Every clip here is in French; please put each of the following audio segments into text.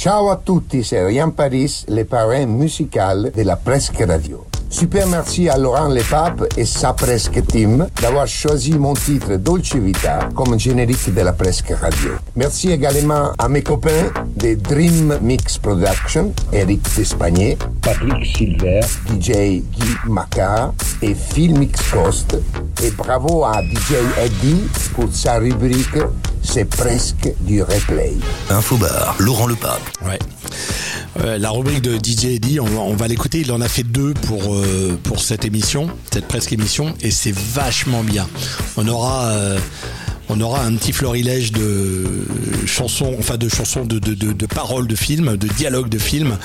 Ciao à tutti, c'est Ryan Paris, le parrain musical de la Presque Radio. Super merci à Laurent Lepap et sa Presque Team d'avoir choisi mon titre Dolce Vita comme générique de la Presque Radio. Merci également à mes copains de Dream Mix Production, Eric Despagné, Patrick Silver, DJ Guy Macar et Phil Mix Cost. Et bravo à DJ Eddie pour sa rubrique C'est presque du replay. Infobar, Laurent Lepape. Ouais. Euh, la rubrique de DJ Eddie, on, va- on va l'écouter. Il en a fait deux pour, euh, pour cette émission, cette presque émission, et c'est vachement bien. On aura. euh, on aura un petit florilège de chansons, enfin de chansons, de, de, de, de paroles de films, de dialogues de films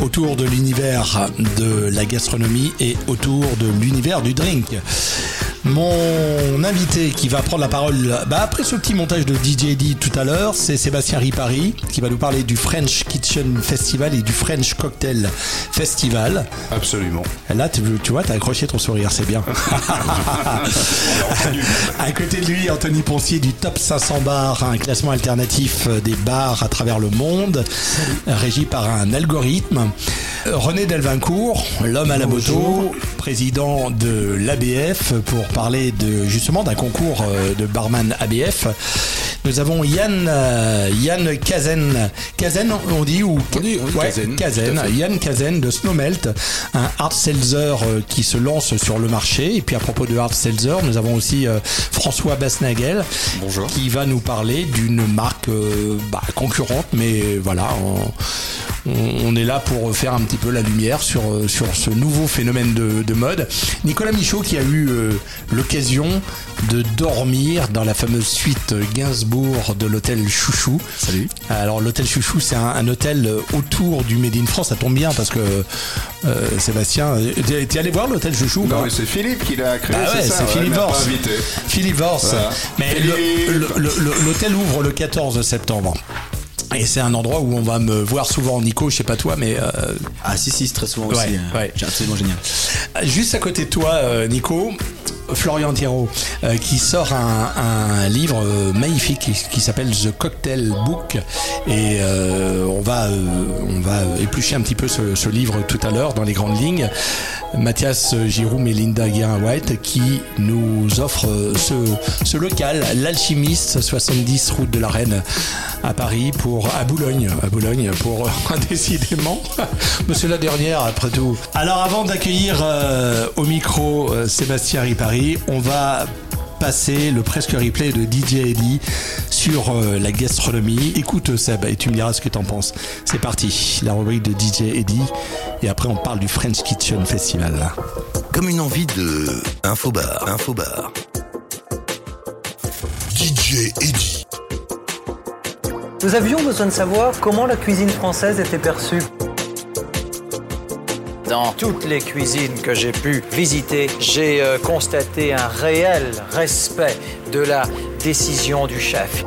autour de l'univers de la gastronomie et autour de l'univers du drink. Mon invité qui va prendre la parole bah, après ce petit montage de DJ Eddie tout à l'heure, c'est Sébastien Ripari qui va nous parler du French Kitchen Festival et du French Cocktail Festival. Absolument. Là, tu, tu vois, t'as accroché ton sourire, c'est bien. à côté de lui, Anthony Du Top 500 Bars, un classement alternatif des bars à travers le monde, régi par un algorithme. René Delvincourt, l'homme à la moto, président de l'ABF, pour parler de justement d'un concours euh, de barman ABF. Nous avons Yann, euh, Yann Kazen. Kazen, on dit ou On dit, oui, Ouais, Kazen, Kazen. Yann Kazen de Snowmelt, un hard seltzer euh, qui se lance sur le marché. Et puis à propos de hard seltzer, nous avons aussi euh, François Basnagel Bonjour. qui va nous parler d'une marque euh, bah, concurrente, mais voilà, on, est là pour faire un petit peu la lumière sur, euh, sur ce nouveau phénomène de, de mode. Nicolas Michaud qui a eu euh, l'occasion de dormir dans la fameuse suite Gainsbourg de l'hôtel Chouchou. Salut. Alors l'hôtel Chouchou, c'est un, un hôtel euh, autour du Made in France. Ça tombe bien parce que euh, Sébastien, euh, t'es t'es allé voir l'hôtel Chouchou ou Non, c'est Philippe qui l'a créé. ah ouais, c'est Philippe Vors. Philippe Vors. Voilà. Mais L'hôtel ouvre le 14 septembre. Et c'est un endroit où on va me voir souvent, Nico, je sais pas toi, mais euh, Ah si si c'est très souvent Ouais, aussi. euh, ouais. Absolument génial. juste à côté de toi, euh, Nico, Florian Thiraud, euh, qui sort un, livre euh, magnifique qui, s'appelle The Cocktail Book. Et euh, on, va, euh, on va éplucher un petit peu ce, livre tout à l'heure dans les grandes lignes. Mathias Giroud et Linda Guérin-White qui nous offrent euh, ce, local, l'Alchimiste, 70 route de la Reine à Paris à Boulogne, à Boulogne pour décidément, Monsieur la dernière après tout. Alors avant d'accueillir au micro Sébastien Ripari, on va passer le presque replay de DJ Eddy sur euh, la gastronomie. Écoute Seb et tu me diras ce que t'en penses. C'est parti, la rubrique de DJ Eddy et après on parle du French Kitchen Festival. Comme une envie de Infobar, Infobar. DJ Eddie. Nous avions besoin de savoir comment la cuisine française était perçue. Dans toutes les cuisines que j'ai pu visiter, j'ai euh, constaté un réel respect de la décision du chef.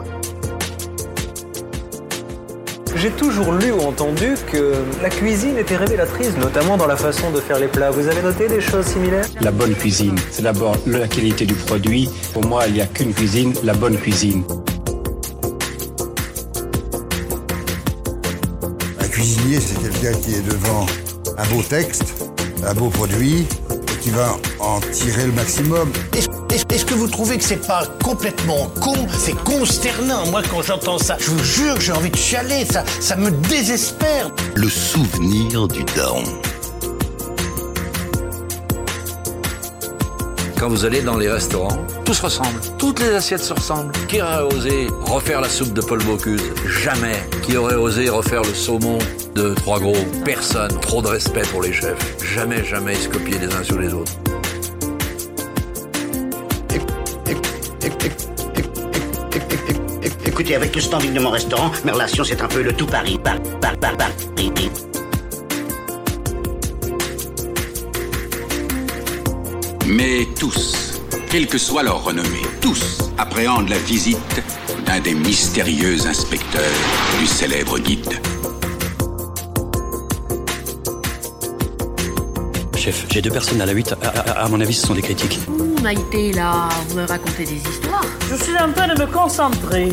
J'ai toujours lu ou entendu que la cuisine était révélatrice, notamment dans la façon de faire les plats. Vous avez noté des choses similaires? La bonne cuisine, c'est d'abord la qualité du produit. Pour moi, il n'y a qu'une cuisine, la bonne cuisine. Un cuisinier, c'est quelqu'un qui est devant un beau texte, un beau produit, et qui va en tirer le maximum. Est-ce que vous trouvez que c'est pas complètement con? C'est consternant. Moi, quand j'entends ça, je vous jure que j'ai envie de chialer. Ça, ça me désespère. Le souvenir du daron. Quand vous allez dans les restaurants, tout se ressemble. Toutes les assiettes se ressemblent. Qui aurait osé refaire la soupe de Paul Bocuse? Jamais. Qui aurait osé refaire le saumon de Trois Gros Personne. Trop de respect pour les chefs. Jamais, jamais se copier les uns sur les autres. Écoutez, avec le standing de mon restaurant, mes relations, c'est un peu le tout Paris. Par, par, par, par. Mais tous, quelle que soit leur renommée, tous appréhendent la visite d'un des mystérieux inspecteurs du célèbre guide. chef. J'ai deux personnes à la 8. À, mon avis, ce sont des critiques. Mmh, Maïté, là, vous me racontez des histoires. Je suis en train de me concentrer.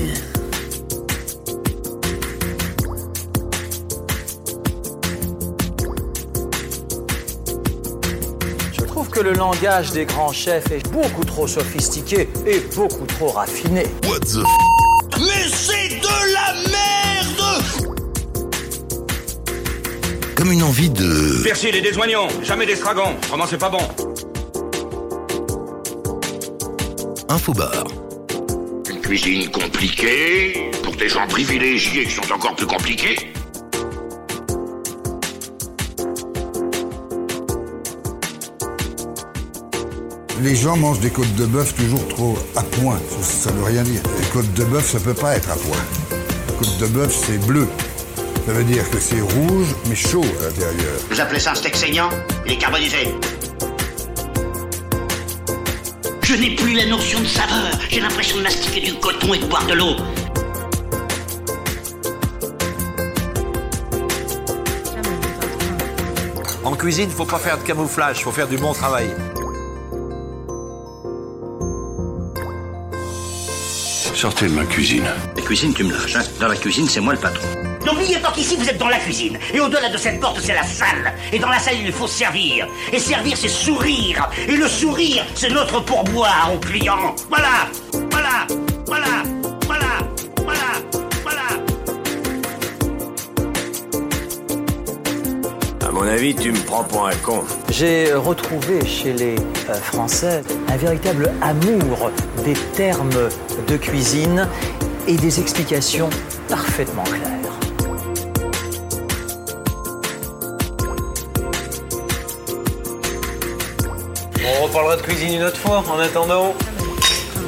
Je trouve que le langage des grands chefs est beaucoup trop sophistiqué et beaucoup trop raffiné. What the f Comme une envie de... Persil et des oignons, jamais d'estragon. Comment c'est pas bon? Infobar. Une cuisine compliquée, pour des gens privilégiés qui sont encore plus compliqués. Les gens mangent des côtes de bœuf toujours trop à point. Ça, ça veut rien dire. Les côtes de bœuf, ça peut pas être à point. Les côtes de bœuf, c'est bleu. Ça veut dire que c'est rouge, mais chaud à l'intérieur. Vous appelez ça un steak saignant? Il est carbonisé. Je n'ai plus la notion de saveur. J'ai l'impression de mastiquer du coton et de boire de l'eau. En cuisine, faut pas faire de camouflage, faut faire du bon travail. Sortez de ma cuisine. La cuisine, tu me lâches. hein. Dans la cuisine, c'est moi le patron. N'oubliez pas qu'ici, vous êtes dans la cuisine. Et au-delà de cette porte, c'est la salle. Et dans la salle, il faut servir. Et servir, c'est sourire. Et le sourire, c'est notre pourboire aux clients. Voilà Voilà Voilà Voilà Voilà Voilà À mon avis, tu me prends pour un con. J'ai retrouvé chez les euh, Français un véritable amour des termes de cuisine et des explications parfaitement claires. On reparlera de cuisine une autre fois, en attendant.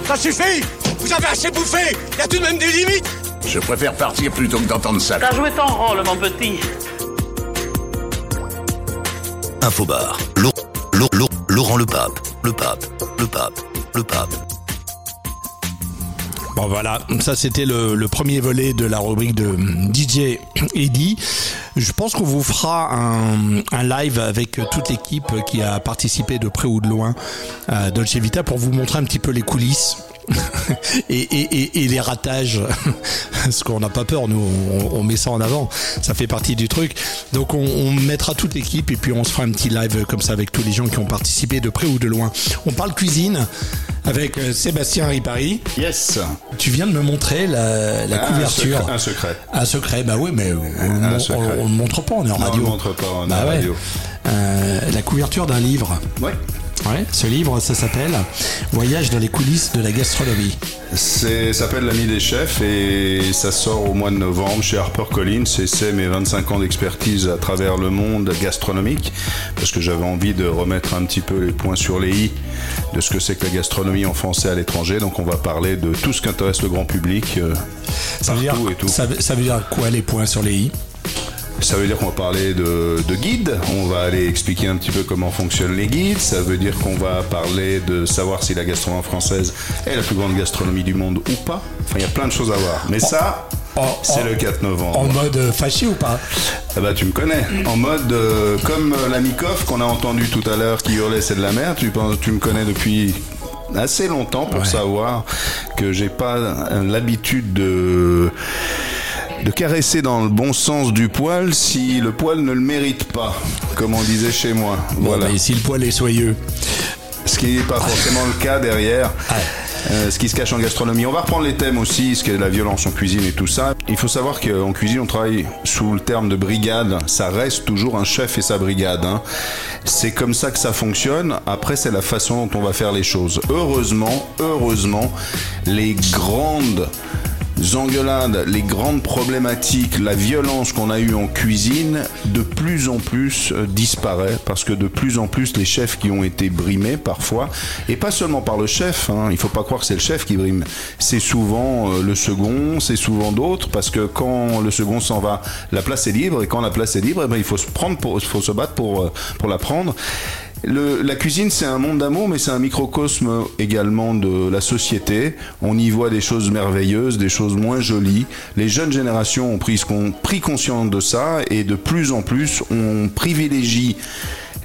Ça suffit Vous avez assez bouffé Y a tout de même des limites Je préfère partir plutôt que d'entendre ça. T'as joué ton rôle, mon petit. Infobar. Laurent, Laurent, Laurent le pape. Le pape. Le pape. Le pape. Bon voilà, ça c'était le, le premier volet de la rubrique de DJ Eddy. Je pense qu'on vous fera un, live avec toute l'équipe qui a participé de près ou de loin à Dolce Vita pour vous montrer un petit peu les coulisses. Et, et, et, et les ratages, parce qu'on n'a pas peur, nous on, on met ça en avant, ça fait partie du truc. Donc on, on mettra toute l'équipe et puis on se fera un petit live comme ça avec tous les gens qui ont participé de près ou de loin. On parle cuisine avec euh, Sébastien Ripari. Yes. Tu viens de me montrer la, la Ah, couverture. Un secret. Un secret, bah oui, mais on, on le montre pas, on est en Non, radio. on le montre pas, on est Bah en ouais. radio. Euh, la couverture d'un livre. Ouais. Ouais, ce livre, ça s'appelle Voyage dans les coulisses de la gastronomie. C'est ça s'appelle l'ami des chefs et ça sort au mois de novembre chez HarperCollins et c'est mes 25 ans d'expertise à travers le monde gastronomique parce que j'avais envie de remettre un petit peu les points sur les i de ce que c'est que la gastronomie en français à l'étranger. Donc on va parler de tout ce qui intéresse le grand public euh, Ça veut, dire, partout et tout. ça, veut- ça veut dire quoi les points sur les i? Ça veut dire qu'on va parler de, de guides, on va aller expliquer un petit peu comment fonctionnent les guides, ça veut dire qu'on va parler de savoir si la gastronomie française est la plus grande gastronomie du monde ou pas. Enfin, il y a plein de choses à voir. Mais ça, c'est le 4 novembre. En mode euh, fâché ou pas? Ah bah tu me connais. En mode euh, comme euh, l'ami Koff qu'on a entendu tout à l'heure qui hurlait c'est de la merde, tu, penses, tu me connais depuis assez longtemps pour savoir que j'ai pas euh, l'habitude de de caresser dans le bon sens du poil si le poil ne le mérite pas, comme on disait chez moi. Voilà. Et si le poil est soyeux Ce qui n'est pas forcément le cas derrière. Euh, ce qui se cache en gastronomie. On va reprendre les thèmes aussi, ce qu'est la violence en cuisine et tout ça. Il faut savoir qu'en cuisine, on travaille sous le terme de brigade. Ça reste toujours un chef et sa brigade. hein. C'est comme ça que ça fonctionne. Après, c'est la façon dont on va faire les choses. Heureusement, heureusement, les grandes engueulades, les grandes problématiques, la violence qu'on a eue en cuisine, de plus en plus euh, disparaît parce que de plus en plus les chefs qui ont été brimés parfois, et pas seulement par le chef, hein, il faut pas croire que c'est le chef qui brime, c'est souvent euh, le second, c'est souvent d'autres parce que quand le second s'en va, la place est libre et quand la place est libre, eh ben, il faut se prendre, pour, faut se battre pour euh, pour la prendre. Le- la cuisine, c'est un monde d'amour, mais c'est un microcosme également de la société. On y voit des choses merveilleuses, des choses moins jolies. Les jeunes générations ont pris, ont pris conscience de ça et de plus en plus, on privilégie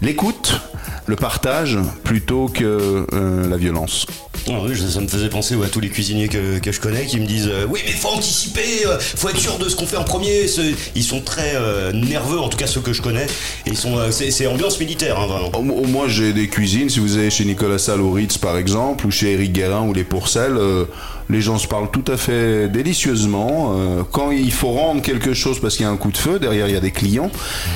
l'écoute, le partage, plutôt que euh, la violence. Ah oui, ça, me faisait penser ouais, à tous les cuisiniers que, que je connais qui me disent euh, Oui, mais faut anticiper, euh, faut être sûr de ce qu'on fait en premier. Ils sont très euh, nerveux, en tout cas ceux que je connais. Et ils sont, c'est, ambiance militaire, hein, vraiment. Au, au moins, j'ai des cuisines. Si vous allez chez Nicolas Salle au Ritz, par exemple, ou chez Eric Guérin ou les Pourcelles, les gens se parlent tout à fait délicieusement. Quand il faut rendre quelque chose parce qu'il y a un coup de feu, derrière il y a des clients.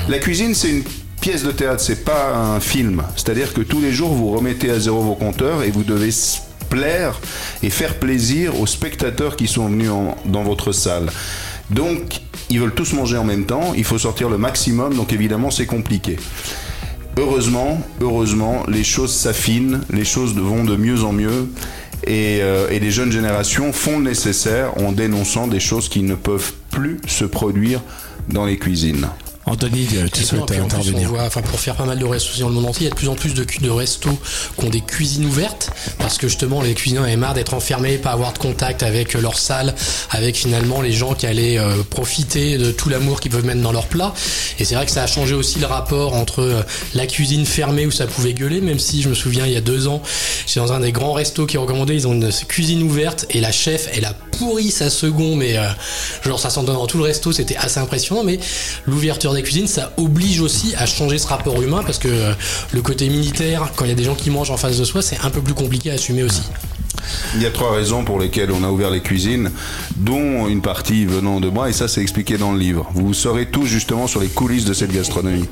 La cuisine, c'est une pièce de théâtre, c'est pas un film. C'est-à-dire que tous les jours, vous remettez à zéro vos compteurs et vous devez plaire et faire plaisir aux spectateurs qui sont venus en- dans votre salle. Donc, ils veulent tous manger en même temps, il faut sortir le maximum, donc évidemment c'est compliqué. Heureusement, heureusement, les choses s'affinent, les choses vont de mieux en mieux. Et, euh, et les jeunes générations font le nécessaire en dénonçant des choses qui ne peuvent plus se produire dans les cuisines. Anthony, tu Non, souhaites plus, intervenir voit, enfin, pour faire pas mal de restos dans le monde entier, il y a de plus en plus de, de restos qui ont des cuisines ouvertes parce que justement les cuisiniers avaient marre d'être enfermés, pas avoir de contact avec euh, leur salle, avec finalement les gens qui allaient euh, profiter de tout l'amour qu'ils peuvent mettre dans leur plat. Et c'est vrai que ça a changé aussi le rapport entre euh, la cuisine fermée où ça pouvait gueuler, même si je me souviens il y a deux ans, j'étais dans un des grands restos qui est recommandé, ils ont une cuisine ouverte et la chef elle a pourri sa seconde, mais euh, genre ça s'entend dans tout le resto, c'était assez impressionnant. Mais l'ouverture des cuisines, ça oblige aussi à changer ce rapport humain parce que euh, le côté militaire, quand il y a des gens qui mangent en face de soi, c'est un peu plus compliqué à assumer aussi. Il y a trois raisons pour lesquelles on a ouvert les cuisines, dont une partie venant de moi, et ça c'est expliqué dans le livre. Vous saurez tout justement sur les coulisses de cette gastronomie.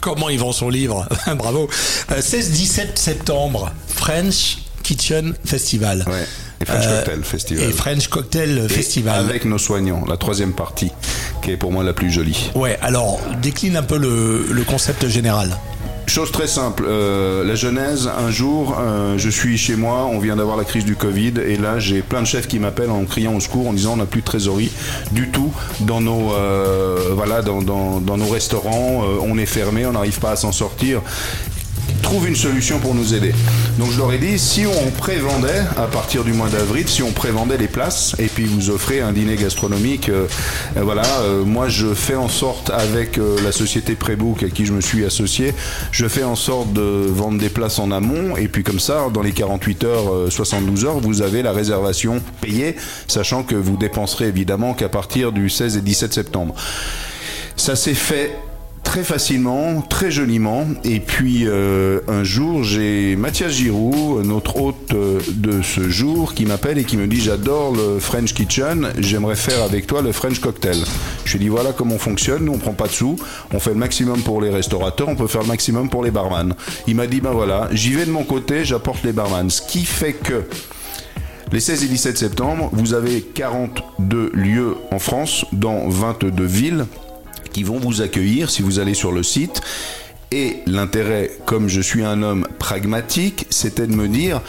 Comment il vend son livre? Bravo. Euh, 16-17 septembre, French Kitchen Festival. Ouais. Et French Euh, Cocktail Festival. Et French Cocktail Et Festival. Avec nos soignants, la troisième partie, qui est pour moi la plus jolie. Ouais, alors décline un peu le, le concept général. Chose très simple, euh, la genèse, un jour, euh, je suis chez moi, on vient d'avoir la crise du Covid, et là j'ai plein de chefs qui m'appellent en criant au secours, en disant on n'a plus de trésorerie du tout dans nos, euh, voilà, dans, dans- dans nos restaurants, on est fermé, on n'arrive pas à s'en sortir. Trouve une solution pour nous aider. Donc je leur ai dit, si on prévendait à partir du mois d'avril, si on prévendait les places et puis vous offrez un dîner gastronomique, euh, euh, voilà, euh, moi je fais en sorte avec euh, la société Prébook à qui je me suis associé, je fais en sorte de vendre des places en amont et puis comme ça, dans les 48 heures, euh, 72 heures, vous avez la réservation payée, sachant que vous dépenserez évidemment qu'à partir du 16 et 17 septembre. Ça s'est fait très facilement, très joliment. Et puis euh, un jour, j'ai Mathias Giroud, notre hôte euh, de ce jour, qui m'appelle et qui me dit J'adore le French Kitchen, j'aimerais faire avec toi le French Cocktail. Je lui dis Voilà comment on fonctionne, nous on prend pas de sous, on fait le maximum pour les restaurateurs, on peut faire le maximum pour les barman. Il m'a dit Ben voilà, j'y vais de mon côté, j'apporte les barman. Ce qui fait que. Les 16 et 17 septembre, vous avez 42 lieux en France, dans 22 villes, qui vont vous accueillir si vous allez sur le site. Et l'intérêt, comme je suis un homme pragmatique, c'était de me dire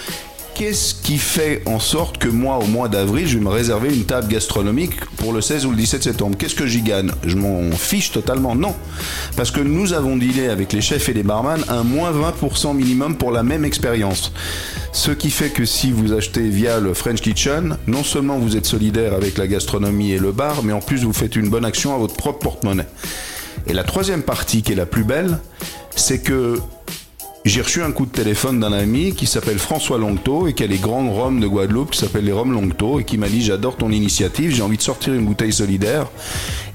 qu'est-ce qui fait en sorte que moi, au mois d'avril, je vais me réserver une table gastronomique pour le 16 ou le 17 septembre? Qu'est-ce que j'y gagne? Je m'en fiche totalement Non. Parce que nous avons dealé avec les chefs et les barman un moins 20% minimum pour la même expérience. Ce qui fait que si vous achetez via le French Kitchen, non seulement vous êtes solidaire avec la gastronomie et le bar, mais en plus vous faites une bonne action à votre propre porte-monnaie. Et la troisième partie qui est la plus belle, c'est que j'ai reçu un coup de téléphone d'un ami qui s'appelle François Longto et qui a les grands rhums de Guadeloupe qui s'appellent les rhums Longto et qui m'a dit j'adore ton initiative, j'ai envie de sortir une bouteille solidaire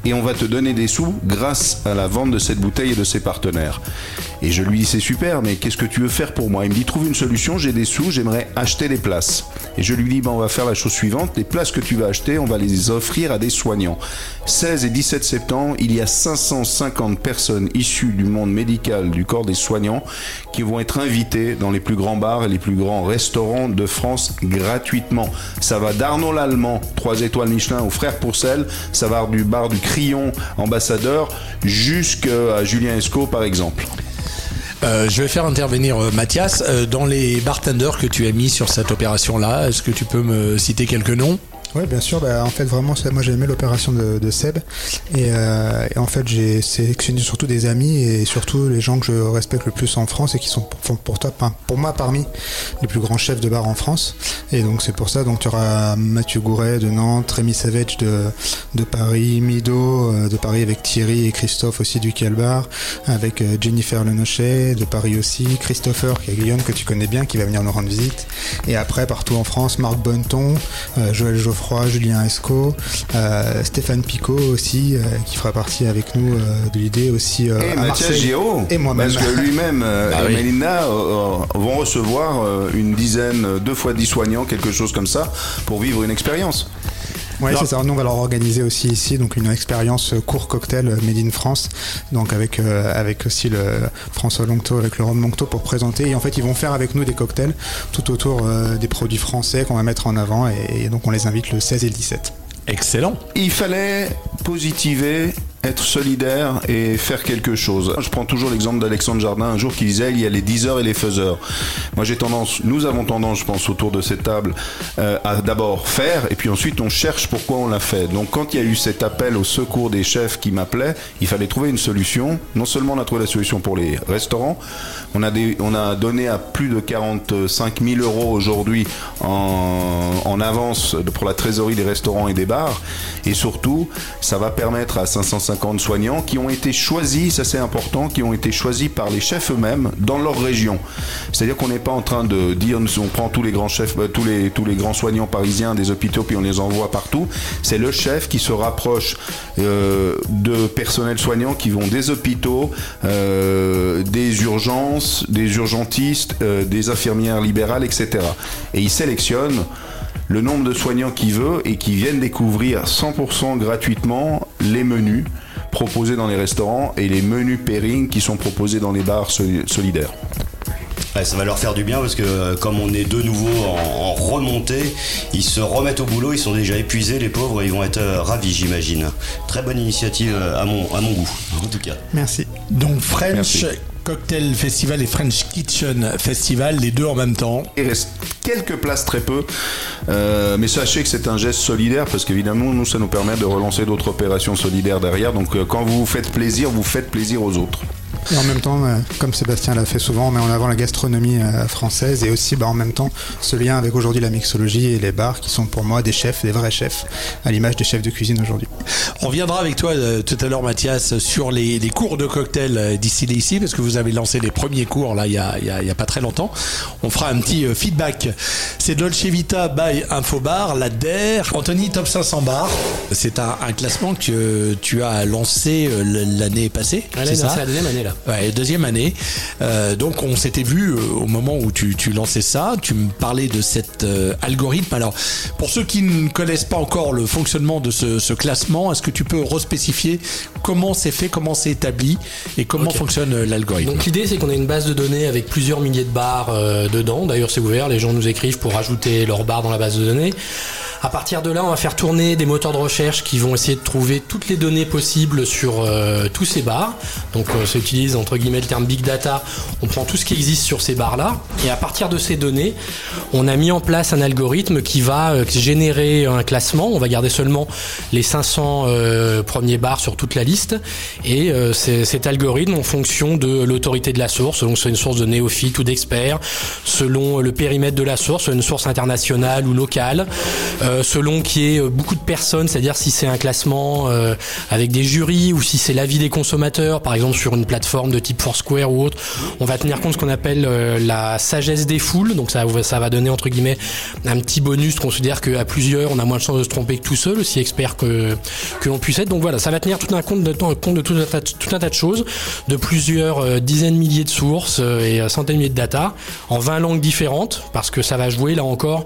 et on va te donner des sous grâce à la vente de cette bouteille et de ses partenaires. Et je lui dis c'est super mais qu'est-ce que tu veux faire pour moi? Il me dit trouve une solution, j'ai des sous, j'aimerais acheter des places. Et je lui dis ben, on va faire la chose suivante, les places que tu vas acheter, on va les offrir à des soignants. 16 et 17 septembre, il y a 550 personnes issues du monde médical, du corps des soignants, qui vont être invitées dans les plus grands bars et les plus grands restaurants de France gratuitement. Ça va d'Arnaud l'Allemand, 3 étoiles Michelin, au frère Pourcel, ça va du bar du Ambassadeur, jusqu'à Julien Esco par exemple. Euh, je vais faire intervenir euh, Mathias. Euh, dans les bartenders que tu as mis sur cette opération-là, est-ce que tu peux me citer quelques noms? Oui, bien sûr. Bah, en fait, vraiment, moi j'ai aimé l'opération de, Seb. Euh, et, en fait, j'ai sélectionné surtout des amis et surtout les gens que je respecte le plus en France et qui sont pour, toi, pour moi parmi les plus grands chefs de bar en France. Et donc, c'est pour ça. Donc, tu auras Mathieu Gouret de Nantes, Rémi Savage de, Paris, Mido euh, de Paris avec Thierry et Christophe aussi du Calbar, avec euh, Jennifer Lenochet de Paris aussi, Christopher qui est Guillaume que tu connais bien qui va venir nous rendre visite. Et après, partout en France, Marc Bonneton, Joël Geoffroy Julien Esco, euh, Stéphane Picot aussi, euh, qui fera partie avec nous euh, de l'idée aussi. et Mathias Giraud, et moi-même. Parce que lui-même ah et Mélina vont recevoir une dizaine, deux fois dix soignants, quelque chose comme ça, pour vivre une expérience. Oui, c'est ça. Nous, on va leur organiser aussi ici donc une expérience court cocktail Made in France, donc avec avec aussi le François Longto, avec le Rhum Longto pour présenter. Et en fait, ils vont faire avec nous des cocktails tout autour des produits français qu'on va mettre en avant. et donc, on les invite le 16 et le 17. Excellent. Il fallait positiver être solidaire et faire quelque chose. Je prends toujours l'exemple d'Alexandre Jardin un jour qui disait il y a les diseurs et les faiseurs. Moi j'ai tendance, nous avons tendance, je pense, autour de cette table, euh, à d'abord faire et puis ensuite on cherche pourquoi on l'a fait. Donc quand il y a eu cet appel au secours des chefs qui m'appelaient, il fallait trouver une solution. Non seulement on a trouvé la solution pour les restaurants, on a, des, on a donné à plus de 45 000 euros aujourd'hui en, en avance pour la trésorerie des restaurants et des bars. Et surtout, ça va permettre à 550 soignants qui ont été choisis, ça c'est important, qui ont été choisis par les chefs eux-mêmes dans leur région. C'est-à-dire qu'on n'est pas en train de dire on prend tous les grands chefs, euh, tous les, tous les grands soignants parisiens des hôpitaux puis on les envoie partout. C'est le chef qui se rapproche euh, de personnels soignants qui vont des hôpitaux, euh, des urgences, des urgentistes, des infirmières libérales, etc. Et il sélectionne le nombre de soignants qu'il veut et qui viennent découvrir 100% gratuitement les menus proposés dans les restaurants et les menus pairing qui sont proposés dans les bars solidaires. ça va leur faire du bien parce que euh, comme on est de nouveau en, remontée, ils se remettent au boulot, ils sont déjà épuisés les pauvres, ils vont être euh, ravis j'imagine. Très bonne initiative euh, à mon, à mon goût en tout cas. Merci. Donc French Cocktail Festival et French Kitchen Festival, les deux en même temps. Il reste quelques places très peu, mais sachez que c'est un geste solidaire parce qu'évidemment nous ça nous permet de relancer d'autres opérations solidaires derrière. Donc quand vous vous faites plaisir, vous faites plaisir aux autres. Et en même temps, euh, comme Sébastien l'a fait souvent, on met en avant la gastronomie euh, française et aussi bah, en même temps ce lien avec aujourd'hui la mixologie et les bars qui sont pour moi des chefs, des vrais chefs, à l'image des chefs de cuisine aujourd'hui. On viendra avec toi euh, tout à l'heure Mathias sur les, cours de cocktail d'ici ici parce que vous avez lancé les premiers cours là il y a, pas très longtemps. On fera un petit feedback. C'est Dolce Vita by Infobar, la DER. Anthony, top 500 bar. C'est un, classement que tu as lancé l'année passée. c'est ça? la deuxième année là. Ouais, deuxième année. Euh, donc on s'était vu euh, au moment où tu, tu, lançais ça. Tu me parlais de cet euh, algorithme. Alors pour ceux qui ne connaissent pas encore le fonctionnement de ce, ce classement, est-ce que tu peux respécifier comment c'est fait, comment c'est établi et comment fonctionne l'algorithme? Donc l'idée c'est qu'on a une base de données avec plusieurs milliers de bars dedans. D'ailleurs c'est ouvert, les gens nous écrivent pour ajouter leur bar dans la base de données. À partir de là, on va faire tourner des moteurs de recherche qui vont essayer de trouver toutes les données possibles sur tous ces bars. Donc, on euh, utilise entre guillemets le terme big data. On prend tout ce qui existe sur ces bars-là, et à partir de ces données, on a mis en place un algorithme qui va euh, générer un classement. On va garder seulement les 500 premiers bars sur toute la liste, et cet algorithme, en fonction de l'autorité de la source, selon c'est une source de néophyte ou d'experts, selon le périmètre de la source, une source internationale ou locale. Euh, selon qu'il y ait euh, beaucoup de personnes, c'est-à-dire si c'est un classement euh, avec des jurys ou si c'est l'avis des consommateurs, par exemple sur une plateforme de type Foursquare ou autre, on va tenir compte de ce qu'on appelle la sagesse des foules. Donc ça, va donner entre guillemets un petit bonus. Considère qu'à plusieurs, on a moins de chances de se tromper que tout seul, aussi expert que que l'on puisse être. Donc voilà, ça va tenir tout un compte de, compte de tout, un tas, tout un tas de choses, de plusieurs dizaines de milliers de sources et centaines de milliers de data en 20 langues différentes, parce que ça va jouer là encore.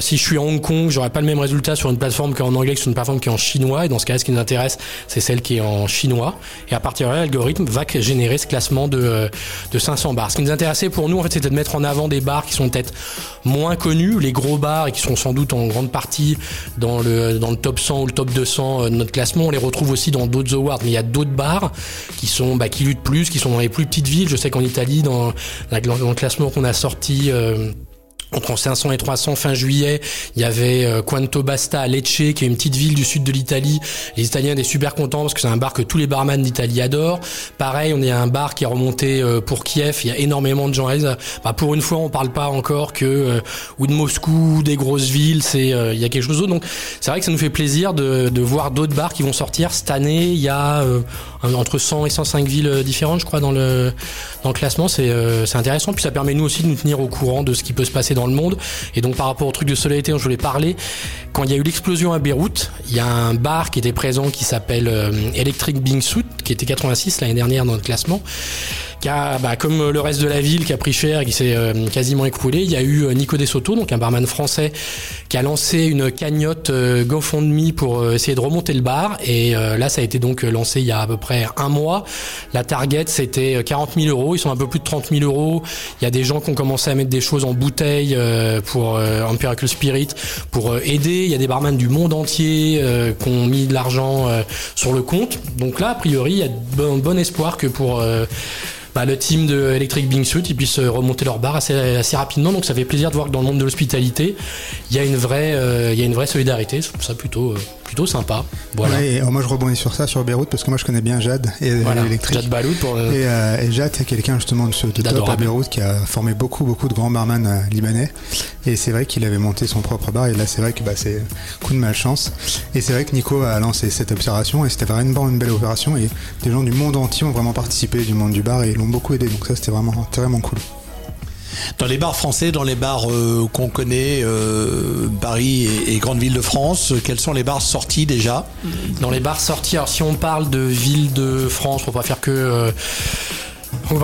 si je suis à Hong Kong, j'aurai pas le même résultat sur une plateforme qui est en anglais que sur une plateforme qui est en chinois. Et dans ce cas, ce qui nous intéresse, c'est celle qui est en chinois. Et à partir de là, l'algorithme va générer ce classement de, de 500 bars. Ce qui nous intéressait pour nous, en fait, c'était de mettre en avant des bars qui sont peut-être moins connus, les gros bars, et qui sont sans doute en grande partie dans le, dans le top 100 ou le top 200 euh, de notre classement. On les retrouve aussi dans d'autres awards. Mais il y a d'autres bars qui sont, bah, qui luttent plus, qui sont dans les plus petites villes. Je sais qu'en Italie, dans, dans le classement qu'on a sorti, euh, entre 500 et 300 fin juillet. Il y avait euh, Quanto Basta à Lecce, qui est une petite ville du sud de l'Italie. Les Italiens étaient super contents parce que c'est un bar que tous les barman d'Italie adorent. Pareil, on est à un bar qui est remonté euh, pour Kiev. Il y a énormément de gens. Bah, pour une fois, on parle pas encore que euh, ou de Moscou, ou des grosses villes. C'est il y a quelque chose d'autre. Donc c'est vrai que ça nous fait plaisir de, de voir d'autres bars qui vont sortir cette année. Il y a entre 100 et 105 villes différentes, je crois, dans le dans le classement. C'est c'est intéressant. Puis ça permet nous aussi de nous tenir au courant de ce qui peut se passer dans le monde. Et donc par rapport au truc de sobriété dont je voulais parler, quand il y a eu l'explosion à Beyrouth, il y a un bar qui était présent qui s'appelle euh, Electric Bing Suit, qui était 86 l'année dernière dans le classement qui bah, comme le reste de la ville, qui a pris cher et qui s'est euh, quasiment écroulé. Il y a eu euh, Nico Dessoto, donc un barman français, qui a lancé une cagnotte euh, GoFundMe pour essayer de remonter le bar. Et là, ça a été donc lancé il y a à peu près un mois. La target, c'était 40 000 euros. Ils sont un peu plus de 30 000 euros. Il y a des gens qui ont commencé à mettre des choses en bouteille pour Empirical Spirit pour aider. Il y a des barman du monde entier qui ont mis de l'argent sur le compte. Donc là, a priori, il y a bon, bon espoir que pour bah, le team de Electric Bing Suit ils puissent remonter leur assez, assez rapidement. Donc ça fait plaisir de voir que dans le monde de l'hospitalité, il y a une vraie, euh, il y a une vraie solidarité. Je trouve ça plutôt, euh, plutôt sympa. Voilà. et moi je rebondis sur ça sur Beyrouth parce que moi je connais bien Jade et Electric. Jade Baloud pour. Et, euh, et, Jade c'est quelqu'un justement de, de top à Beyrouth qui a formé beaucoup beaucoup de grands barman libanais. Et c'est vrai qu'il avait monté son propre bar et là c'est vrai que bah, c'est coup de malchance. Et c'est vrai que Nico a lancé cette opération et c'était vraiment une belle opération et des gens du monde entier ont vraiment participé du monde du bar et beaucoup aidé. Donc ça, c'était vraiment, vraiment cool. Dans les bars français, dans les bars euh, qu'on connaît, euh, Paris et, grandes villes de France, quels sont les bars sortis déjà Dans les bars sortis, alors si on parle de villes de France, pour pas faire que euh, on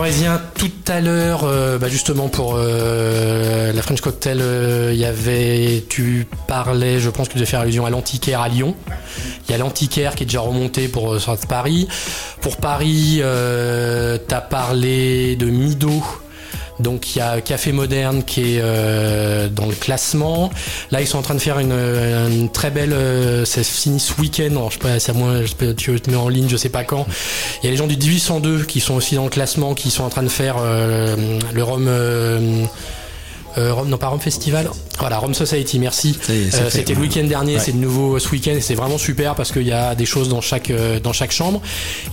tout à l'heure, euh, bah, justement pour euh, la French Cocktail, euh, il y avait, tu parlais, je pense que tu devais faire allusion à l'antiquaire à Lyon. Il y a l'antiquaire qui est déjà remonté pour Paris. Pour Paris, tu as parlé de Mido donc il y a Café Moderne qui est euh, dans le classement. Là ils sont en train de faire une, très belle. Euh, c'est fini ce week-end. Je sais pas, c'est moi. Je tu te mets en ligne, je sais pas quand. Il y a les gens du 1802 qui sont aussi dans le classement, qui sont en train de faire euh, le Rome. Rome, non pas Rome Festival, voilà Rome Society, merci. C'était le week-end dernier, c'est de nouveau ce week-end c'est vraiment super parce qu'il y a des choses dans chaque dans chaque chambre.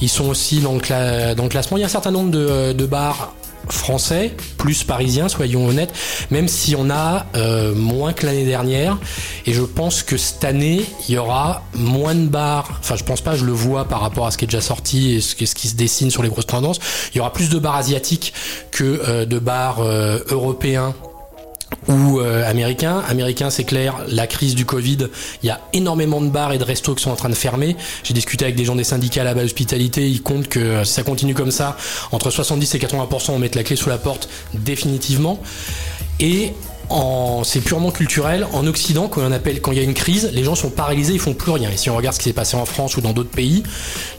Ils sont aussi dans le, dans le classement. Il y a un certain nombre de, de bars français, plus parisien, soyons honnêtes, même si on a euh, moins que l'année dernière. Et je pense que cette année, il y aura moins de bars. Enfin, je pense pas, je le vois par rapport à ce qui est déjà sorti et ce qui, se dessine sur les grosses tendances. Il y aura plus de bars asiatiques que euh, de bars euh, européens ou euh, américain. Américain, c'est clair, la crise du Covid, il y a énormément de bars et de restos qui sont en train de fermer. J'ai discuté avec des gens des syndicats base hospitalité, ils comptent que euh, si ça continue comme ça, entre 70 et 80% on met la clé sous la porte définitivement. Et c'est purement culturel. En Occident, quand on appelle, quand il y a une crise, les gens sont paralysés, ils font plus rien. Et si on regarde ce qui s'est passé en France ou dans d'autres pays,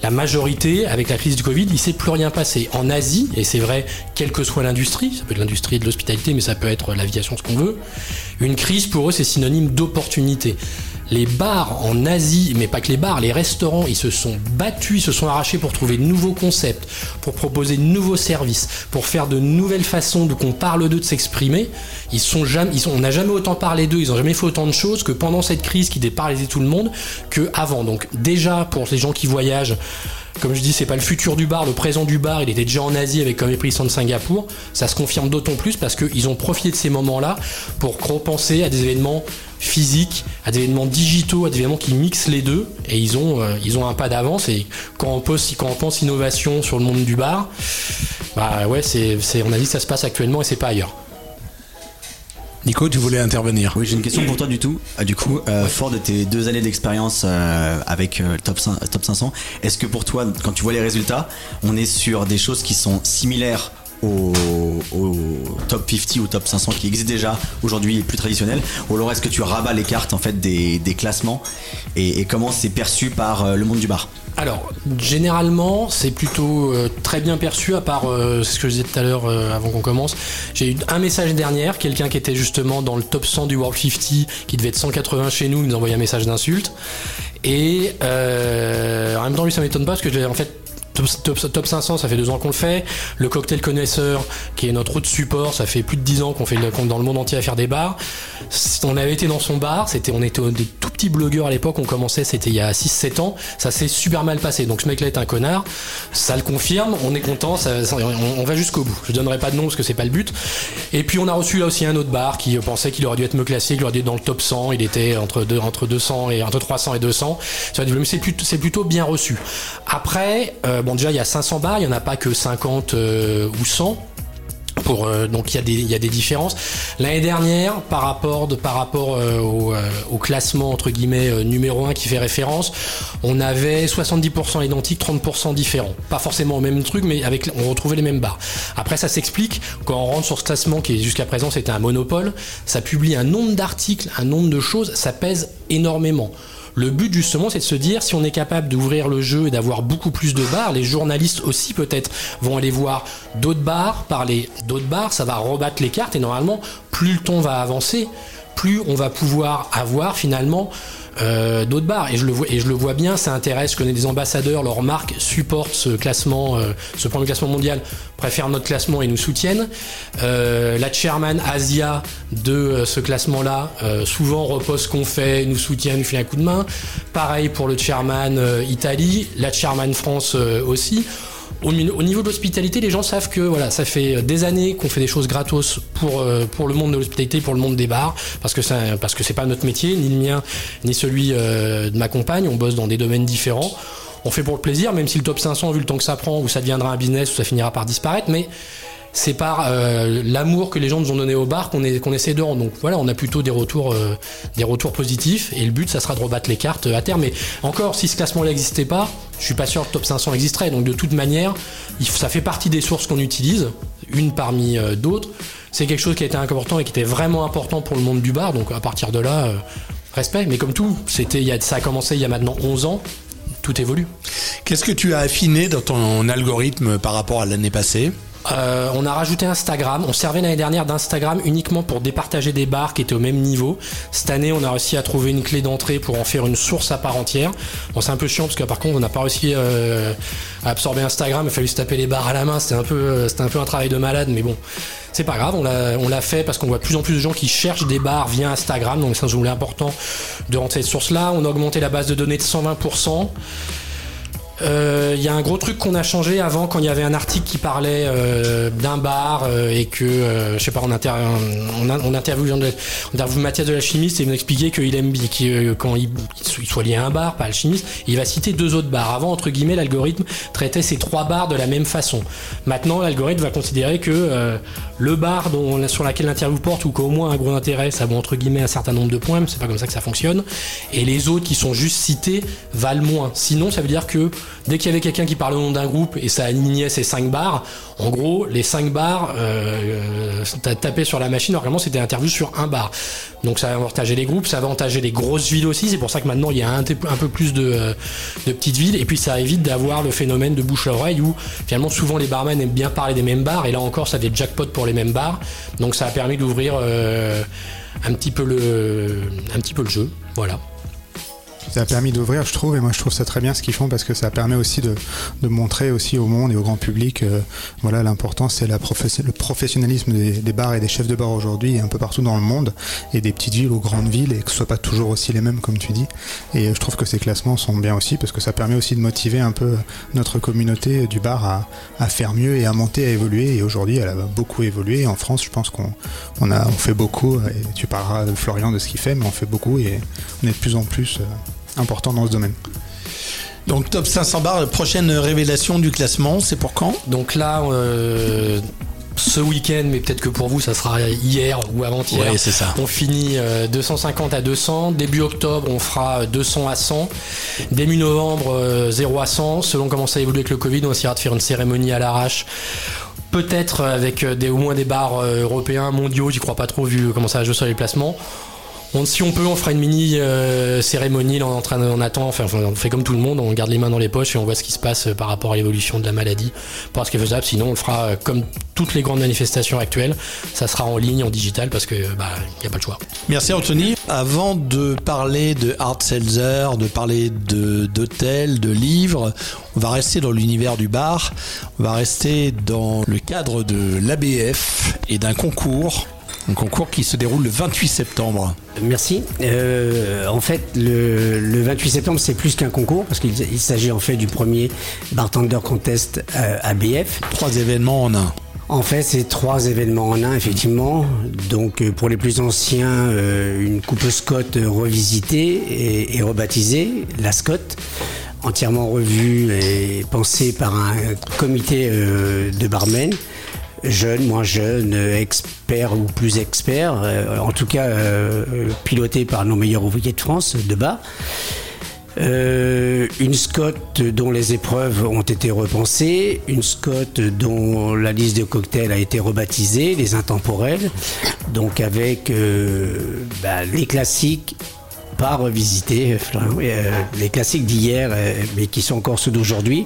la majorité, avec la crise du Covid, il s'est plus rien passé. En Asie, et c'est vrai, quelle que soit l'industrie, ça peut être l'industrie de l'hospitalité, mais ça peut être l'aviation, ce qu'on veut, une crise pour eux, c'est synonyme d'opportunité les bars en Asie, mais pas que les bars, les restaurants, ils se sont battus, ils se sont arrachés pour trouver de nouveaux concepts, pour proposer de nouveaux services, pour faire de nouvelles façons de qu'on parle d'eux, de s'exprimer. Ils sont jamais, ils sont, on n'a jamais autant parlé d'eux, ils ont jamais fait autant de choses que pendant cette crise qui déparalysait tout le monde que avant. Donc déjà pour les gens qui voyagent, comme je dis, c'est pas le futur du bar, le présent du bar. Il était déjà en Asie avec comme les de Singapour. Ça se confirme d'autant plus parce qu'ils ont profité de ces moments-là pour repenser à des événements physiques, à des événements digitaux, à des événements qui mixent les deux. Et ils ont, euh, un pas d'avance. Et quand on, pense, on innovation sur le monde du bar, bah ouais, c'est, on dit que ça se passe actuellement et c'est pas ailleurs. Nico, tu voulais intervenir. Oui, j'ai une question pour toi du tout. Ah, du coup, euh, fort de tes deux années d'expérience euh, avec euh, top, top 500, est-ce que pour toi, quand tu vois les résultats, on est sur des choses qui sont similaires au, top 50 ou top 500 qui existent déjà aujourd'hui plus traditionnel ou alors est-ce que tu rabats les cartes en fait des, classements? Et, comment c'est perçu par le monde du bar? Alors, généralement, c'est plutôt euh, très bien perçu, à part euh, ce que je disais tout à l'heure euh, avant qu'on commence. J'ai eu un message dernière, quelqu'un qui était justement dans le top 100 du World 50, qui devait être 180 chez nous, il nous a envoyé un message d'insulte. Et en même temps, lui, ça m'étonne pas, parce que en fait, top, top, top 500, ça fait deux ans qu'on le fait. Le cocktail connaisseur, qui est notre autre support, ça fait plus de dix ans qu'on fait est dans le monde entier à faire des bars. On avait été dans son bar, c'était, on était des tout petits blogueurs à l'époque, on commençait, c'était il y a 6-7 ans. Ça s'est super mal passé. Donc ce mec-là est un connard. Ça le confirme. On est content. on, va jusqu'au bout. Je donnerai pas de nom parce que c'est pas le but. Et puis on a reçu là aussi un autre bar qui pensait qu'il aurait dû être me classé, qu'il aurait dû être dans le top 100. Il était entre deux, entre 200 et entre 300 et 200. Ça va mais c'est plutôt, bien reçu. Après, euh, déjà il y a 500 bars, il y en a pas que 50 euh, ou 100. Pour, euh, donc il y, a des, différences. L'année dernière, par rapport, euh, au, classement entre guillemets numéro 1 qui fait référence, on avait 70% identiques, 30% différents. Pas forcément au même truc, mais on retrouvait les mêmes barres. Après, ça s'explique quand on rentre sur ce classement qui jusqu'à présent c'était un monopole. Ça publie un nombre d'articles, un nombre de choses, ça pèse énormément. Le but justement, c'est de se dire si on est capable d'ouvrir le jeu et d'avoir beaucoup plus de bars, les journalistes aussi peut-être vont aller voir d'autres bars, parler d'autres bars, ça va rebattre les cartes et normalement, plus le temps va avancer, plus on va pouvoir avoir finalement euh, d'autres bars. Et je le vois, et je le vois bien, ça intéresse. Je connais des ambassadeurs, leurs marques supportent ce classement, euh, ce premier classement mondial, préfèrent notre classement et nous soutiennent. Euh, la chairman Asia de euh, ce classement-là, souvent repose ce qu'on fait, nous soutient, nous fait un coup de main. Pareil pour le chairman Italie, la chairman France aussi. Au, niveau de l'hospitalité, les gens savent que voilà, ça fait des années qu'on fait des choses gratos pour euh, pour le monde de l'hospitalité, pour le monde des bars, parce que ça, parce que c'est pas notre métier, ni le mien, ni celui euh, de ma compagne. On bosse dans des domaines différents. On fait pour le plaisir, même si le top 500, vu le temps que ça prend, ou ça deviendra un business, ou ça finira par disparaître, mais c'est par euh, l'amour que les gens nous ont donné au bar qu'on essaie de rendre. Donc voilà, on a plutôt des retours, euh, des retours positifs et le but, ça sera de rebattre les cartes euh, à terme. Mais encore, si ce classement-là n'existait pas, je suis pas sûr que le top 500 existerait. Donc de toute manière, ça fait partie des sources qu'on utilise, une parmi d'autres. C'est quelque chose qui a été important et qui était vraiment important pour le monde du bar. Donc à partir de là, respect. Mais comme tout, c'était, ça a commencé il y a maintenant 11 ans. Tout évolue. Qu'est-ce que tu as affiné dans ton algorithme par rapport à l'année passée? Euh, on a rajouté Instagram. On servait l'année dernière d'Instagram uniquement pour départager des bars qui étaient au même niveau. Cette année, on a réussi à trouver une clé d'entrée pour en faire une source à part entière. Bon, c'est un peu chiant parce que par contre, on n'a pas réussi euh, à absorber Instagram. Il a fallu se taper les bars à la main. C'était un peu, euh, c'était un peu un travail de malade, mais bon. C'est pas grave, on l'a, fait parce qu'on voit de plus en plus de gens qui cherchent des bars via Instagram, donc ça nous semblait important de rentrer cette source-là. On a augmenté la base de données de 120%. Euh, Il y a un gros truc qu'on a changé avant quand il y avait un article qui parlait euh, d'un bar euh, et que euh, je sais pas on, inter on, on interviewe Mathias de la chimiste et il nous qu'il aime euh, quand il, il soit lié à un bar pas le chimiste il va citer deux autres bars. Avant entre guillemets l'algorithme traitait ces trois bars de la même façon. Maintenant l'algorithme va considérer que euh, le bar sur laquelle l'interview porte ou qu'au moins un gros intérêt ça vaut entre guillemets un certain nombre de points mais c'est pas comme ça que ça fonctionne. Et les autres qui sont juste cités valent moins. Sinon ça veut dire que dès qu'il y avait quelqu'un qui parlait au nom d'un groupe et ça alignait ces 5 bars, en gros, les 5 bars, euh, t'as tapé sur la machine, normalement c'était interview sur un bar. Donc ça avantageait les groupes, ça avantageait les grosses villes aussi, c'est pour ça que maintenant il y a un, peu plus de, euh, de petites villes, et puis ça évite d'avoir le phénomène de bouche à oreille où finalement souvent les barmen aiment bien parler des mêmes bars, et là encore ça fait jackpot pour les mêmes bars, donc ça a permis d'ouvrir euh, un, petit peu le, un petit peu le jeu, voilà. Ça a permis d'ouvrir, je trouve, et moi je trouve ça très bien ce qu'ils font parce que ça permet aussi de, montrer aussi au monde et au grand public, euh, voilà, l'important c'est la professe- le professionnalisme des, bars et des chefs de bar aujourd'hui, un peu partout dans le monde, et des petites villes aux grandes villes, et que ce soit pas toujours aussi les mêmes comme tu dis. Et euh, je trouve que ces classements sont bien aussi parce que ça permet aussi de motiver un peu notre communauté du bar à, faire mieux et à monter, à évoluer. Et aujourd'hui, elle a beaucoup évolué. En France, je pense qu'on fait beaucoup. Et tu parleras de Florian de ce qu'il fait, mais on fait beaucoup et on est de plus en plus euh, important dans ce domaine. Donc top 500 bars, prochaine révélation du classement, c'est pour quand? Donc là, euh, ce week-end, mais peut-être que pour vous, ça sera hier ou avant-hier. Ouais, c'est ça. On finit euh, 250 à 200. Début octobre, on fera 200 à 100. Début novembre, euh, 0 à 100. Selon comment ça évolue avec le Covid, on essaiera de faire une cérémonie à l'arrache. Peut-être avec euh, des, au moins des bars euh, européens, mondiaux, j'y crois pas trop vu comment ça va jouer sur les placements. Si on peut, on fera une mini euh, cérémonie en train on attend, enfin, on fait comme tout le monde, on garde les mains dans les poches et on voit ce qui se passe euh, par rapport à l'évolution de la maladie, pour ce qui est faisable. Sinon, on le fera euh, comme toutes les grandes manifestations actuelles, ça sera en ligne, en digital, parce que bah, il y a pas le choix. Merci Anthony. Avant de parler de Art Seltzer, de parler d'hôtels, de livres, on va rester dans l'univers du bar. On va rester dans le cadre de l'ABF et d'un concours un concours qui se déroule le 28 septembre. Merci. Euh, en fait, le, le 28 septembre, c'est plus qu'un concours parce qu'il il s'agit en fait du premier Bartender Contest euh, ABF. Trois événements en un. En fait, c'est trois événements en un, effectivement. Donc, euh, pour les plus anciens, euh, une coupe Scott revisitée et, et rebaptisée, la Scott entièrement revue et pensée par un comité euh, de barmen jeunes, moins jeunes, experts ou plus experts, euh, en tout cas euh, pilotés par nos meilleurs ouvriers de France de bas. Euh, une Scott dont les épreuves ont été repensées, une Scott dont la liste de cocktails a été rebaptisée, les intemporels, donc avec bah, les classiques pas revisités, les classiques d'hier, mais qui sont encore ceux d'aujourd'hui,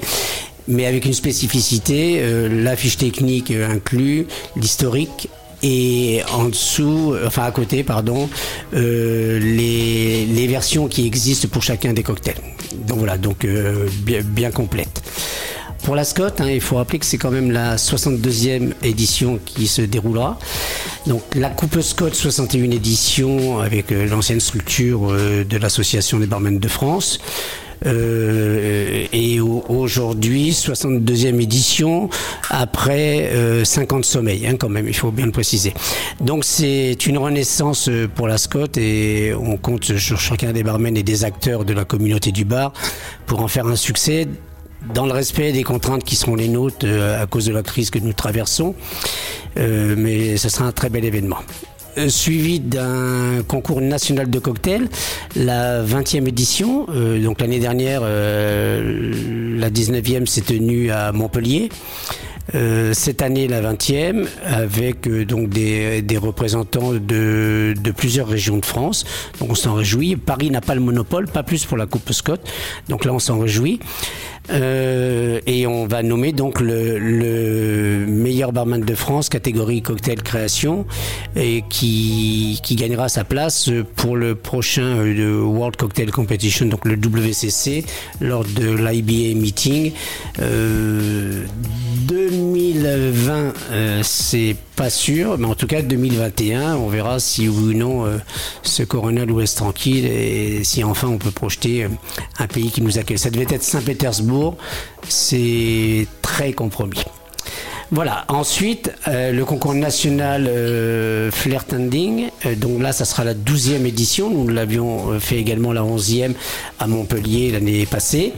mais avec une spécificité, euh, la fiche technique euh, inclut, l'historique et en dessous, euh, enfin à côté, pardon, euh, les, versions qui existent pour chacun des cocktails. Donc voilà, donc bien, complète. Pour la Scott, hein, il faut rappeler que c'est quand même la 62e édition qui se déroulera. Donc la Coupe Scott 61 édition avec l'ancienne structure de l'Association des barmen de France. Euh, et au- aujourd'hui, 62e édition, après euh, 50 sommeils, hein, quand même, il faut bien le préciser. Donc c'est une renaissance euh, pour la Scott et on compte sur chacun des barmen et des acteurs de la communauté du bar pour en faire un succès dans le respect des contraintes qui seront les nôtres euh, à cause de la crise que nous traversons. Euh, mais ce sera un très bel événement. Euh, Suivi d'un concours national de cocktails, la 20e édition. Euh, donc l'année dernière, euh, la 19e s'est tenue à Montpellier. Euh, cette année, la 20e, avec euh, donc des, des représentants de, de plusieurs régions de France. Donc on s'en réjouit. Paris n'a pas le monopole, pas plus pour la Coupe Scott. Donc là, on s'en réjouit. Euh, et on va nommer donc le, le meilleur barman de France, catégorie cocktail création, et qui, qui gagnera sa place pour le prochain euh, World Cocktail Competition, donc le WCC, lors de l'IBA meeting. Euh, 2020, euh, c'est pas sûr, mais en tout cas 2021, on verra si oui ou non euh, ce Corona nous laisse tranquille et si enfin on peut projeter euh, un pays qui nous accueille. Ça devait être Saint-Pétersbourg, c'est très compromis. Voilà. Ensuite, le concours national Flair Tending. Donc là, ça sera la 12e édition. Nous l'avions fait également la 11e à Montpellier l'année passée.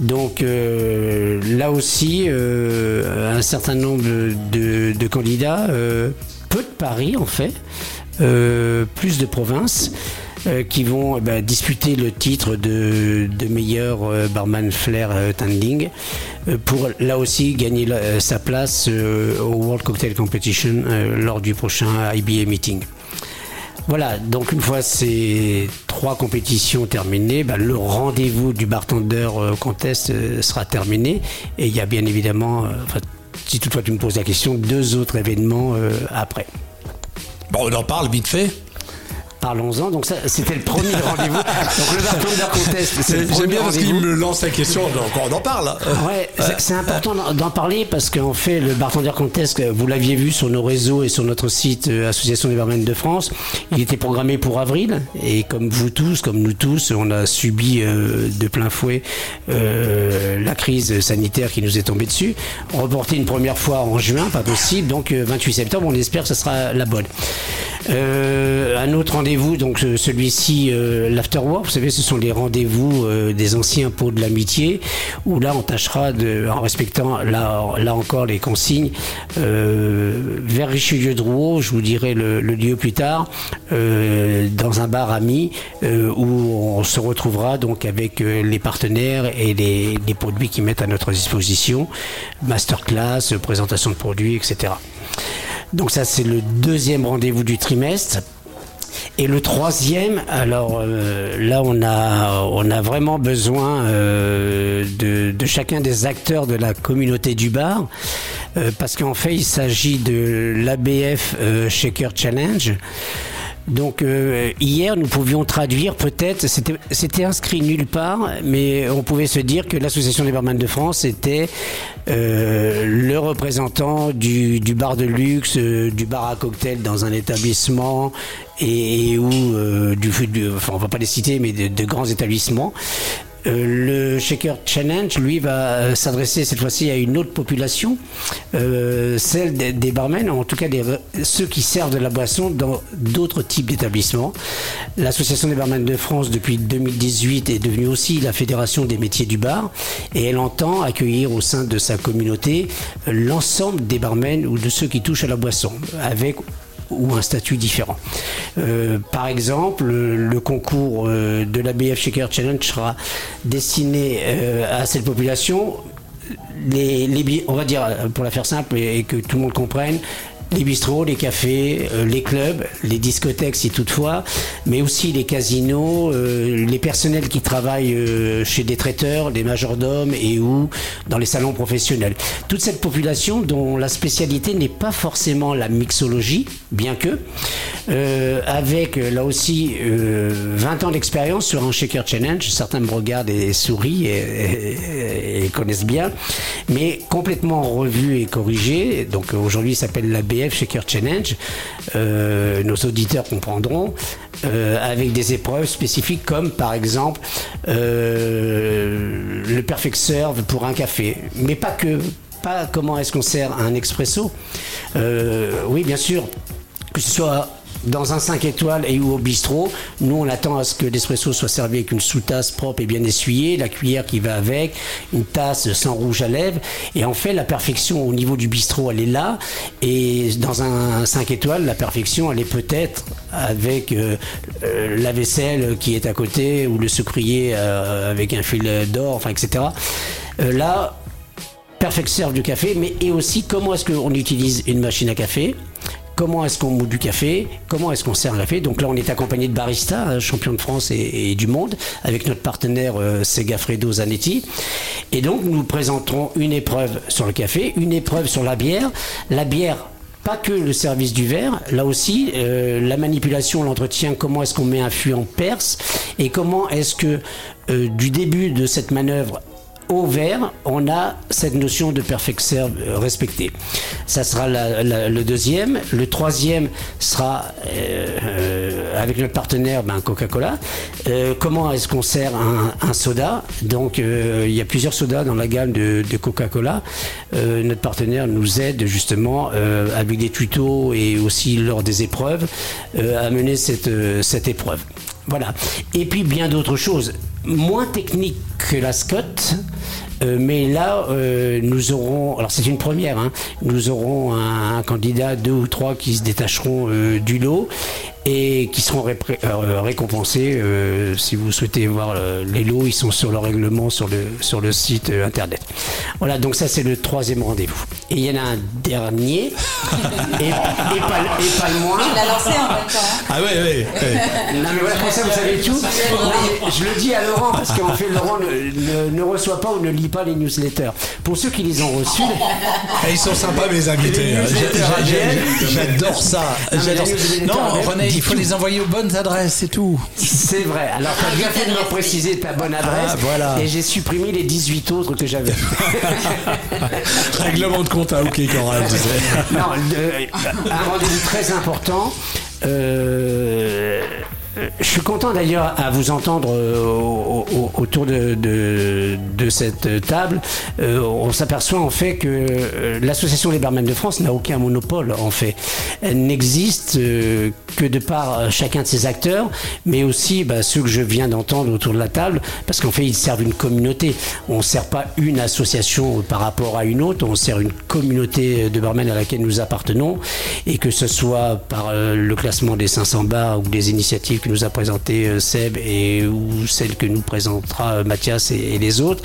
Donc euh, là aussi, euh, un certain nombre de, candidats, euh, peu de paris en fait, plus de provinces. qui vont eh ben, disputer le titre de, meilleur barman flair tending pour là aussi gagner sa place au World Cocktail Competition lors du prochain IBA meeting. Voilà, donc une fois ces trois compétitions terminées, bah, le rendez-vous du bartender euh, contest euh, sera terminé et il y a bien évidemment, euh, si toutefois tu me poses la question, deux autres événements après. On en parle vite fait. Parlons-en. Donc ça, c'était le premier rendez-vous. Donc le bartender contest, c'est le J'aime bien parce qu'il rendez-vous. me lance la question, donc on en parle. Ouais, c'est- c'est important d'en- parler parce qu'en fait, le Bartender Contest, vous l'aviez vu sur nos réseaux et sur notre site euh, Association des barmen de France, il était programmé pour avril et comme vous tous, comme nous tous, on a subi euh, de plein fouet euh, la crise sanitaire qui nous est tombée dessus. Reporté une première fois en juin, pas possible, donc euh, 28 septembre, on espère que ce sera la bonne. Euh, un autre rendez-vous, donc celui-ci, euh, l'afterwork, vous savez, ce sont les rendez-vous euh, des anciens pots de l'amitié, où là on tâchera, de, en respectant là, là encore les consignes, euh, vers Richelieu-Drouot, je vous dirai le, lieu plus tard, dans un bar ami, où on se retrouvera donc avec les partenaires et les, les produits qu'ils mettent à notre disposition, masterclass, présentation de produits, etc. Donc ça, c'est le deuxième rendez-vous du trimestre. Et le troisième, alors euh, là, on a, on a vraiment besoin euh, de, chacun des acteurs de la communauté du bar, euh, parce qu'en fait, il s'agit de l'ABF Shaker Challenge. Donc euh, hier, nous pouvions traduire peut-être, c'était- inscrit nulle part, mais on pouvait se dire que l'Association des barman de France était euh, le représentant du, bar de luxe, euh, du bar à cocktail dans un établissement et, et où du, du- enfin on va pas les citer, mais de grands établissements. Euh, le Shaker Challenge, lui, va euh, s'adresser cette fois-ci à une autre population, euh, celle des, des barmen, en tout cas ceux qui servent de la boisson dans d'autres types d'établissements. L'Association des barmen de France, depuis 2018, est devenue aussi la Fédération des métiers du bar, et elle entend accueillir au sein de sa communauté l'ensemble des barmen ou de ceux qui touchent à la boisson, avec ou un statut différent. Euh, par exemple, le, concours euh, de la BF Shaker Challenge sera destiné euh, à cette population. Les, on va dire, pour la faire simple et que tout le monde comprenne, les bistrots, les cafés, euh, les clubs, les discothèques si toutefois, mais aussi les casinos, euh, les personnels qui travaillent euh, chez des traiteurs, des majordomes et ou dans les salons professionnels. Toute cette population dont la spécialité n'est pas forcément la mixologie, bien que, avec là aussi euh, 20 ans d'expérience sur un Shaker Challenge, certains me regardent et sourient et, et- connaissent bien, mais complètement revu et corrigé. Donc aujourd'hui, s'appelle la BF Shaker Challenge. Euh, nos auditeurs comprendront. euh, avec des épreuves spécifiques comme par exemple euh, le perfect serve pour un café, mais pas que. Pas comment est-ce qu'on sert un expresso. Oui, bien sûr, que ce soit dans un 5 étoiles et ou au bistrot, nous on attend à ce que l'espresso soit servi avec une sous-tasse propre et bien essuyée, la cuillère qui va avec, une tasse sans rouge à lèvres. Et en fait, la perfection au niveau du bistrot, elle est là. Et dans un 5 étoiles, la perfection, elle est peut-être avec euh, euh, la vaisselle qui est à côté ou le sucrier euh, avec un fil d'or, enfin, etc. Là, perfect du café, mais et aussi comment est-ce qu'on utilise une machine à café? Comment est-ce qu'on moule du café Comment est-ce qu'on sert un café Donc là, on est accompagné de Barista, euh, champion de France et, et du monde, avec notre partenaire euh, Segafredo Zanetti. Et donc, nous présenterons une épreuve sur le café, une épreuve sur la bière. La bière pas que le service du verre, là aussi, euh, la manipulation, l'entretien, comment est-ce qu'on met un fût en perce et comment est-ce que euh, du début de cette manœuvre au verre, on a cette notion de perfect serve euh, respectée. Ça sera le deuxième. Le troisième sera euh, euh, avec notre partenaire ben, Coca-Cola. Comment est-ce qu'on sert un, soda? Donc il y a plusieurs sodas dans la gamme de, Coca-Cola. Notre partenaire nous aide justement avec des tutos et aussi lors des épreuves à mener cette épreuve. Voilà. Et puis bien d'autres choses, moins techniques que la Scott. euh, mais là, euh, nous aurons, alors c'est une première, hein, nous aurons un, candidat, deux ou trois qui se détacheront euh, du lot et qui seront euh, récompensés. euh, si vous souhaitez voir euh, les lots, ils sont sur le règlement sur le, sur le site euh, internet. Voilà, donc ça c'est le troisième rendez-vous. Et il y en a un dernier, et, et pas, et pas le moins. Tu l'as lancé en même temps. Ah ouais, ouais. ouais. Non mais voilà, comme ça vous savez tout. Je le dis à Laurent parce qu'en fait Laurent ne, ne- ne reçoit pas ou ne lit pas les newsletters. Pour ceux qui les ont reçus, Et ils sont sympas mes invités. hein. J'adore ça. Non, René, il faut tout. les envoyer aux bonnes adresses, c'est tout. c'est vrai. Alors t'as bien fait de me préciser ta bonne adresse. Ah, voilà. Et j'ai supprimé les 18 autres que j'avais. Règlement de compte à OK Coral, tu non, le- un rendez-vous très important. Euh, je suis content d'ailleurs à vous entendre euh, au- au- autour de, cette table. Euh, on s'aperçoit en fait que euh, l'association des barmen de France n'a aucun monopole en fait. Elle n'existe que de par chacun de ses acteurs, mais aussi bah, ceux que je viens d'entendre autour de la table, parce qu'en fait ils servent une communauté. On ne sert pas une association par rapport à une autre, on sert une communauté de barmen à laquelle nous appartenons, et que ce soit par le classement des 500 bars ou des initiatives nous a présenté euh, Seb et ou celles que nous présentera euh, Mathias et, les autres,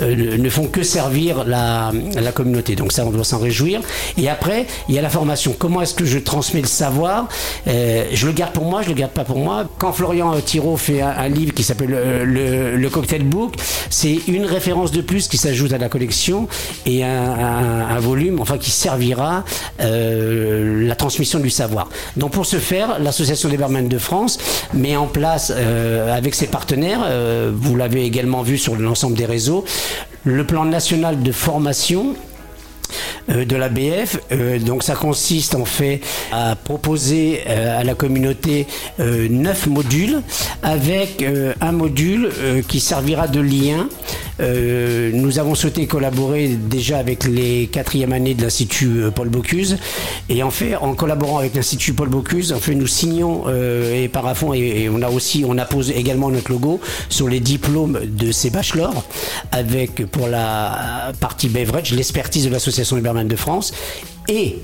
euh, ne- font que servir la, la communauté. Donc ça, on doit s'en réjouir. Et après, il y a la formation. Comment est-ce que je transmets le savoir je le garde pour moi, je le garde pas pour moi. Quand Florian Thiraud fait un, livre qui s'appelle le, le- Cocktail Book, c'est une référence de plus qui s'ajoute à la collection et un, volume, enfin qui servira la transmission du savoir. Donc pour ce faire, l'association des barman de France met en place euh, avec ses partenaires, euh, vous l'avez également vu sur l'ensemble des réseaux, le plan national de formation de la BF. Euh, donc ça consiste en fait à proposer euh, à la communauté euh, neuf modules avec euh, un module euh, qui servira de lien. Euh, nous avons souhaité collaborer déjà avec les quatrièmes années de l'Institut euh, Paul Bocuse et en fait en collaborant avec l'Institut Paul Bocuse, en fait nous signons euh, et par fond et, et on a aussi on appose également notre logo sur les diplômes de ces bachelors avec pour la partie beverage l'expertise de l'association barman de France et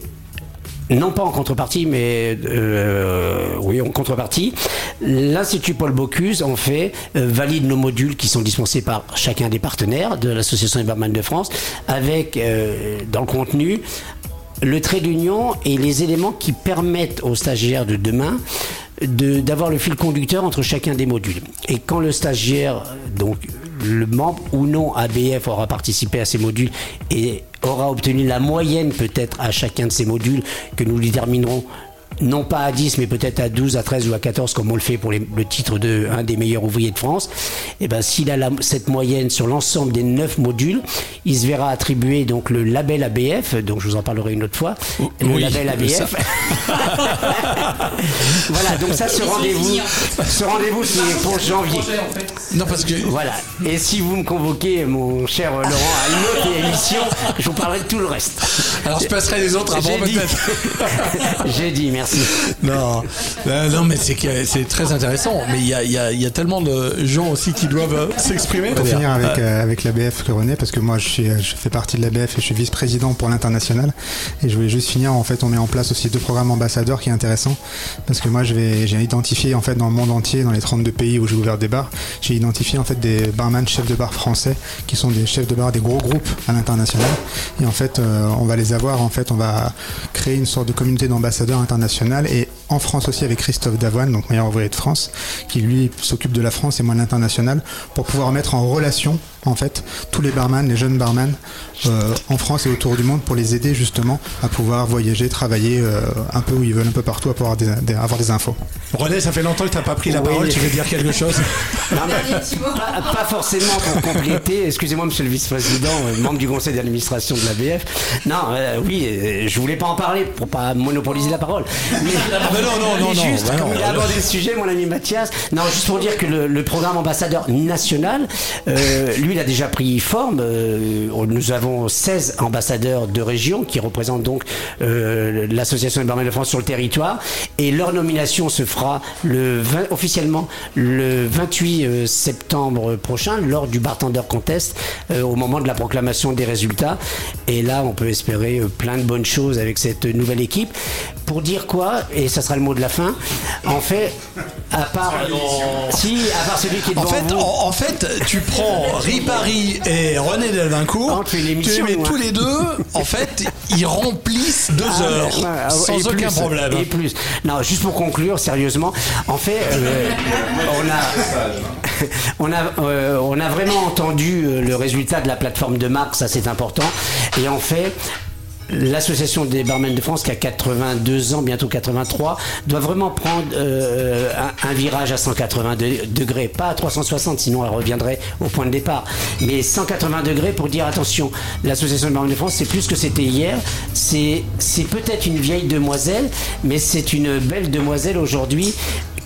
non pas en contrepartie, mais euh, oui, en contrepartie, l'Institut Paul Bocuse, en fait, euh, valide nos modules qui sont dispensés par chacun des partenaires de l'Association des de France, avec euh, dans le contenu le trait d'union et les éléments qui permettent aux stagiaires de demain de- d'avoir le fil conducteur entre chacun des modules. Et quand le stagiaire, donc le membre ou non ABF aura participé à ces modules et aura obtenu la moyenne peut-être à chacun de ces modules que nous déterminerons non pas à 10 mais peut-être à 12, à 13 ou à 14 comme on le fait pour les- le titre de un des meilleurs ouvriers de France, et ben s'il a la- cette moyenne sur l'ensemble des 9 modules, il se verra attribuer donc le label ABF, donc je vous en parlerai une autre fois, le oui, label. ABF. voilà, donc ça ce rendez-vous ce rendez-vous c'est pour janvier. Non parce que Voilà. Et si vous me convoquez mon cher Laurent à une autre émission, je vous parlerai de tout le reste. Alors je passerai les autres avant peut-être. J'ai dit merci. Non, non, mais c'est très intéressant. Mais il y a, il y a- il y a tellement de gens aussi qui doivent euh, s'exprimer. Pour finir avec, Euh, avec l'ABF René, parce que moi je, suis, je fais partie de l'ABF et je suis vice-président pour l'international. Et je voulais juste finir, en fait, on met en place aussi deux programmes ambassadeurs qui est intéressant. Parce que moi je vais, j'ai identifié en fait dans le monde entier, dans les 32 pays où j'ai ouvert des bars, j'ai identifié en fait des barman chefs de bar français qui sont des chefs de bar des gros groupes à l'international. Et en fait, euh, on va les avoir, en fait, on va créer une sorte de communauté d'ambassadeurs et en France aussi avec Christophe Davoine, donc meilleur ouvrier de France, qui lui s'occupe de la France et moi de l'international, pour pouvoir mettre en relation en fait tous les barman, les jeunes barman euh, en France et autour du monde pour les aider justement à pouvoir voyager, travailler euh, un peu où ils veulent, un peu partout, à pouvoir des- des- avoir des infos. René, ça fait longtemps que tu n'as pas pris la Oui. parole. Tu veux dire quelque chose? Non, mais pas, pas forcément pour compléter. Excusez-moi, monsieur le vice-président, euh, membre du conseil d'administration de l'ABF. Non, euh, oui, euh, je voulais pas en parler pour pas monopoliser la parole. Mais, Mais non, non, non, mais non, juste, bah comme non, il a abordé le sujet, mon ami Mathias. Non, juste pour dire que le, le programme ambassadeur national, euh, lui, il a déjà pris forme. Euh, nous avons 16 ambassadeurs de région qui représentent donc euh, l'association des barman de France sur le territoire. Et leur nomination se fera le 20 officiellement le 28 euh, septembre prochain lors du Bartender Contest euh, au moment de la proclamation des résultats. Et là, on peut espérer plein de bonnes choses avec cette nouvelle équipe. Pour dire quoi, et ça sera le mot de la fin, en fait, à part, si, à part celui qui est En devant fait, vous, en, en fait, tu prends Ripari et René Delvincourt, tu les tous les deux. En fait, ils remplissent deux Ah, heures ouais, sans et aucun plus, problème. Et plus. Non, juste pour conclure, sérieusement, en fait, euh, on a, on a, euh, on a vraiment entendu euh, le résultat de la plateforme de marque, ça c'est important. Et en fait. L'association des barmen de France, qui a 82 ans, bientôt 83, doit vraiment prendre euh, un, virage à 180 de- degrés, pas à 360, sinon elle reviendrait au point de départ. Mais 180 degrés pour dire attention, l'association des barmen de France, c'est plus que c'était hier. C'est peut-être une vieille demoiselle, mais c'est une belle demoiselle aujourd'hui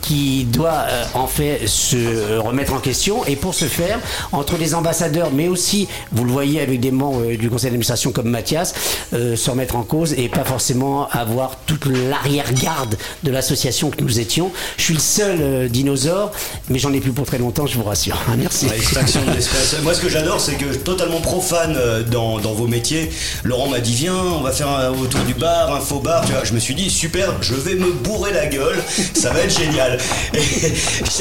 qui doit euh, en fait se remettre en question et pour ce faire entre les ambassadeurs mais aussi vous le voyez avec des membres euh, du conseil d'administration comme Mathias euh, se remettre en cause et pas forcément avoir toute l'arrière-garde de l'association que nous étions je suis le seul euh, dinosaure mais j'en ai plus pour très longtemps je vous rassure Ah, merci. Moi, ce que j'adore, c'est que totalement profane euh, dans, dans vos métiers. Laurent m'a dit viens, on va faire un, autour du bar, un faux bar. Tu vois, je me suis dit super, je vais me bourrer la gueule, ça va être génial. Et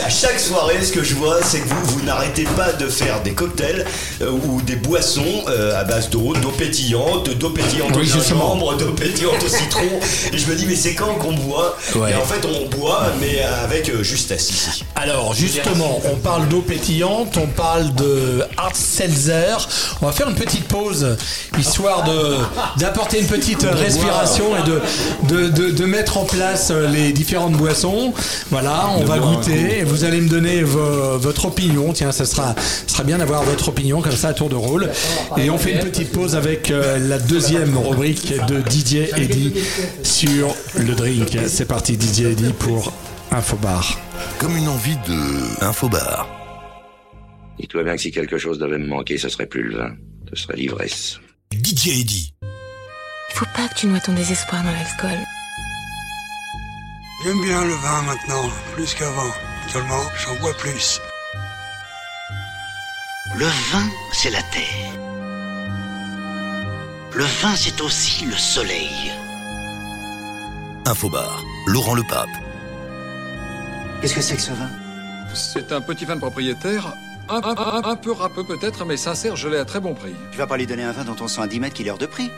à chaque soirée, ce que je vois, c'est que vous, vous n'arrêtez pas de faire des cocktails euh, ou des boissons euh, à base d'eau, d'eau pétillante, d'eau pétillante Oui, au justement. gingembre, d'eau pétillante au citron. Et je me dis, mais c'est quand qu'on boit? Ouais. Et en fait, on boit, mais avec euh, justesse ici. Alors justement, on parle d'eau pétillante, on parle de hard seltzer. On va faire une petite pause, histoire de d'apporter une petite respiration et de, de, de, de mettre en place les différentes boissons. Voilà, on De va goûter et vous allez me donner vo- votre opinion. Tiens, ça sera, bien d'avoir votre opinion comme ça à tour de rôle. Et on fait une petite pause avec euh, la deuxième rubrique de Didier Eddy sur le drink. C'est parti Didier Eddy pour Infobar. Comme une envie de... Infobar. Dis-toi bien que si quelque chose devait me manquer, ce serait plus le vin, ce serait l'ivresse. DJ Eddy. Faut pas que tu noies ton désespoir dans l'alcool. J'aime bien le vin maintenant, plus qu'avant. Seulement, j'en bois plus. Le vin, c'est la terre. Le vin, c'est aussi le soleil. Infobar. Laurent Le Pape. Qu'est-ce que c'est que ce vin? C'est un petit vin de propriétaire, un, un- un- un peu râpeux peut-être, mais sincère, je l'ai à très bon prix. Tu vas pas lui donner un vin dont on sent à 10 mètres qu'il est hors de prix?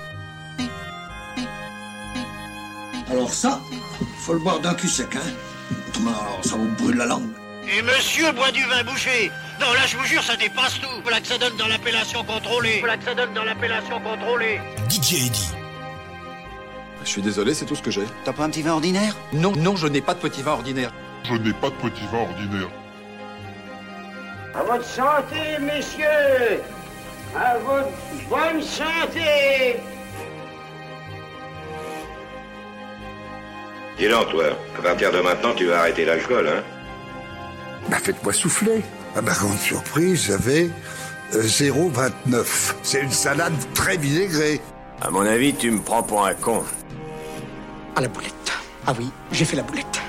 Alors ça, faut le boire d'un cul sec, hein. Autrement, ça vous brûle la langue. Et monsieur boit du vin bouché Non, là, je vous jure, ça dépasse tout Voilà que ça donne dans l'appellation contrôlée Voilà que ça donne dans l'appellation contrôlée DJ Eddy. Je suis désolé, c'est tout ce que j'ai. T'as pas un petit vin ordinaire? Non, non, je n'ai pas de petit vin ordinaire. Je n'ai pas de petit vin ordinaire. À votre santé, messieurs À votre bonne santé Dis donc, toi, à partir de maintenant, tu vas arrêter l'alcool, hein Bah faites-moi souffler. À ma grande surprise, j'avais euh, 0,29. C'est une salade très vinaigrée. À mon avis, tu me prends pour un con. À la boulette. Ah oui, j'ai fait la boulette.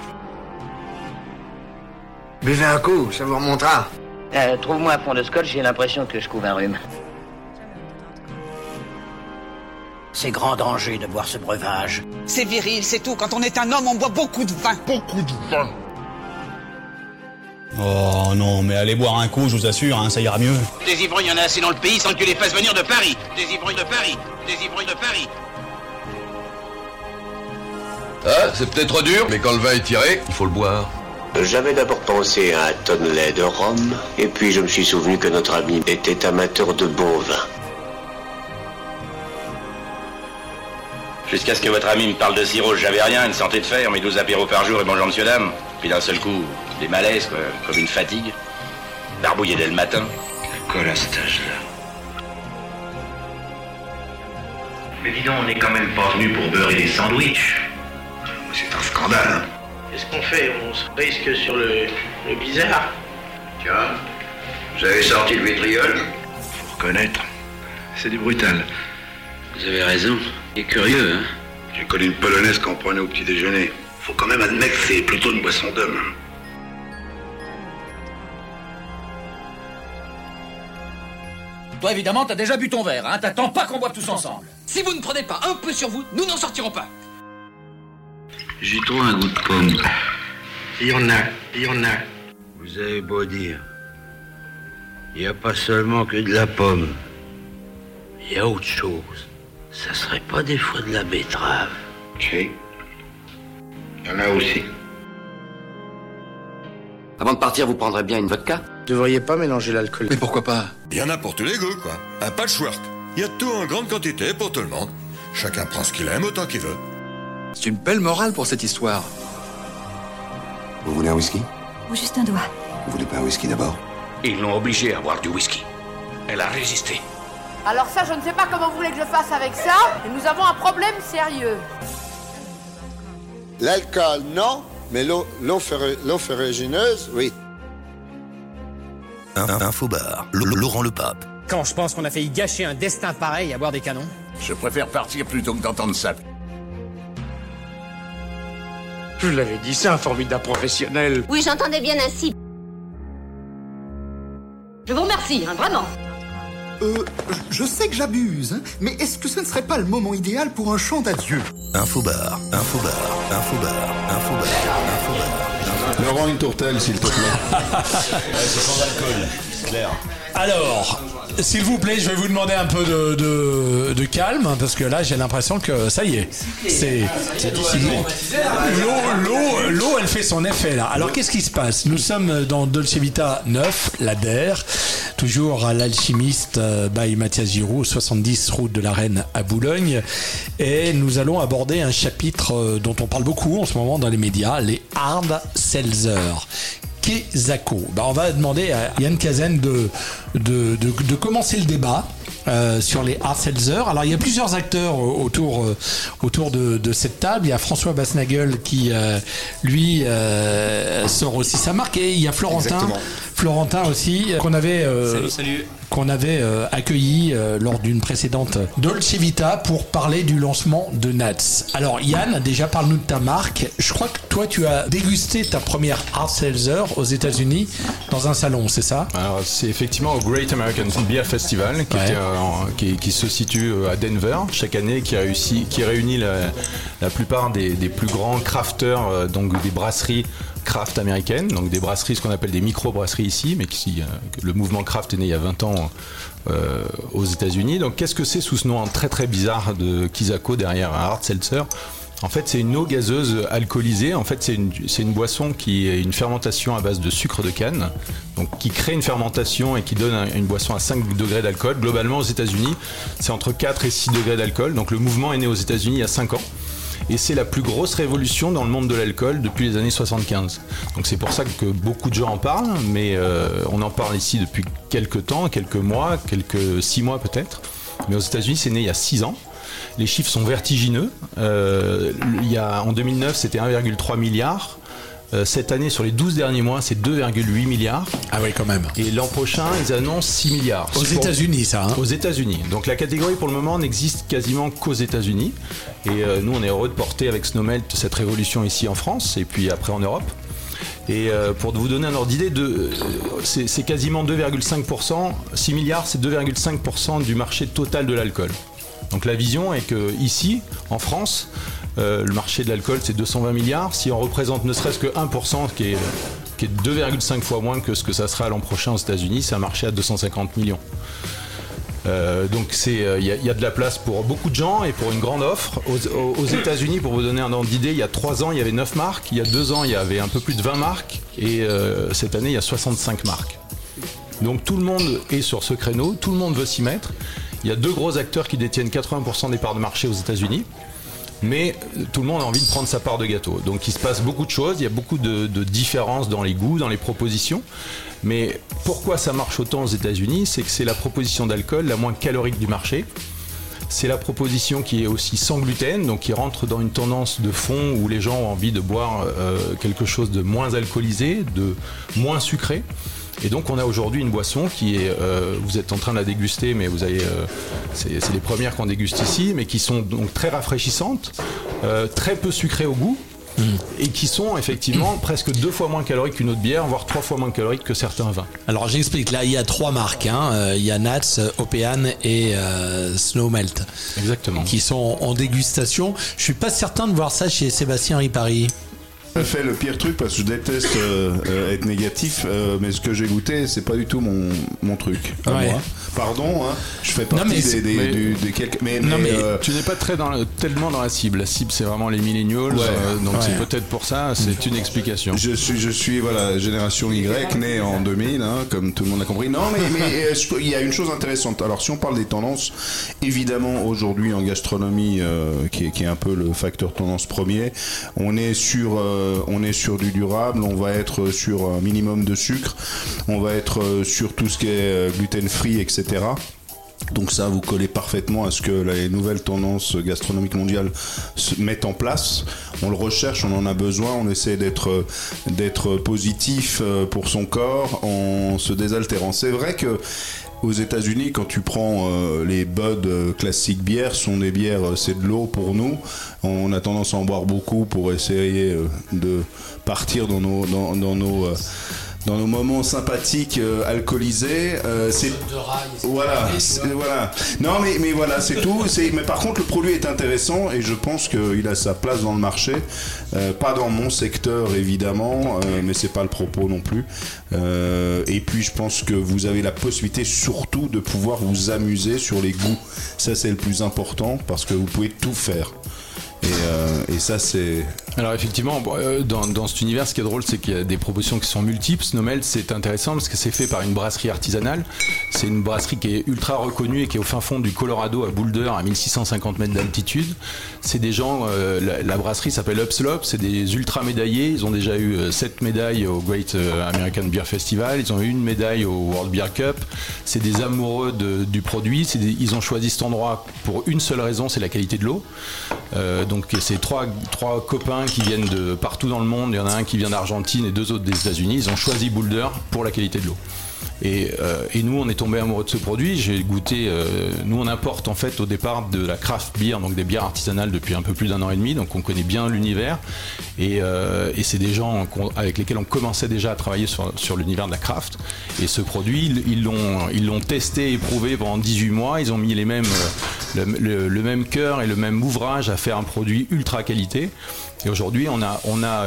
Buvez un coup, ça vous remontera. Euh, Trouve-moi un fond de scotch, j'ai l'impression que je couvre un rhume. C'est grand danger de boire ce breuvage. C'est viril, c'est tout. Quand on est un homme, on boit beaucoup de vin. Beaucoup de vin. Oh non, mais allez boire un coup, je vous assure, hein, ça ira mieux. Des ivrognes, il y en a assez dans le pays sans que tu les fasses venir de Paris. Des ivrognes de Paris. Des ivrognes de Paris. Ah, c'est peut-être dur, mais quand le vin est tiré, il faut le boire. J'avais d'abord pensé à un tonnelet de rhum, et puis je me suis souvenu que notre ami était amateur de bon vin. Jusqu'à ce que votre ami me parle de cirrhose, j'avais rien, une santé de fer, mes 12 apéros par jour et bonjour monsieur dame. Puis d'un seul coup, des malaises, quoi, comme une fatigue. Barbouillé dès le matin. Quoi à cet âge-là Mais dis donc, on n'est quand même pas venu pour beurrer des sandwichs. C'est un scandale. Qu'est-ce qu'on fait? On se risque sur le, le bizarre. Tiens, vous avez sorti le vitriol? Faut reconnaître, c'est du brutal. Vous avez raison. Il est curieux, hein J'ai connu une polonaise qu'on prenait au petit déjeuner. Faut quand même admettre que c'est plutôt une boisson d'homme. Toi, évidemment, t'as déjà bu ton verre, hein T'attends pas qu'on boive tous ensemble. Si vous ne prenez pas un peu sur vous, nous n'en sortirons pas. J'ai trop un goût de pomme. Il y en a, il y en a. Vous avez beau dire. Il n'y a pas seulement que de la pomme. Il y a autre chose. Ça serait pas des fois de la betterave. Si. Il y en a aussi. Avant de partir, vous prendrez bien une vodka? Devriez pas mélanger l'alcool. Mais pourquoi pas? Il y en a pour tous les goûts, quoi. Un patchwork. Il y a de tout en grande quantité pour tout le monde. Chacun prend ce qu'il aime autant qu'il veut. C'est une belle morale pour cette histoire. Vous voulez un whisky? Ou juste un doigt. Vous voulez pas un whisky d'abord? Ils l'ont obligée à boire du whisky. Elle a résisté. Alors ça, je ne sais pas comment vous voulez que je fasse avec ça, mais nous avons un problème sérieux. L'alcool, non, mais l'eau l'eau ferru- l'eau ferrugineuse, oui. Infobar. L- Laurent Le Pape. Quand je pense qu'on a failli gâcher un destin pareil à boire des canons. Je préfère partir plutôt que d'entendre ça. Je vous l'avais dit, c'est un formidable professionnel. Oui, j'entendais bien ainsi. Je vous remercie, hein, vraiment. Euh, je sais que j'abuse, hein, mais est-ce que ce ne serait pas le moment idéal pour un chant d'adieu Infobar. Infobar. Infobar. Infobar. Infobar. Laurent, une tourtelle, s'il te plaît. c'est sans alcool, clair. Alors, s'il vous plaît, je vais vous demander un peu de, calme, parce que là, j'ai l'impression que ça y est. C'est l'eau, l'eau, elle fait son effet là. Alors, qu'est-ce qui se passe? Nous sommes dans Dolce Vita 9, la DER, toujours à l'alchimiste euh, by Mathias Giroud, 70 route de la Reine à Boulogne, et nous allons aborder un chapitre euh, dont on parle beaucoup en ce moment dans les médias, les hard seltzers. Kezako. Bah, on va demander à Yann Kazen de, de, de, commencer le débat. euh, sur les hard seltzers. Alors il y a plusieurs acteurs euh, autour, euh, autour de, cette table. Il y a François Basnagel qui lui sort aussi sa marque et il y a Florentin. Florentin aussi euh, qu'on avait euh, Salut, salut. qu'on avait euh, accueilli euh, lors d'une précédente Dolce Vita pour parler du lancement de Nats. Alors Yann, déjà parle-nous de ta marque. Je crois que toi tu as dégusté ta première hard seltzer aux États-Unis dans un salon, c'est ça? Alors, c'est effectivement au Great American Beer Festival qui, Ouais. était, euh, en- qui- qui se situe à Denver chaque année, qui, a réussi, qui réunit la, la plupart des, des plus grands crafters, euh, donc des brasseries craft américaines, donc des brasseries, ce qu'on appelle des micro-brasseries ici, mais qui, euh, le mouvement craft est né il y a 20 ans euh, aux États-Unis. Donc, qu'est-ce que c'est sous ce nom très très bizarre de Kizako derrière un hard seltzer? En fait, c'est une eau gazeuse alcoolisée. En fait, c'est une, une boisson qui est une fermentation à base de sucre de canne, donc qui crée une fermentation et qui donne un- une boisson à 5 degrés d'alcool. Globalement, aux États-Unis, c'est entre 4 et 6 degrés d'alcool. Donc, le mouvement est né aux États-Unis il y a 5 ans. Et c'est la plus grosse révolution dans le monde de l'alcool depuis les années 75. Donc c'est pour ça que beaucoup de gens en parlent, mais euh, on en parle ici depuis quelques temps, quelques mois, quelques six mois peut-être. Mais aux États-Unis, c'est né il y a 6 ans. Les chiffres sont vertigineux. Euh, il y a, en 2009, c'était 1,3 milliard. Euh, cette année, sur les 12 derniers mois, c'est 2,8 milliards. Ah oui, quand même. Et l'an prochain, ils annoncent 6 milliards. Aux États-Unis, ça. hein aux États-Unis. Donc la catégorie pour le moment n'existe quasiment qu'aux États-Unis. Et euh, nous, on est heureux de porter avec Snowmelt cette révolution ici en France et puis après en Europe. Et euh, pour vous donner un ordre d'idée, euh, c'est quasiment 2,5%. 6 milliards, c'est 2,5% du marché total de l'alcool. Donc la vision est que ici, en France, euh, le marché de l'alcool c'est 220 milliards. Si on représente ne serait-ce que 1%, qui est, qui est 2,5 fois moins que ce que ça sera l'an prochain aux États-Unis, c'est un marché à 250 millions. Euh, donc c'est il y, a- de la place pour beaucoup de gens et pour une grande offre. Aux, États-Unis, pour vous donner un ordre d'idée, il y a 3 ans il y avait 9 marques, il y a 2 ans il y avait un peu plus de 20 marques et euh, cette année il y a 65 marques. Donc tout le monde est sur ce créneau, tout le monde veut s'y mettre. Il y a deux gros acteurs qui détiennent 80% des parts de marché aux États-Unis. Mais tout le monde a envie de prendre sa part de gâteau. Donc il se passe beaucoup de choses, il y a beaucoup de, de différences dans les goûts, dans les propositions. Mais pourquoi ça marche autant aux États-Unis C'est que c'est la proposition d'alcool la moins calorique du marché. C'est la proposition qui est aussi sans gluten, donc qui rentre dans une tendance de fond où les gens ont envie de boire euh, quelque chose de moins alcoolisé, de moins sucré. Et donc on a aujourd'hui une boisson qui est, euh, vous êtes en train de la déguster, mais vous avez, euh, c'est les premières qu'on déguste ici, mais qui sont donc très rafraîchissantes, euh, très peu sucrées au goût. Et qui sont effectivement presque deux fois moins caloriques qu'une autre bière, voire trois fois moins caloriques que certains vins. Alors j'explique, là il y a trois marques, hein. Il y a Nats, Opean et Snowmelt. Exactement. Qui sont en dégustation. Je suis pas certain de voir ça chez Sébastien Ripari. Je fais le pire truc parce que je déteste euh, euh, être négatif, euh, mais ce que j'ai goûté, c'est pas du tout mon, mon truc. à Ouais. moi. Pardon, hein, je fais partie mais des, c'est- des, mais- du- des quelques. Mais, non mais tu n'es pas très dans tellement dans la cible. La cible c'est vraiment les millennials, Ouais. donc Ouais. c'est peut-être pour ça. C'est une explication. Je suis, je suis voilà, génération Y, né en 2000, hein, comme tout le monde a compris. Non, mais, il y a une chose intéressante? Alors, si on parle des tendances, évidemment, aujourd'hui en gastronomie, qui, est, qui est un peu le facteur tendance premier, on est sur, on est sur du durable. On va être sur un minimum de sucre. On va être euh, sur tout ce qui est gluten free, etc. Donc ça, vous collez parfaitement à ce que les nouvelles tendances gastronomiques mondiales se mettent en place. On le recherche, on en a besoin, on essaie d'être d'être positif euh, pour son corps en se désaltérant. C'est vrai que aux États-Unis, quand tu prends euh, les Bud euh, classiques bières, sont des bières, euh, c'est de l'eau pour nous. On a tendance à en boire beaucoup pour essayer euh, de partir dans nos dans, nos dans nos moments sympathiques euh, alcoolisés. euh, c'est voilà, c'est- voilà. Non, mais mais voilà, c'est tout. C'est mais par contre, le produit est intéressant et je pense qu'il a sa place dans le marché. Euh, pas dans mon secteur évidemment, euh, mais c'est pas le propos non plus. Euh, et puis je pense que vous avez la possibilité surtout de pouvoir vous amuser sur les goûts. Ça c'est le plus important parce que vous pouvez tout faire. Et, euh, et ça c'est Alors effectivement, euh, dans, dans cet univers, ce qui est drôle, c'est qu'il y a des propositions qui sont multiples. Snowmelt, c'est intéressant parce que c'est fait par une brasserie artisanale. C'est une brasserie qui est ultra reconnue et qui est au fin fond du Colorado à Boulder, à 1650 mètres d'altitude. C'est des gens, euh, la, brasserie s'appelle Upslop, c'est des ultra médaillés. Ils ont déjà eu 7 médailles au Great euh, American Beer Festival. Ils ont eu une médaille au World Beer Cup. C'est des amoureux de- du produit. Ils ont choisi cet endroit pour une seule raison, c'est la qualité de l'eau. Euh, donc c'est trois, trois copains qui viennent de partout dans le monde. Il y en a un qui vient d'Argentine et deux autres des États-Unis. Ils ont choisi Boulder pour la qualité de l'eau. Et, euh, et nous, on est tombé amoureux de ce produit. J'ai goûté. euh, nous, on importe en fait au départ de la craft beer, donc des bières artisanales depuis un peu plus d'un an et demi. Donc, on connaît bien l'univers. Et, euh, c'est des gens avec lesquels on commençait déjà à travailler sur, l'univers de la craft. Et ce produit, ils- l'ont, ils l'ont testé, éprouvé pendant 18 mois. Ils ont mis les mêmes, le, le- même cœur et le même ouvrage à faire un produit ultra qualité. Et aujourd'hui, on a, on a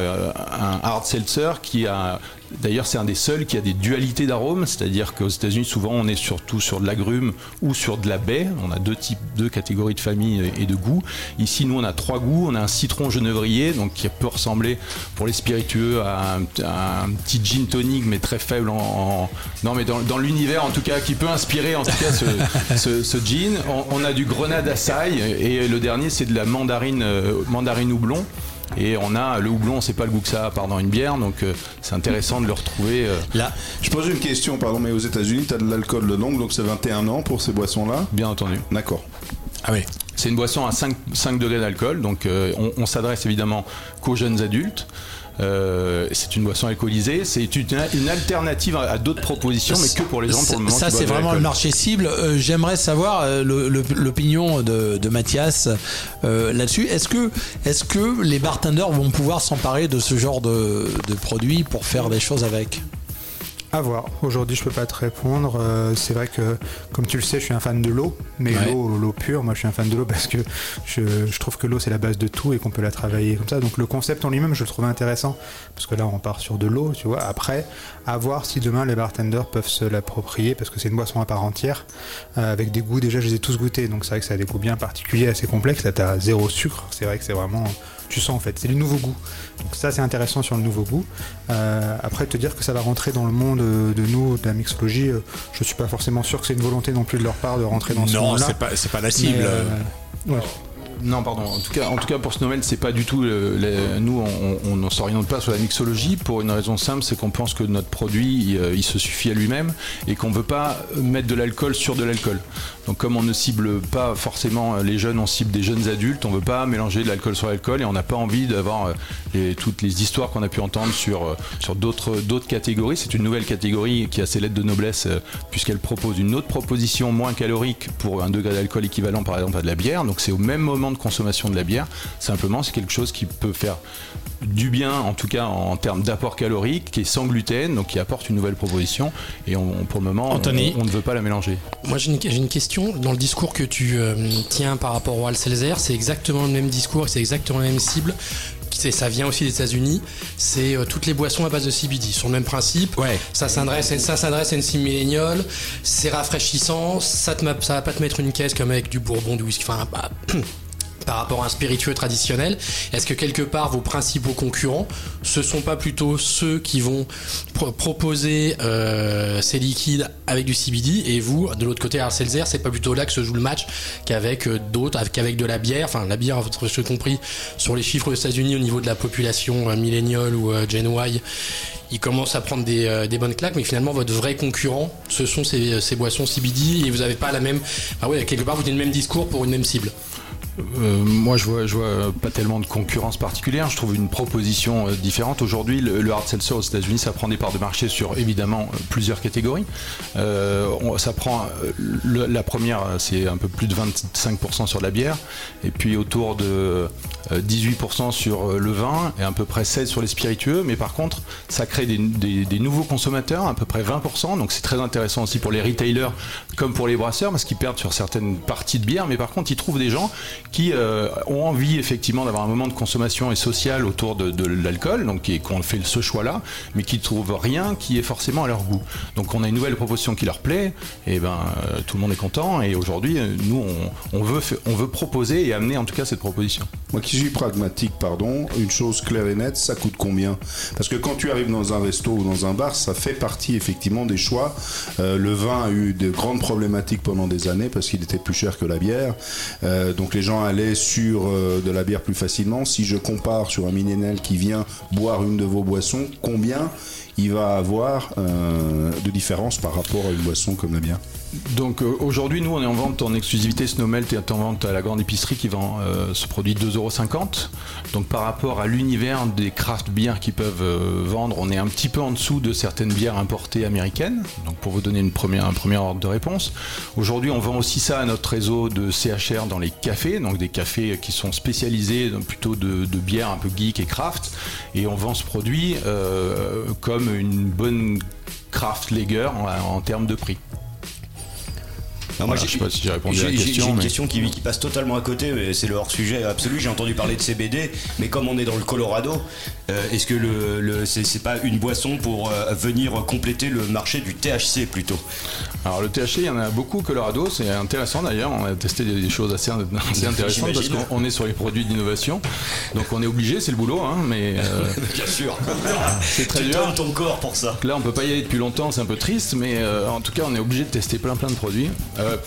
un hard seltzer qui a, d'ailleurs, c'est un des seuls qui a des dualités d'arômes, c'est-à-dire qu'aux États-Unis, souvent, on est surtout sur de l'agrumes ou sur de la baie. On a deux types, deux catégories de familles et de goûts. Ici, nous, on a trois goûts. On a un citron genévrier, donc qui peut ressembler pour les spiritueux à un, à un petit gin tonic, mais très faible en, en- non, mais dans, dans l'univers, en tout cas, qui peut inspirer, en tout cas, ce, ce, ce gin. On, on a du grenade açaï et le dernier, c'est de la mandarine, euh, mandarine houblon. Et on a le houblon, c'est pas le goût que ça a part dans une bière, donc euh, c'est intéressant de le retrouver. euh, Là, Je pose une question, pardon, mais aux États-Unis, tu as de l'alcool de longue, donc c'est 21 ans pour ces boissons-là? Bien entendu. D'accord. Ah oui. C'est une boisson à 5, 5 degrés d'alcool, donc euh, on, on s'adresse évidemment qu'aux jeunes adultes. Euh, c'est une boisson alcoolisée, c'est une, une alternative à, à d'autres propositions, mais que pour les gens pour le moment. Ça, c'est vraiment le marché cible. Euh, J'aimerais savoir euh, l'opinion de, de Mathias là-dessus. Est-ce que, est que les bartenders vont pouvoir s'emparer de ce genre de, de produit pour faire des choses avec? À voir. Aujourd'hui, je peux pas te répondre. Euh, c'est vrai que, comme tu le sais, je suis un fan de l'eau, mais Ouais. l'eau, l'eau pure. Moi, je suis un fan de l'eau parce que je, je trouve que l'eau c'est la base de tout et qu'on peut la travailler comme ça. Donc le concept en lui-même, je le trouve intéressant parce que là, on part sur de l'eau, tu vois. Après, à voir si demain les bartenders peuvent se l'approprier parce que c'est une boisson à part entière euh, avec des goûts. Déjà, je les ai tous goûtés, donc c'est vrai que ça a des goûts bien particuliers, assez complexes. Là, t'as zéro sucre. C'est vrai que c'est vraiment tu sens en fait, c'est les nouveaux goûts. Donc ça c'est intéressant sur le nouveau goût. Euh, après te dire que ça va rentrer dans le monde euh, de nous, de la mixologie, euh, je suis pas forcément sûr que c'est une volonté non plus de leur part de rentrer dans ce Non, monde-là. c'est pas- c'est pas la cible. Mais, euh, ouais. Non, pardon. En tout cas, en tout cas pour ce Noël, c'est pas du tout. le- le- nous, on- ne s'oriente pas sur la mixologie pour une raison simple, c'est qu'on pense que notre produit, il, il se suffit à lui-même et qu'on veut pas mettre de l'alcool sur de l'alcool. Donc, comme on ne cible pas forcément les jeunes, on cible des jeunes adultes. On veut pas mélanger de l'alcool sur l'alcool et on n'a pas envie d'avoir euh, toutes les histoires qu'on a pu entendre sur euh, d'autres catégories. C'est une nouvelle catégorie qui a ses lettres de noblesse euh, puisqu'elle propose une autre proposition moins calorique pour un degré d'alcool équivalent par exemple à de la bière. Donc c'est au même moment de consommation de la bière. Simplement, c'est quelque chose qui peut faire du bien, en tout cas en termes d'apport calorique, qui est sans gluten, donc qui apporte une nouvelle proposition. Et on, pour le moment, on- Anthony. on, ne veut pas la mélanger. Moi j'ai une, question. Dans le discours que tu euh, tiens par rapport au Alcelzer, c'est exactement le même discours, c'est exactement la même cible. Ça vient aussi des États-Unis. C'est euh, toutes les boissons à base de CBD. Sur le même principe. Ça s'adresse, à- ça s'adresse à une cible milléniale. C'est rafraîchissant. Ça, te, ma- ça va pas te mettre une caisse comme avec du bourbon, du whisky. Enfin, bah, par rapport à un spiritueux traditionnel Est-ce que quelque part vos principaux concurrents, ce sont pas plutôt ceux qui vont pro- proposer euh, ces liquides avec du CBD et vous, de l'autre côté, Arcelzer, c'est pas plutôt là que se joue le match qu'avec euh, d'autres, avec- qu'avec de la bière, enfin la bière, ce compris, sur les chiffres aux États-Unis au niveau de la population euh, ou euh, Gen Y, ils commencent à prendre des, euh, des bonnes claques, mais finalement votre vrai concurrent, ce sont ces, boissons CBD et vous avez pas la même, ah ouais, quelque part vous avez le même discours pour une même cible. Euh, moi, je vois, pas tellement de concurrence particulière. Je trouve une proposition euh, différente. Aujourd'hui, le, hard seltzer aux États-Unis, ça prend des parts de marché sur évidemment euh, plusieurs catégories. Ça prend la première, c'est un peu plus de 25% sur la bière, et puis autour de euh, 18% sur le vin et à peu près 16 sur les spiritueux. Mais par contre, ça crée des, des- des nouveaux consommateurs, à peu près 20%. Donc c'est très intéressant aussi pour les retailers comme pour les brasseurs, parce qu'ils perdent sur certaines parties de bière. Mais par contre, ils trouvent des gens qui euh, ont envie effectivement d'avoir un moment de consommation et social autour de, l'alcool, donc qui qu'on fait ce choix-là, mais qui ne trouvent rien qui est forcément à leur goût. Donc on a une nouvelle proposition qui leur plaît, et ben euh, tout le monde est content. Et aujourd'hui, euh, nous, on, veut, on veut proposer et amener en tout cas cette proposition. Moi qui suis pragmatique, pardon, une chose claire et nette, ça coûte combien? Parce que quand tu arrives dans un resto ou dans un bar, ça fait partie effectivement des choix. Le vin a eu de grandes problématiques pendant des années parce qu'il était plus cher que la bière. Donc les gens allaient sur euh, de la bière plus facilement. Si je compare sur un millénaire qui vient boire une de vos boissons, combien il va avoir euh, de différence par rapport à une boisson comme la bière? Donc euh, aujourd'hui, nous, on est en vente en exclusivité. Snowmelt est en vente à la grande épicerie qui vend euh, ce produit 2,50€. Donc par rapport à l'univers des craft beers qui peuvent euh, vendre, on est un petit peu en dessous de certaines bières importées américaines. Donc pour vous donner un premier ordre de réponse. Aujourd'hui, on vend aussi ça à notre réseau de CHR dans les cafés, donc des cafés qui sont spécialisés plutôt de, bières un peu geek et craft. Et on vend ce produit comme une bonne craft lager en termes de prix. Non, Voilà, j'ai- je sais pas si j'ai répondu à la question. J'ai une mais- question qui, qui passe totalement à côté, mais c'est le hors sujet absolu. J'ai entendu parler de CBD, mais comme on est dans le Colorado, euh, est-ce que le, le- c'est pas une boisson pour euh, venir compléter le marché du THC plutôt? Alors le THC, il y en a beaucoup au Colorado, c'est intéressant d'ailleurs, on a testé des, des choses assez, assez intéressantes parce qu'on on est sur les produits d'innovation, donc on est obligé, c'est le boulot, hein, mais euh, Bien sûr. c'est très tu dur. donnes ton corps pour ça. Là on peut pas y aller depuis longtemps, c'est un peu triste, mais en tout cas on est obligé de tester plein plein de produits. Euh,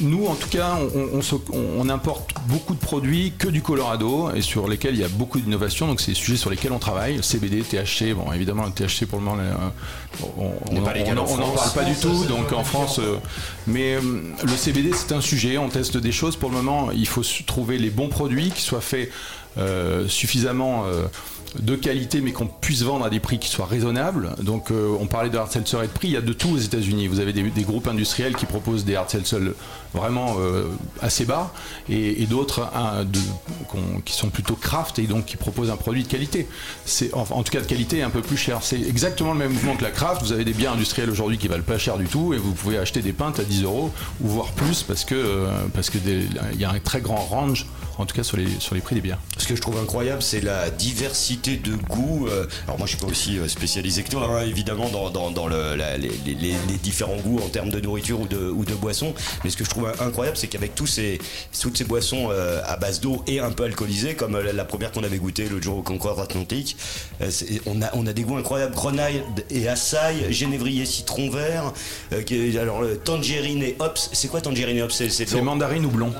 nous, en tout cas, on, on se- on- on importe beaucoup de produits que du Colorado et sur lesquels il y a beaucoup d'innovation. Donc, c'est des sujets sur lesquels on travaille. CBD, THC. Bon, évidemment, le THC pour le moment, euh, on n'en parle pas du tout. Donc, en France, euh, mais euh, le CBD, c'est un sujet. On teste des choses. Pour le moment, il faut trouver les bons produits qui soient faits euh, suffisamment. De qualité mais qu'on puisse vendre à des prix qui soient raisonnables. Donc euh, on parlait de hard seltzer et de prix, il y a de tout aux États-Unis. Vous avez des, groupes industriels qui proposent des hard seltzer vraiment euh, assez bas et, d'autres qui sont plutôt craft et donc qui proposent un produit de qualité. C'est en, tout cas de qualité un peu plus cher. C'est exactement le même mouvement que la craft. Vous avez des biens industriels aujourd'hui qui valent pas cher du tout et vous pouvez acheter des pintes à 10 euros ou voire plus parce que euh, parce que il y a un très grand range en tout cas sur les sur les prix des bières. Ce que je trouve incroyable, c'est la diversité de goûts. Euh, Alors moi, je suis pas aussi euh, spécialisé que toi, hein, évidemment, dans, dans- dans le- la- les, les- les- les différents goûts en termes de nourriture ou de, ou de boissons. Mais ce que je trouve incroyable, c'est qu'avec tous ces, toutes ces boissons euh, à base d'eau et un peu alcoolisées, comme la, la première qu'on avait goûtée l'autre jour au Concorde Atlantique, on, a, on a des goûts incroyables. Grenaille et açaï, génévrier citron vert, qui- alors tangerine et hops. C'est quoi tangerine et hops? C'est mandarine ou blond.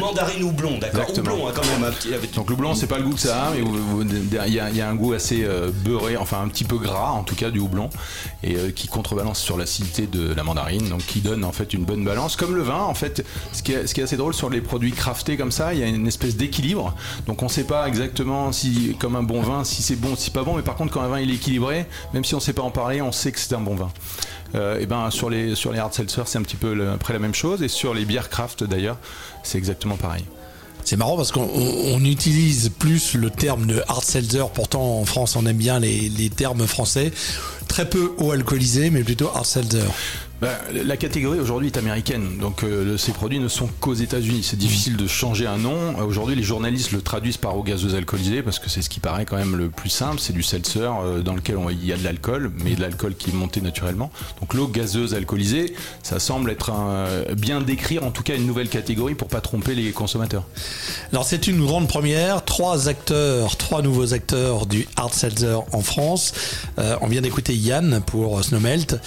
Mandarine ou blond, d'accord. Ou blond, hein, quand même. un petit- avec- Donc le blanc, c'est pas le goût que ça a, mais vous- vous- il y, a- un goût assez euh, beurré, enfin un petit peu gras en tout cas du houblon, et euh, qui contrebalance sur l'acidité de la mandarine, donc qui donne en fait une bonne balance. Comme le vin, en fait, ce qui est, assez drôle sur les produits craftés comme ça, il y a une espèce d'équilibre. Donc on sait pas exactement si, comme un bon vin, si c'est bon, si pas bon, mais par contre quand un vin il est équilibré, même si on sait pas en parler, on sait que c'est un bon vin. Euh, et ben sur les sur les hard seltzer, c'est un petit peu le- après la même chose, et sur les bières craft d'ailleurs, c'est exactement pareil. C'est marrant parce qu'on on- on utilise plus le terme de hard seltzer. Pourtant, en France, on aime bien les, les termes français. Très peu eau alcoolisée, mais plutôt hard seltzer. Ben, la catégorie aujourd'hui est américaine, donc euh, ces produits ne sont qu'aux États-Unis. C'est difficile de changer un nom. Euh, Aujourd'hui, les journalistes le traduisent par eau gazeuse alcoolisée parce que c'est ce qui paraît quand même le plus simple. C'est du seltzer euh, dans lequel il y a de l'alcool, mais de l'alcool qui est monté naturellement. Donc l'eau gazeuse alcoolisée, ça semble être bien décrire en tout cas une nouvelle catégorie pour pas tromper les consommateurs. Alors c'est une grande première, trois acteurs, trois nouveaux acteurs du hard seltzer en France. On vient d'écouter Yann pour Snowmelt.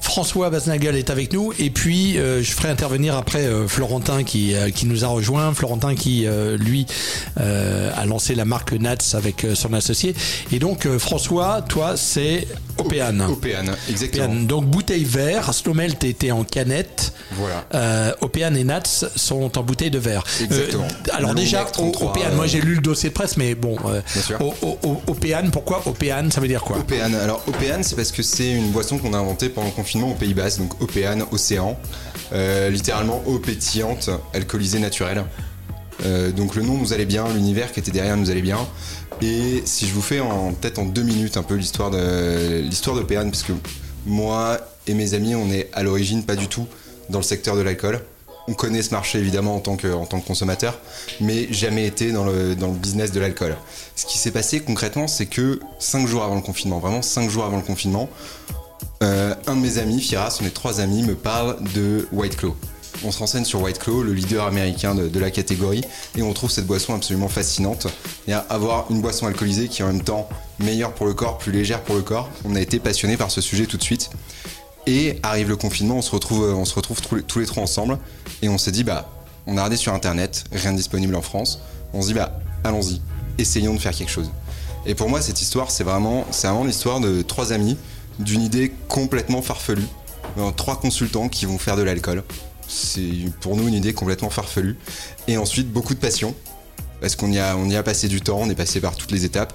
François Basnagel est avec nous et puis euh, je ferai intervenir après euh, Florentin qui, euh, qui nous a rejoint. Florentin qui lui a lancé la marque Nats avec son associé. Et donc François, toi c'est Opéane. Opéane, exactement. Opéane. Donc bouteille vert, Snowmelt était en canette. Voilà. Euh, Opéane et Nats sont en bouteille de verre. Exactement. Euh, alors Long déjà, neck 33, Opéane, euh, moi j'ai lu le dossier de presse, mais bon, euh, Opéane, pourquoi Opéane Ça veut dire quoi Opéane. Alors Opéane, c'est parce que c'est une boisson qu'on a inventée pendant le confinement au Pays Basque, donc Opéane, océan, Euh, littéralement eau pétillante, alcoolisée naturelle. Euh, donc le nom nous allait bien, l'univers qui était derrière nous allait bien. Et si je vous fais en peut-être en deux minutes un peu l'histoire de l'histoire d'Opéane, parce que moi et mes amis, on est à l'origine pas du tout dans le secteur de l'alcool. On connaît ce marché évidemment en tant que, en consommateur, mais jamais été dans le, business de l'alcool. Ce qui s'est passé concrètement, c'est que cinq jours avant le confinement, vraiment cinq jours avant le confinement, euh, un de mes amis, Firas, on est trois amis, me parle de White Claw. On se renseigne sur White Claw, le leader américain de, la catégorie, et on trouve cette boisson absolument fascinante. Et avoir une boisson alcoolisée qui est en même temps meilleure pour le corps, plus légère pour le corps, on a été passionné par ce sujet tout de suite. Et arrive le confinement, on se retrouve, on se retrouve tous les- tous les trois ensemble, et on s'est dit, bah, on a regardé sur internet, rien de disponible en France. On se dit, bah, allons-y, essayons de faire quelque chose. Et pour moi, cette histoire, c'est vraiment, c'est vraiment l'histoire de trois amis, d'une idée complètement farfelue. Euh, Trois consultants qui vont faire de l'alcool. C'est pour nous une idée complètement farfelue. Et ensuite, beaucoup de passion. Parce qu'on y, a, y a passé du temps, on est passé par toutes les étapes.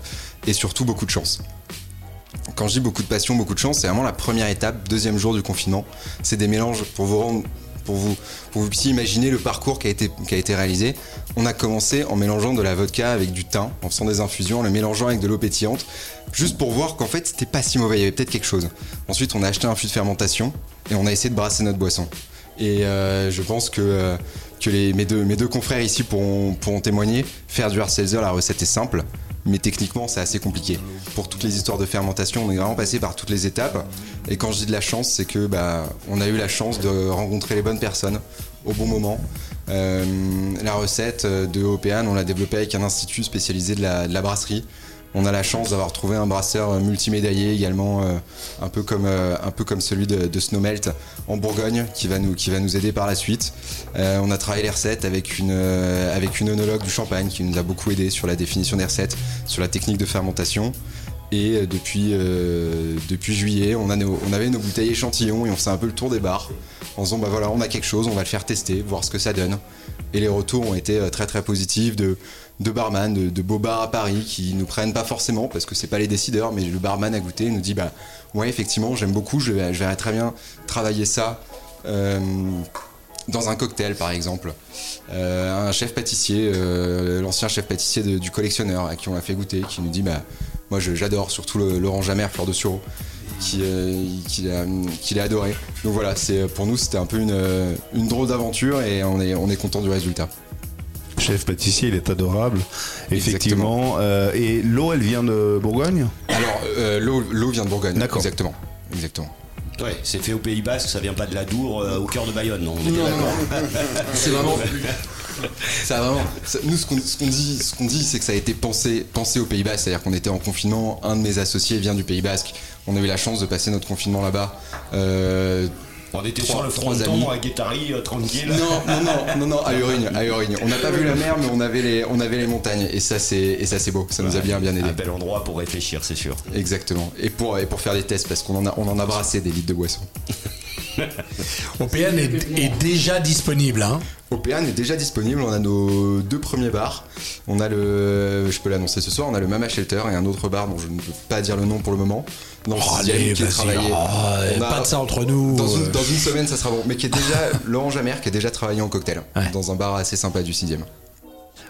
Et surtout, beaucoup de chance. Quand je dis beaucoup de passion, beaucoup de chance, c'est vraiment la première étape, deuxième jour du confinement. C'est des mélanges pour vous rendre, pour vous, pour vous puissiez imaginer le parcours qui a été, qui a été réalisé. On a commencé en mélangeant de la vodka avec du thym, en faisant des infusions, en le mélangeant avec de l'eau pétillante, juste pour voir qu'en fait c'était pas si mauvais, il y avait peut-être quelque chose. Ensuite, on a acheté un fût de fermentation et on a essayé de brasser notre boisson. Et euh, je pense que, euh, mes, deux, confrères ici pourront, témoigner. Faire du hard la recette est simple, mais techniquement c'est assez compliqué. Pour toutes les histoires de fermentation, on est vraiment passé par toutes les étapes. Et quand je dis de la chance, c'est que bah, on a eu la chance de rencontrer les bonnes personnes au bon moment. Euh, la recette de Opéane, on l'a développée avec un institut spécialisé de la brasserie. On a la chance d'avoir trouvé un brasseur multimédaillé également, euh, un, peu comme, euh, un peu comme celui de, Snowmelt en Bourgogne, qui va nous, aider par la suite. Euh, on a travaillé les recettes avec une, euh, avec une œnologue du champagne qui nous a beaucoup aidé sur la définition des recettes, sur la technique de fermentation. Et euh, depuis, euh, juillet, on, on avait nos bouteilles échantillons et on faisait un peu le tour des bars en disant bah voilà, on a quelque chose, on va le faire tester, voir ce que ça donne. Et les retours ont été euh, très très positifs de, de barman, de, de beaux bars à Paris qui nous prennent pas forcément parce que c'est pas les décideurs, mais le barman a goûté et nous dit bah ouais effectivement j'aime beaucoup, je, verrais très bien travailler ça. euh, dans un cocktail par exemple. Euh, un chef pâtissier, l'ancien chef pâtissier du collectionneur à qui on l'a fait goûter, qui nous dit bah moi j'adore surtout le- l'orange amer fleur de sureau, qui, euh, qui l'a qu'il a adoré. Donc voilà, c'est pour nous c'était un peu une, euh, une drôle d'aventure et on est, on est content du résultat. Chef pâtissier, il est adorable. Effectivement. Euh, et l'eau, elle vient de Bourgogne? Alors euh, l'eau l'eau vient de Bourgogne. D'accord. Exactement. Exactement. Ouais, c'est fait au Pays Basque, ça vient pas de la Dour euh, au cœur de Bayonne, non, on est bien d'accord. C'est vraiment. Ça a vraiment. ça- nous, ce qu'on dit, ce qu'on dit, c'est que ça a été pensé, pensé au Pays Basque. C'est-à-dire qu'on était en confinement. Un de mes associés vient du Pays Basque. On a eu la chance de passer notre confinement là-bas. Euh, On était trois- sur le amis. fronton à Guétari, euh, tranquille. Non, non, non, non, non, à Urugne, à Urugne. On n'a pas vu la mer, mais on avait les, on avait les montagnes. Et ça, c'est, et ça, c'est beau. Ça nous a bien, bien aidé. Un bel endroit pour réfléchir, c'est sûr. Exactement. Et pour, et pour faire des tests, parce qu'on en a, on en a brassé des litres de boissons. Opéane est, est déjà disponible. Hein. Opéane est déjà disponible. On a nos deux premiers bars. On a le, je peux l'annoncer ce soir, on a le Mama Shelter et un autre bar dont je ne peux pas dire le nom pour le moment. Dans le Oh, sixième, allez, qui est travaillé. Oh, On a- pas de ça entre nous. Dans une, dans une semaine, ça sera bon. Mais qui est déjà l'orange amer, qui est déjà travaillé en cocktail. Dans un bar assez sympa du 6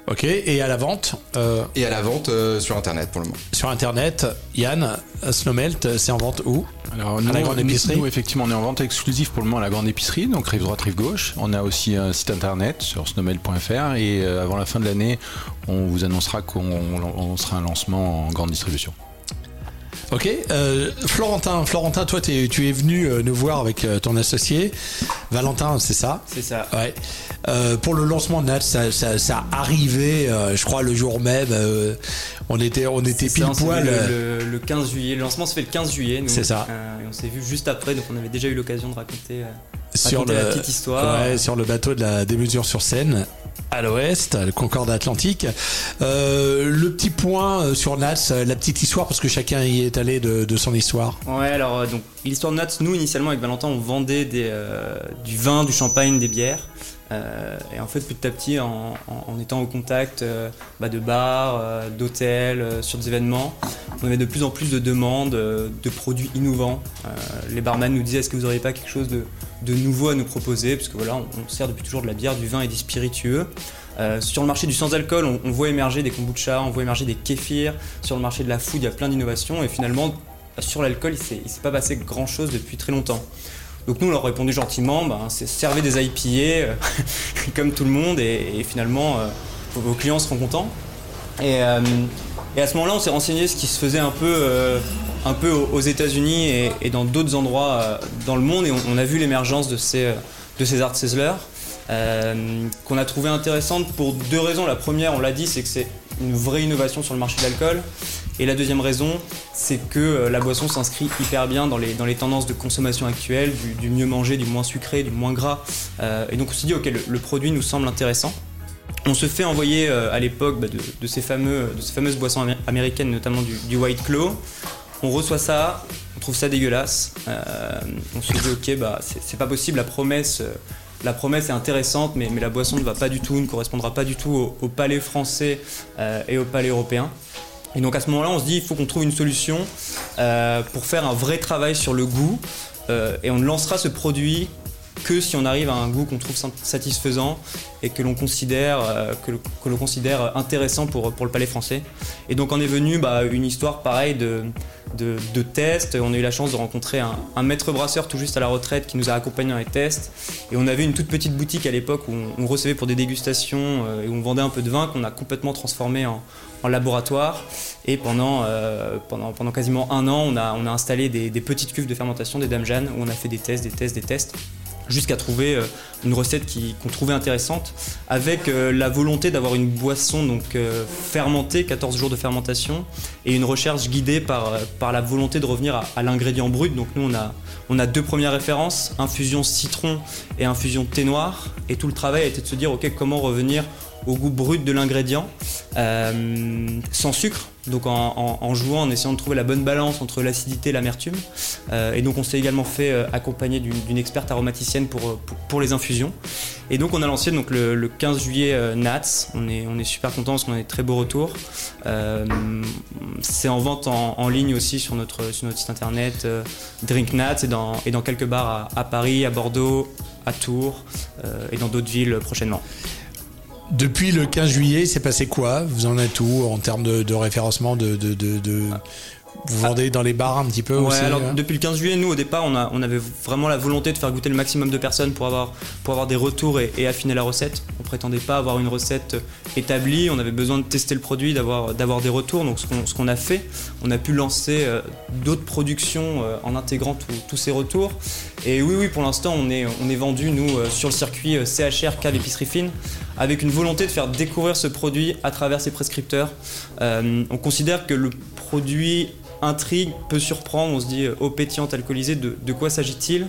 Ok, et à la vente euh, Et à la vente euh, sur internet pour le moment. Sur internet, Yann, Snowmelt, c'est en vente où? Alors, À nous, la grande épicerie? nous, effectivement, on est en vente exclusive pour le moment à la grande épicerie, donc rive droite, rive gauche. On a aussi un site internet sur snowmelt.fr et euh, avant la fin de l'année, on vous annoncera qu'on on sera un lancement en grande distribution. Ok, euh, Florentin, Florentin, toi t'es- tu es venu euh, nous voir avec euh, ton associé, Valentin, c'est ça? C'est ça. Ouais. Euh, pour le lancement de Nat, ça, ça, ça arrivait, euh, je crois, le jour même. Euh, on était, on était pile ça, on s'est poil. euh, Le, le- le 15 juillet. Le lancement se fait le 15 juillet. C'est ça. Euh, et on s'est vu juste après, donc on avait déjà eu l'occasion de raconter euh, sur le, la petite histoire. ouais, sur le bateau de la démesure sur Seine. À l'ouest, le Concorde Atlantique. Euh, le petit point euh, sur Nats, euh, la petite histoire, parce que chacun y est allé de, de son histoire. Ouais, alors euh, donc l'histoire de Nuts, nous initialement avec Valentin, on vendait des, euh, du vin, du champagne, des bières. Euh, et en fait, petit à petit, en, étant au contact euh, bah, de bars, euh, d'hôtels, sur des événements, on avait de plus en plus de demandes de produits innovants. Les barman nous disaient est-ce que vous n'auriez pas quelque chose de, nouveau à nous proposer? Parce que voilà, on, sert depuis toujours de la bière, du vin et des spiritueux. Sur le marché du sans-alcool, on, voit émerger des kombucha, on voit émerger des kéfirs. Sur le marché de la food, il y a plein d'innovations. Et finalement, sur l'alcool, il il s'est pas passé grand chose depuis très longtemps. Donc nous, on leur a répondu gentiment, ben, c'est servez des IPA euh, comme tout le monde et, finalement, euh, vos clients seront contents. Et, euh, et à ce moment-là, on s'est renseigné ce qui se faisait un peu, un peu aux États-Unis et, dans d'autres endroits dans le monde, et on, a vu l'émergence de ces, de ces art sizzlers euh, qu'on a trouvé intéressante pour deux raisons. La première, on l'a dit, c'est que c'est une vraie innovation sur le marché de l'alcool. Et la deuxième raison, c'est que euh, la boisson s'inscrit hyper bien dans les, dans les tendances de consommation actuelles, du, mieux manger, du moins sucré, du moins gras. Euh, et donc on s'est dit, ok, le, produit nous semble intéressant. On se fait envoyer à l'époque bah, de, ces fameux, de ces fameuses boissons amé- américaines, notamment du, White Claw. On reçoit ça, on trouve ça dégueulasse. On se dit ok, bah c'est pas possible. La promesse, la promesse est intéressante, mais, la boisson ne va pas du tout, ne correspondra pas du tout au, palais français euh, et au palais européen. Et donc à ce moment-là, on se dit il faut qu'on trouve une solution euh, pour faire un vrai travail sur le goût. Euh, et on ne lancera ce produit que si on arrive à un goût qu'on trouve sa- satisfaisant et que l'on considère, intéressant pour, le palais français. Et donc en est venu bah, une histoire pareille de, de, tests. On a eu la chance de rencontrer un, maître brasseur tout juste à la retraite qui nous a accompagnés dans les tests. Et on avait une toute petite boutique à l'époque où on, recevait pour des dégustations euh, et où on vendait un peu de vin qu'on a complètement transformé en, laboratoire. Et pendant, euh, pendant, pendant quasiment un an, on a, installé des, petites cuves de fermentation, des Dames Jeanne, où on a fait des tests, des tests, des tests jusqu'à trouver euh, une recette qu'on trouvait intéressante, avec euh, la volonté d'avoir une boisson donc euh, fermentée, 14 jours de fermentation, et une recherche guidée par, la volonté de revenir à, l'ingrédient brut. Donc nous on a, on a deux premières références, infusion citron et infusion thé noir, et tout le travail a été de se dire ok comment revenir au goût brut de l'ingrédient, euh, sans sucre, donc en, jouant, en essayant de trouver la bonne balance entre l'acidité et l'amertume. Euh, et donc on s'est également fait euh, accompagner d'une experte aromaticienne pour, pour, les infusions. Et donc on a lancé le, le 15 juillet Nats, on est, super content parce qu'on a des très beaux retours. C'est en vente en, ligne aussi sur notre, site internet Drink Nats et dans, quelques bars à, Paris, à Bordeaux, à Tours et dans d'autres villes prochainement. Depuis le 15 juillet, il s'est passé quoi? Vous en êtes où en termes de, de référencement de, de, de- de- Vous vendez dans les bars un petit peu Ouais, aussi alors hein? depuis le 15 juillet, nous au départ, on, a, on avait vraiment la volonté de faire goûter le maximum de personnes pour avoir, pour avoir des retours et, et affiner la recette. On prétendait pas avoir une recette établie, on avait besoin de tester le produit, d'avoir, d'avoir des retours. Donc ce qu'on, ce qu'on a fait, on a pu lancer euh, d'autres productions euh, en intégrant tous- ces retours. Et oui, oui, pour l'instant, on est, on est vendu, nous, euh, sur le circuit CHR, cave épicerie fine, avec une volonté de faire découvrir ce produit à travers ses prescripteurs. Euh, on considère que le produit intrigue, peut surprendre, on se dit euh, eau pétillante alcoolisée, de, quoi s'agit-il?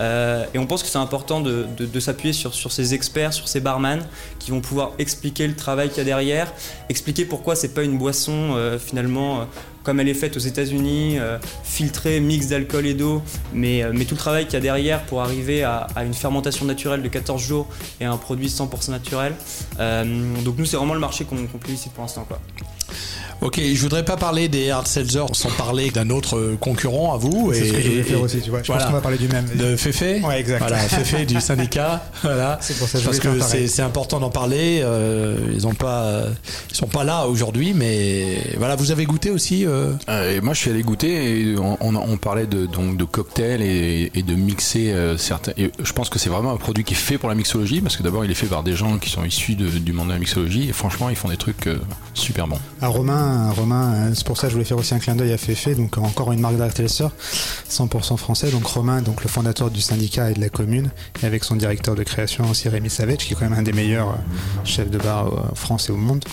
Euh, Et on pense que c'est important de, s'appuyer sur, ces experts, sur ces barman, qui vont pouvoir expliquer le travail qu'il y a derrière, expliquer pourquoi c'est pas une boisson euh, finalement euh, comme elle est faite aux États-Unis, euh, filtrée, mix d'alcool et d'eau, mais, euh, mais tout le travail qu'il y a derrière pour arriver à, une fermentation naturelle de 14 jours et un produit 100% naturel. Euh, donc nous, c'est vraiment le marché qu'on qu'on publicite pour l'instant. Ok, je voudrais pas parler des hard seltzers sans parler d'un autre euh, concurrent à vous. C'est ce que je voulais et- faire aussi, tu vois. Je pense voilà. qu'on va parler du même. De Fefe Ouais, exact. Voilà, Fefe du syndicat. Voilà. C'est pour ça que je Parce que c'est important d'en parler. euh, ils ont pas, ils sont pas là aujourd'hui, mais voilà, vous avez goûté aussi. euh, Euh, et moi, je suis allé goûter et on, on- on parlait de, donc, de cocktails et, et de mixer euh, certains. Et je pense que c'est vraiment un produit qui est fait pour la mixologie parce que d'abord, il est fait par des gens qui sont issus de- du monde de la mixologie et franchement, ils font des trucs euh, super bons. À Romain, Romain, euh, c'est pour ça que je voulais faire aussi un clin d'œil à Fefe, donc encore une marque d'Artelser, 100% français. Donc Romain, donc le fondateur du syndicat et de la commune, et avec son directeur de création aussi Rémi Savage, qui est quand même un des meilleurs euh, chefs de bar euh, en France et au monde.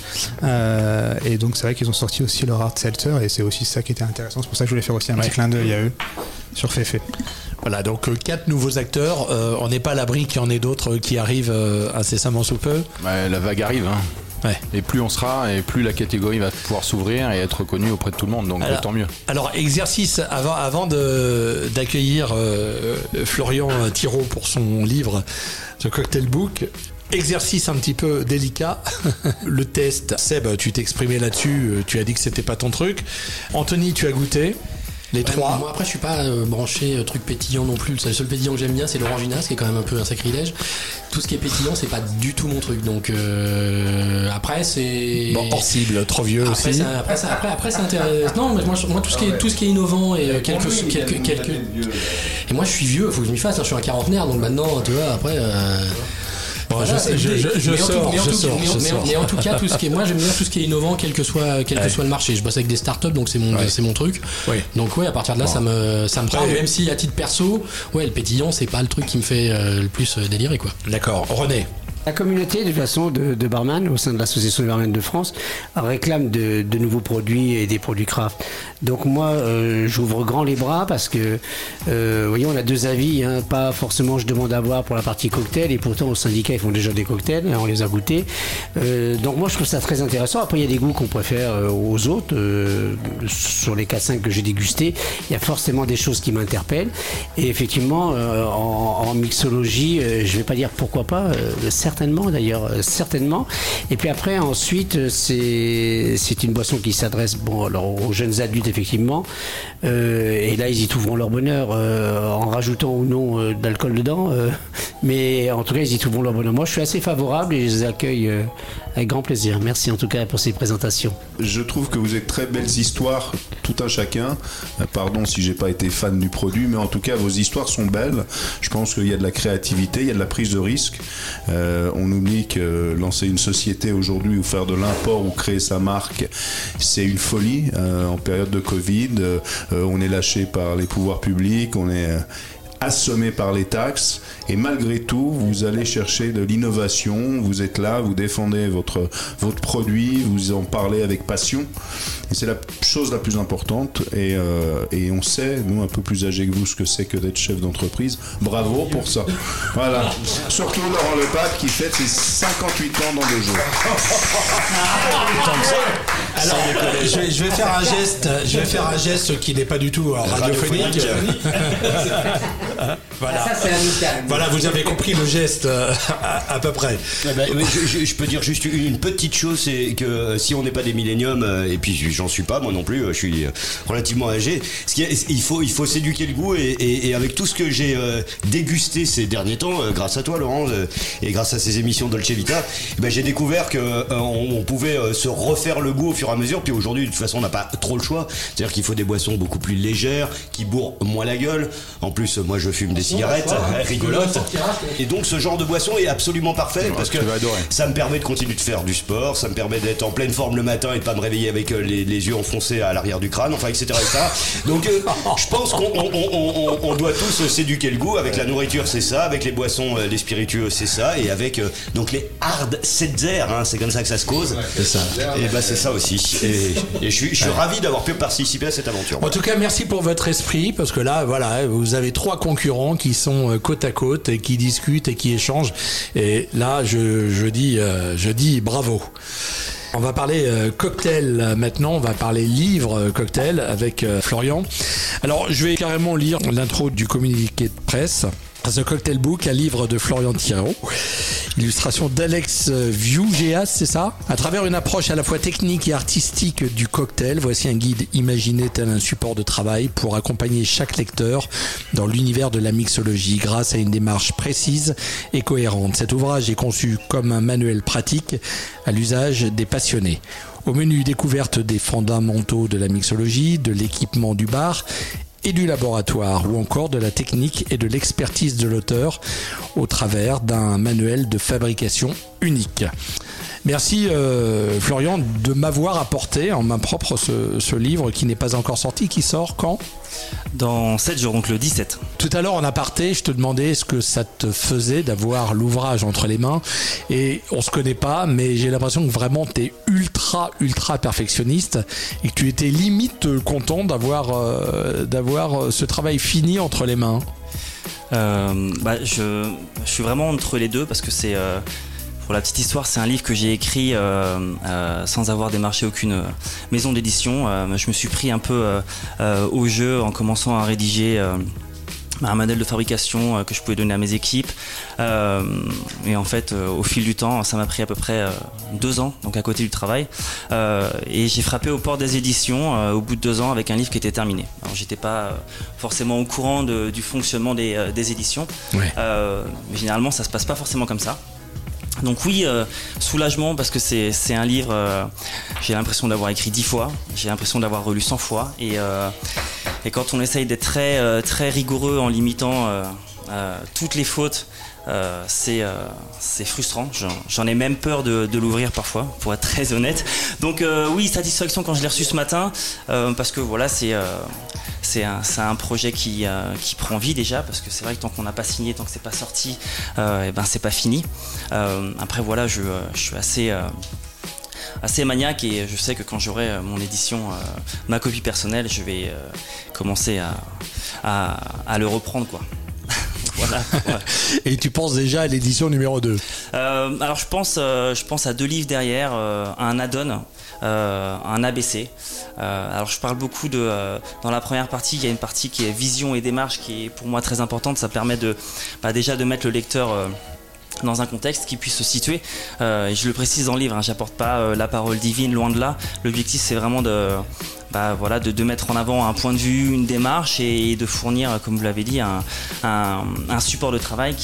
Euh, et donc c'est vrai qu'ils ont sorti aussi leur Art Seltzer, et c'est aussi ça qui était intéressant. C'est pour ça que je voulais faire aussi un petit clin d'œil à eux sur Fefe. Voilà, donc euh, quatre nouveaux acteurs. Euh, on n'est pas à l'abri qu'il y en ait d'autres qui arrivent euh, incessamment sous peu. Ouais, la vague arrive. Hein. Et plus on sera, et plus la catégorie va pouvoir s'ouvrir et être reconnue auprès de tout le monde. Donc Alors- tant mieux. Alors, exercice, avant, avant d'accueillir euh, Florian Thiraud pour son livre The Cocktail Book, exercice un petit peu délicat. Le test, Seb, tu t'exprimais là-dessus, euh, tu as dit que c'était pas ton truc. Anthony, tu as goûté les Ouais, trois. Moi après je suis pas euh, branché euh, truc pétillant non plus. Le seul pétillant que j'aime bien c'est l'oranginas qui est quand même un peu un sacrilège. Tout ce qui est pétillant c'est pas du tout mon truc. Donc euh, après c'est Bon, hors cible, trop vieux après, aussi. ça- après, ça- après, après, c'est intéressant. Non, mais moi, tout ce qui est, tout ce qui est innovant et euh, quelques, quelques, quelques. Et moi, je suis vieux, faut que je m'y fasse. hein, je suis un quarantenaire, donc maintenant, tu vois, après. Bon, voilà, je sais, je- mais- en tout- cas, tout ce qui est, moi, j'aime bien tout ce qui est innovant, quel que soit, quel que soit le marché. Je bosse avec des startups, donc c'est mon, Ouais. c'est mon truc. Donc ouais, à partir de là, ça me, ça me parle. Même si à titre perso, ouais, le pétillant, c'est pas le truc qui me fait euh, le plus euh, délirer, quoi. D'accord, René. La communauté, de toute façon, de, barman, au sein de l'Association des barman de France, réclame de, nouveaux produits et des produits craft. Donc moi, euh, j'ouvre grand les bras parce que, euh, voyez, on a deux avis. hein. pas forcément, je demande à voir pour la partie cocktail, et pourtant au syndicat, ils font déjà des cocktails, hein, on les a goûtés. Euh, donc moi, je trouve ça très intéressant. Après, il y a des goûts qu'on préfère aux autres. Sur les 4-5 que j'ai dégustés, il y a forcément des choses qui m'interpellent. Et effectivement, en, mixologie, je vais pas dire pourquoi pas, certainement d'ailleurs, euh, certainement. Et puis après, ensuite, euh, c'est une boisson qui s'adresse aux jeunes adultes, effectivement. Euh, et là, ils y trouveront leur bonheur en rajoutant ou non d'alcool dedans. mais en tout cas, ils y trouveront leur bonheur. Moi, je suis assez favorable et je les accueille avec grand plaisir. Merci en tout cas pour ces présentations. Je trouve que vous êtes très belles histoires, tout un chacun. Pardon si j'ai pas été fan du produit, mais en tout cas vos histoires sont belles. Je pense qu'il y a de la créativité, il y a de la prise de risque. On oublie que lancer une société aujourd'hui ou faire de l'import ou créer sa marque, c'est une folie. Euh, en période de Covid, euh, euh, on est lâché par les pouvoirs publics, on est euh, assommé par les taxes. Et malgré tout vous allez chercher de l'innovation. Vous êtes là vous défendez votre votre produit vous en parlez avec passion. Et c'est la chose la plus importante. Et, euh, et on sait nous un peu plus âgés que vous ce que c'est que d'être chef d'entreprise. Bravo pour ça. Voilà. Surtout Laurent Lepape qui fête ses 58 ans dans deux jours Alors, je vais, je vais faire un geste, je vais faire un geste qui n'est pas du tout euh, radiophonique. voilà. Ça. Voilà, vous avez compris le geste euh, à, à peu près. Eh ben, mais je, je- je peux dire juste une, petite chose, c'est que euh, si on n'est pas des milléniums, et puis j'en suis pas moi non plus, je suis relativement âgé, ce qui est- il faut il faut s'éduquer le goût et, et- et avec tout ce que j'ai euh, dégusté ces derniers temps, euh, grâce à toi Laurent et grâce à ces émissions Dolce Vita, eh ben, j'ai découvert que on, on pouvait se refaire le goût au fur et à mesure. Puis aujourd'hui de toute façon on n'a pas trop le choix, c'est-à-dire qu'il faut des boissons beaucoup plus légères, qui bourrent moins la gueule. En plus moi je fume des cigarettes euh, rigolotes, et donc ce genre de boisson est absolument parfait parce que ça me permet de continuer de faire du sport, ça me permet d'être en pleine forme le matin et de pas me réveiller avec euh, les, les yeux enfoncés à l'arrière du crâne, enfin etc. etc. Donc euh, je pense qu'on on, on- on- on doit tous s'éduquer le goût. Avec la nourriture c'est ça, avec les boissons, les spiritueux c'est ça, et avec euh, donc les hard setzer, hein, c'est comme ça que ça se cause. Ça. Et bah c'est ça aussi. Et, et je suis, je suis ravi d'avoir pu participer à cette aventure. En tout cas, merci pour votre esprit, parce que là, voilà, vous avez trois concurrents qui sont euh, côte à côte et qui discutent et qui échangent. Et là, je, je dis, euh, je dis bravo. On va parler euh, cocktail maintenant, on va parler livre cocktail avec Florian. Alors, je vais carrément lire l'intro du communiqué de presse. The Cocktail Book, un livre de Florian Thiraud, illustration d'Alex Viugéas, c'est ça? À travers une approche à la fois technique et artistique du cocktail, voici un guide imaginé tel un support de travail pour accompagner chaque lecteur dans l'univers de la mixologie grâce à une démarche précise et cohérente. Cet ouvrage est conçu comme un manuel pratique à l'usage des passionnés. Au menu découverte des fondamentaux de la mixologie, de l'équipement du bar et du laboratoire ou encore de la technique et de l'expertise de l'auteur au travers d'un manuel de fabrication unique. Merci euh, Florian de m'avoir apporté en main propre ce, ce livre qui n'est pas encore sorti, qui sort quand? Dans 7 jours, donc le 17. Tout à l'heure en aparté, je te demandais ce que ça te faisait d'avoir l'ouvrage entre les mains et on se connaît pas, mais j'ai l'impression que vraiment tu es ultra ultra perfectionniste et que tu étais limite content d'avoir euh, d'avoir ce travail fini entre les mains. Euh, bah, je, je suis vraiment entre les deux parce que c'est. Pour la petite histoire, c'est un livre que j'ai écrit euh, euh, sans avoir démarché aucune euh, maison d'édition. Je me suis pris un peu au jeu en commençant à rédiger un modèle de fabrication euh, que je pouvais donner à mes équipes. Euh, et en fait, euh, au fil du temps, ça m'a pris à peu près deux ans, donc à côté du travail. Et j'ai frappé aux portes des éditions au bout de deux ans avec un livre qui était terminé. Alors j'étais pas forcément au courant de- du fonctionnement des, des éditions. Mais généralement, ça se passe pas forcément comme ça. Donc oui, euh, soulagement parce que c'est un livre, euh, j'ai l'impression d'avoir écrit dix fois, j'ai l'impression d'avoir relu 100 fois. Et, euh, et quand on essaye d'être très, rigoureux en limitant toutes les fautes, euh, c'est euh, c'est frustrant. J'en- ai même peur de, l'ouvrir parfois, pour être très honnête. Donc euh, oui, satisfaction quand je l'ai reçu ce matin, parce que voilà, c'est un, un projet qui, qui prend vie déjà, parce que c'est vrai que tant qu'on n'a pas signé, tant que c'est pas sorti, et ben c'est pas fini. Après voilà, je, je suis assez assez maniaque et je sais que quand j'aurai mon édition, ma copie personnelle, je vais commencer à, à, à le reprendre quoi. Voilà. Et tu penses déjà à l'édition numéro 2 Euh, alors je pense, euh, je pense à deux livres derrière, euh, un add-on, un ABC. Alors je parle beaucoup de, dans la première partie, il y a une partie qui est vision et démarche qui est pour moi très importante. Ça permet de, bah, déjà de mettre le lecteur dans un contexte qui puisse se situer. Euh, et je le précise dans le livre, hein, j'apporte pas euh, la parole divine, loin de là. L'objectif c'est vraiment de, voilà, de, mettre en avant un point de vue, une démarche et de fournir, comme vous l'avez dit, un, support de travail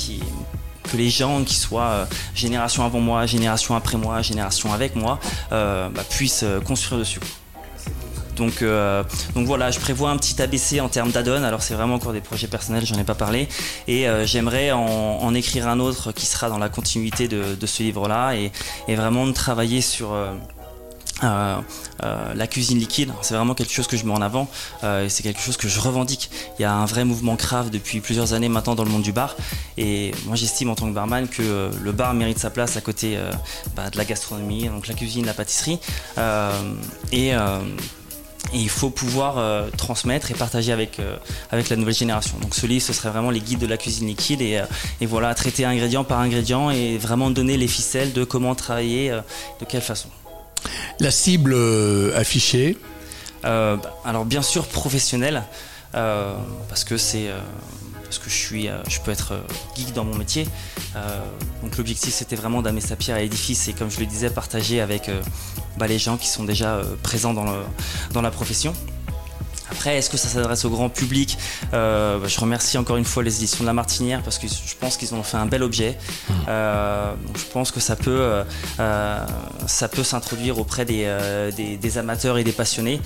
que les gens qui soient euh, génération avant moi, génération après moi, génération avec moi, euh, bah, puissent euh, construire dessus. Donc, donc voilà, je prévois un petit ABC en termes d'add-on. Alors c'est vraiment encore des projets personnels, j'en ai pas parlé. Et j'aimerais en, écrire un autre qui sera dans la continuité de, ce livre-là et, et vraiment de travailler sur... euh, euh, la cuisine liquide, c'est vraiment quelque chose que je mets en avant euh, et c'est quelque chose que je revendique. Il y a un vrai mouvement craft depuis plusieurs années maintenant dans le monde du bar et moi j'estime en tant que barman que le bar mérite sa place à côté bah, de la gastronomie, donc la cuisine, la pâtisserie et il faut pouvoir transmettre et partager avec, avec la nouvelle génération. Donc ce livre, ce serait vraiment les guides de la cuisine liquide et, et voilà, traiter ingrédient par ingrédient et vraiment donner les ficelles de comment travailler, de quelle façon. La cible euh, affichée. Euh, alors bien sûr professionnel euh, parce que c'est parce que je peux être geek dans mon métier. Donc l'objectif c'était vraiment d'amener sa pierre à l'édifice et comme je le disais partager avec bah, les gens qui sont déjà présents dans la profession après, est-ce que ça s'adresse au grand public Euh, bah, Je remercie encore une fois les éditions de La Martinière parce que je pense qu'ils ont fait un bel objet. Euh, donc je pense que ça peut, euh, euh, ça peut s'introduire auprès des, euh, des- des amateurs et des passionnés.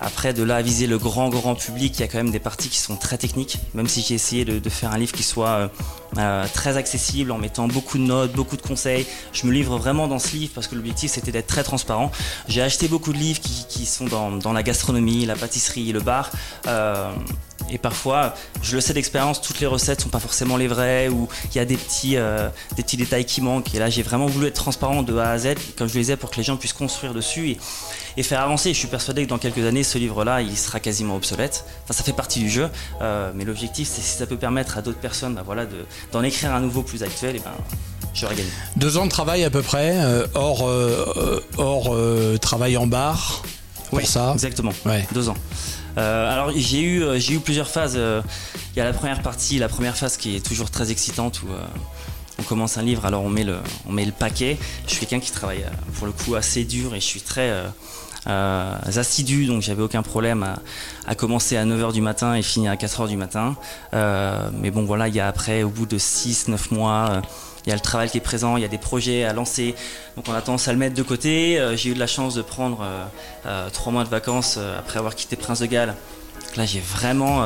Après, de là à viser le grand, grand public, il y a quand même des parties qui sont très techniques. Même si j'ai essayé de, faire un livre qui soit euh, euh, très accessible en mettant beaucoup de notes, beaucoup de conseils. Je me livre vraiment dans ce livre parce que l'objectif c'était d'être très transparent. J'ai acheté beaucoup de livres qui, sont dans, la gastronomie, la pâtisserie, le bar. Euh, et parfois, je le sais d'expérience, toutes les recettes sont pas forcément les vraies ou il y a des petits, des petits détails qui manquent. Et là, j'ai vraiment voulu être transparent de A à Z, comme je le disais, pour que les gens puissent construire dessus et faire avancer. Je suis persuadé que dans quelques années, ce livre-là, il sera quasiment obsolète. Enfin, ça fait partie du jeu, euh, mais l'objectif, c'est si ça peut permettre à d'autres personnes, bah, voilà, de- d'en écrire un nouveau plus actuel, et ben. Deux ans de travail à peu près, euh, hors, euh, hors euh, travail en bar. Pour Oui, ça. exactement. Ouais. Deux ans. Alors j'ai eu, j'ai eu plusieurs phases. Il y a la première partie, la première phase qui est toujours très excitante où on commence un livre, alors on met le, on met le paquet. Je suis quelqu'un qui travaille pour le coup assez dur et je suis très euh, euh, assidu, donc j'avais aucun problème à, commencer à 9h du matin et finir à 4h du matin. Euh, mais bon voilà, il y a après, au bout de 6-9 mois, euh, il y a le travail qui est présent, il y a des projets à lancer, donc on a tendance à le mettre de côté. J'ai eu de la chance de prendre euh, trois mois de vacances après avoir quitté Prince de Galles. Là j'ai vraiment,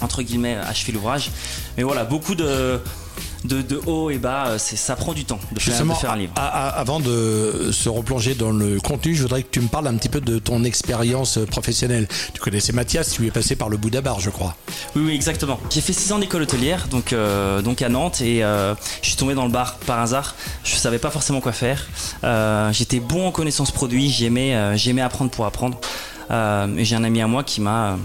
entre guillemets, achevé l'ouvrage. Mais voilà, beaucoup de, de, de hauts et bas, euh, c'est- ça prend du temps de faire, de Justement, faire un livre. avant de se replonger dans le contenu, je voudrais que tu me parles un petit peu de ton expérience professionnelle. Tu connaissais Mathias, tu es passé par le Bouddha Bar, je crois. Oui, oui, exactement. J'ai fait 6 ans d'école hôtelière, donc, euh, donc à Nantes, et euh, je suis tombé dans le bar par hasard. Je savais pas forcément quoi faire. Euh, J'étais bon en connaissances produits, j'aimais euh, j'aimais apprendre pour apprendre. Euh, et j'ai un ami à moi qui m'a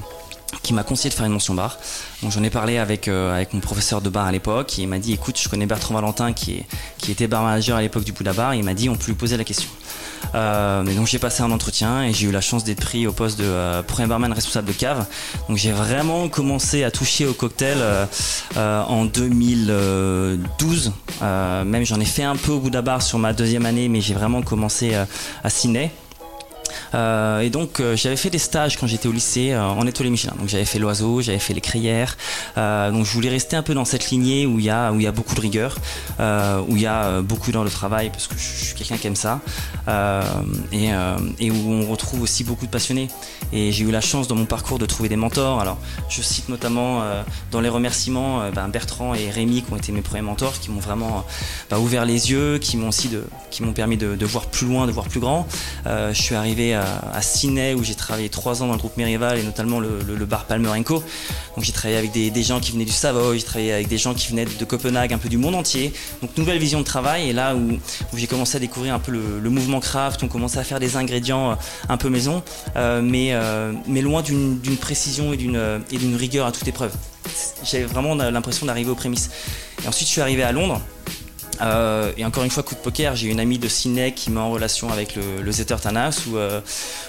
qui m'a conseillé de faire une mention bar. Donc j'en ai parlé avec, euh, mon professeur de bar à l'époque. et Il m'a dit écoute, je connais Bertrand Valentin qui, était bar manager à l'époque du Bouddha Bar. Il m'a dit on peut lui poser la question. Euh, donc j'ai passé un entretien et j'ai eu la chance d'être pris au poste de euh, premier barman responsable de cave. Donc j'ai vraiment commencé à toucher au cocktail euh, en 2012. Euh, même j'en ai fait un peu au Bouddha Bar sur ma deuxième année, mais j'ai vraiment commencé à Sydney. Euh, et donc euh, j'avais fait des stages quand j'étais au lycée euh, en étoilé Michelin. Donc j'avais fait l'oiseau, j'avais fait les crayères. Euh, donc je voulais rester un peu dans cette lignée où il y a y a beaucoup de rigueur, où il y a beaucoup dans le travail parce que je suis quelqu'un qui aime ça et, où on retrouve aussi beaucoup de passionnés. Et j'ai eu la chance dans mon parcours de trouver des mentors. Alors je cite notamment dans les remerciements ben, Bertrand et Rémi qui ont été mes premiers mentors, qui m'ont vraiment ben, ouvert les yeux, qui m'ont aussi qui m'ont permis de, de voir plus loin, de voir plus grand. Je suis arrivé à, à Sydney où j'ai travaillé trois ans dans le groupe Merival et notamment le, le- le bar Palmer Co. Donc j'ai travaillé avec des, gens qui venaient du Savoy, j'ai travaillé avec des gens qui venaient de Copenhague, un peu du monde entier. Donc nouvelle vision de travail et là où, j'ai commencé à découvrir un peu le, mouvement craft, on commençait à faire des ingrédients euh, un peu maison, euh, mais, euh, mais loin d'une précision et d'une rigueur à toute épreuve. J'avais vraiment l'impression d'arriver aux prémices. Et ensuite je suis arrivé à Londres. Euh, et encore une fois, coup de poker, j'ai une amie de Sydney qui m'a en relation avec le, Zetter Tanas où, euh,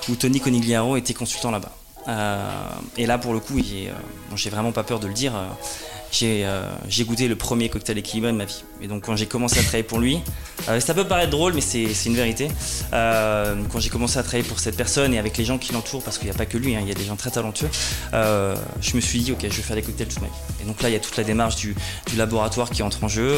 où Tony Conigliaro était consultant là-bas. Euh, et là, pour le coup, j'ai vraiment pas peur de le dire. Euh, j'ai goûté le premier cocktail équilibré de ma vie. Et donc, quand j'ai commencé à travailler pour lui, euh, ça peut paraître drôle, mais c'est une vérité. Euh, quand j'ai commencé à travailler pour cette personne et avec les gens qui l'entourent, parce qu'il n'y a pas que lui, hein, il y a des gens très talentueux, je me suis dit, ok, je vais faire des cocktails toute ma vie. Et donc là, il y a toute la démarche du, laboratoire qui entre en jeu.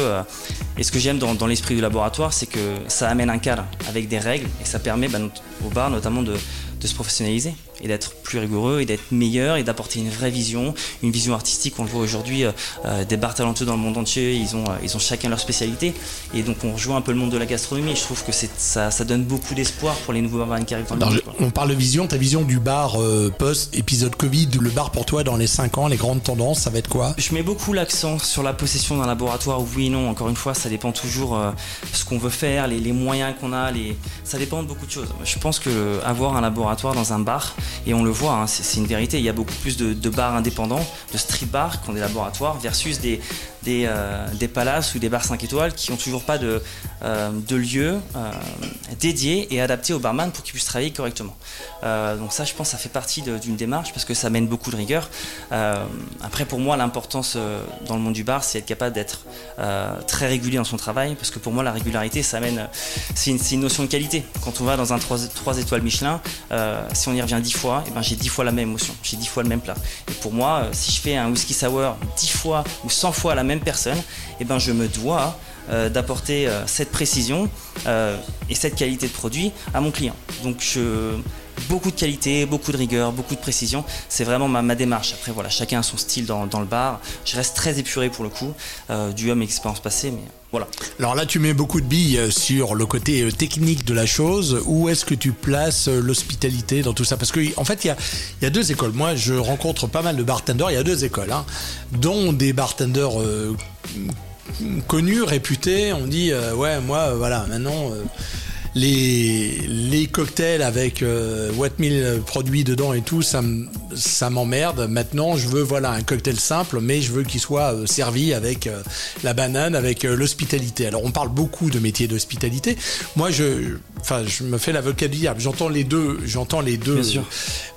et ce que j'aime dans, l'esprit du laboratoire, c'est que ça amène un cadre avec des règles et ça permet bah, au bar notamment de se professionnaliser et d'être plus rigoureux et d'être meilleur et d'apporter une vraie vision, une vision artistique. On le voit aujourd'hui, euh, euh, des bars talentueux dans le monde entier, ils ont, euh, ils ont chacun leur spécialité. Et donc on rejoint un peu le monde de la gastronomie. Je trouve que ça, ça donne beaucoup d'espoir pour les nouveaux barman qui arrivent dans le Alors, monde. je- on parle de vision, ta vision du bar euh, post-épisode Covid, le bar pour toi dans les 5 ans, les grandes tendances, ça va être quoi? Je mets beaucoup l'accent sur la possession d'un laboratoire, oui et non. Encore une fois, ça dépend toujours euh, ce qu'on veut faire, les, les moyens qu'on a, les... ça dépend de beaucoup de choses. Je pense que avoir un laboratoire dans un bar, et on le voit, hein, c'est une vérité, il y a beaucoup plus de, bars indépendants, de street bars qui ont des laboratoires, versus des, des, euh, palaces ou des bars 5 étoiles qui ont toujours pas de, euh, de lieu euh, dédié et adapté aux barman pour qu'ils puissent travailler correctement. Euh, donc ça, je pense, ça fait partie d'une démarche parce que ça mène beaucoup de rigueur. Après, pour moi, l'importance dans le monde du bar, c'est être capable d'être très régulier dans son travail parce que pour moi, la régularité, ça mène, c'est une, notion de qualité. Quand on va dans un 3, étoiles Michelin, si on y revient 10 fois, eh ben, j'ai 10 fois la même émotion, j'ai 10 fois le même plat. Et pour moi, euh, si je fais un whisky sour 10 fois ou 100 fois à la même personne, eh ben, je me dois euh, d'apporter euh, cette précision et cette qualité de produit à mon client. Donc beaucoup de qualité, beaucoup de rigueur, beaucoup de précision, c'est vraiment ma, ma démarche. Après voilà, chacun a son style dans, le bar. Je reste très épuré pour le coup, euh, dû à mes expériences passées, mais voilà. Alors là, tu mets beaucoup de billes euh, sur le côté euh, technique de la chose. Où est-ce que tu places euh, l'hospitalité dans tout ça? Parce qu'en en fait, il y a, deux écoles. Moi, je rencontre pas mal de bartenders. Il y a deux écoles, hein, dont des bartenders connus, réputés. On dit, ouais, moi, voilà, maintenant. Les, cocktails avec euh, what mille produits dedans et tout, ça, m- ça m'emmerde. Maintenant, je veux voilà un cocktail simple, mais je veux qu'il soit euh, servi avec euh, la banane, avec euh, l'hospitalité. Alors, on parle beaucoup de métiers d'hospitalité. Moi, je, enfin, je me fais l'avocat du diable. J'entends les deux. J'entends les deux. Bien sûr.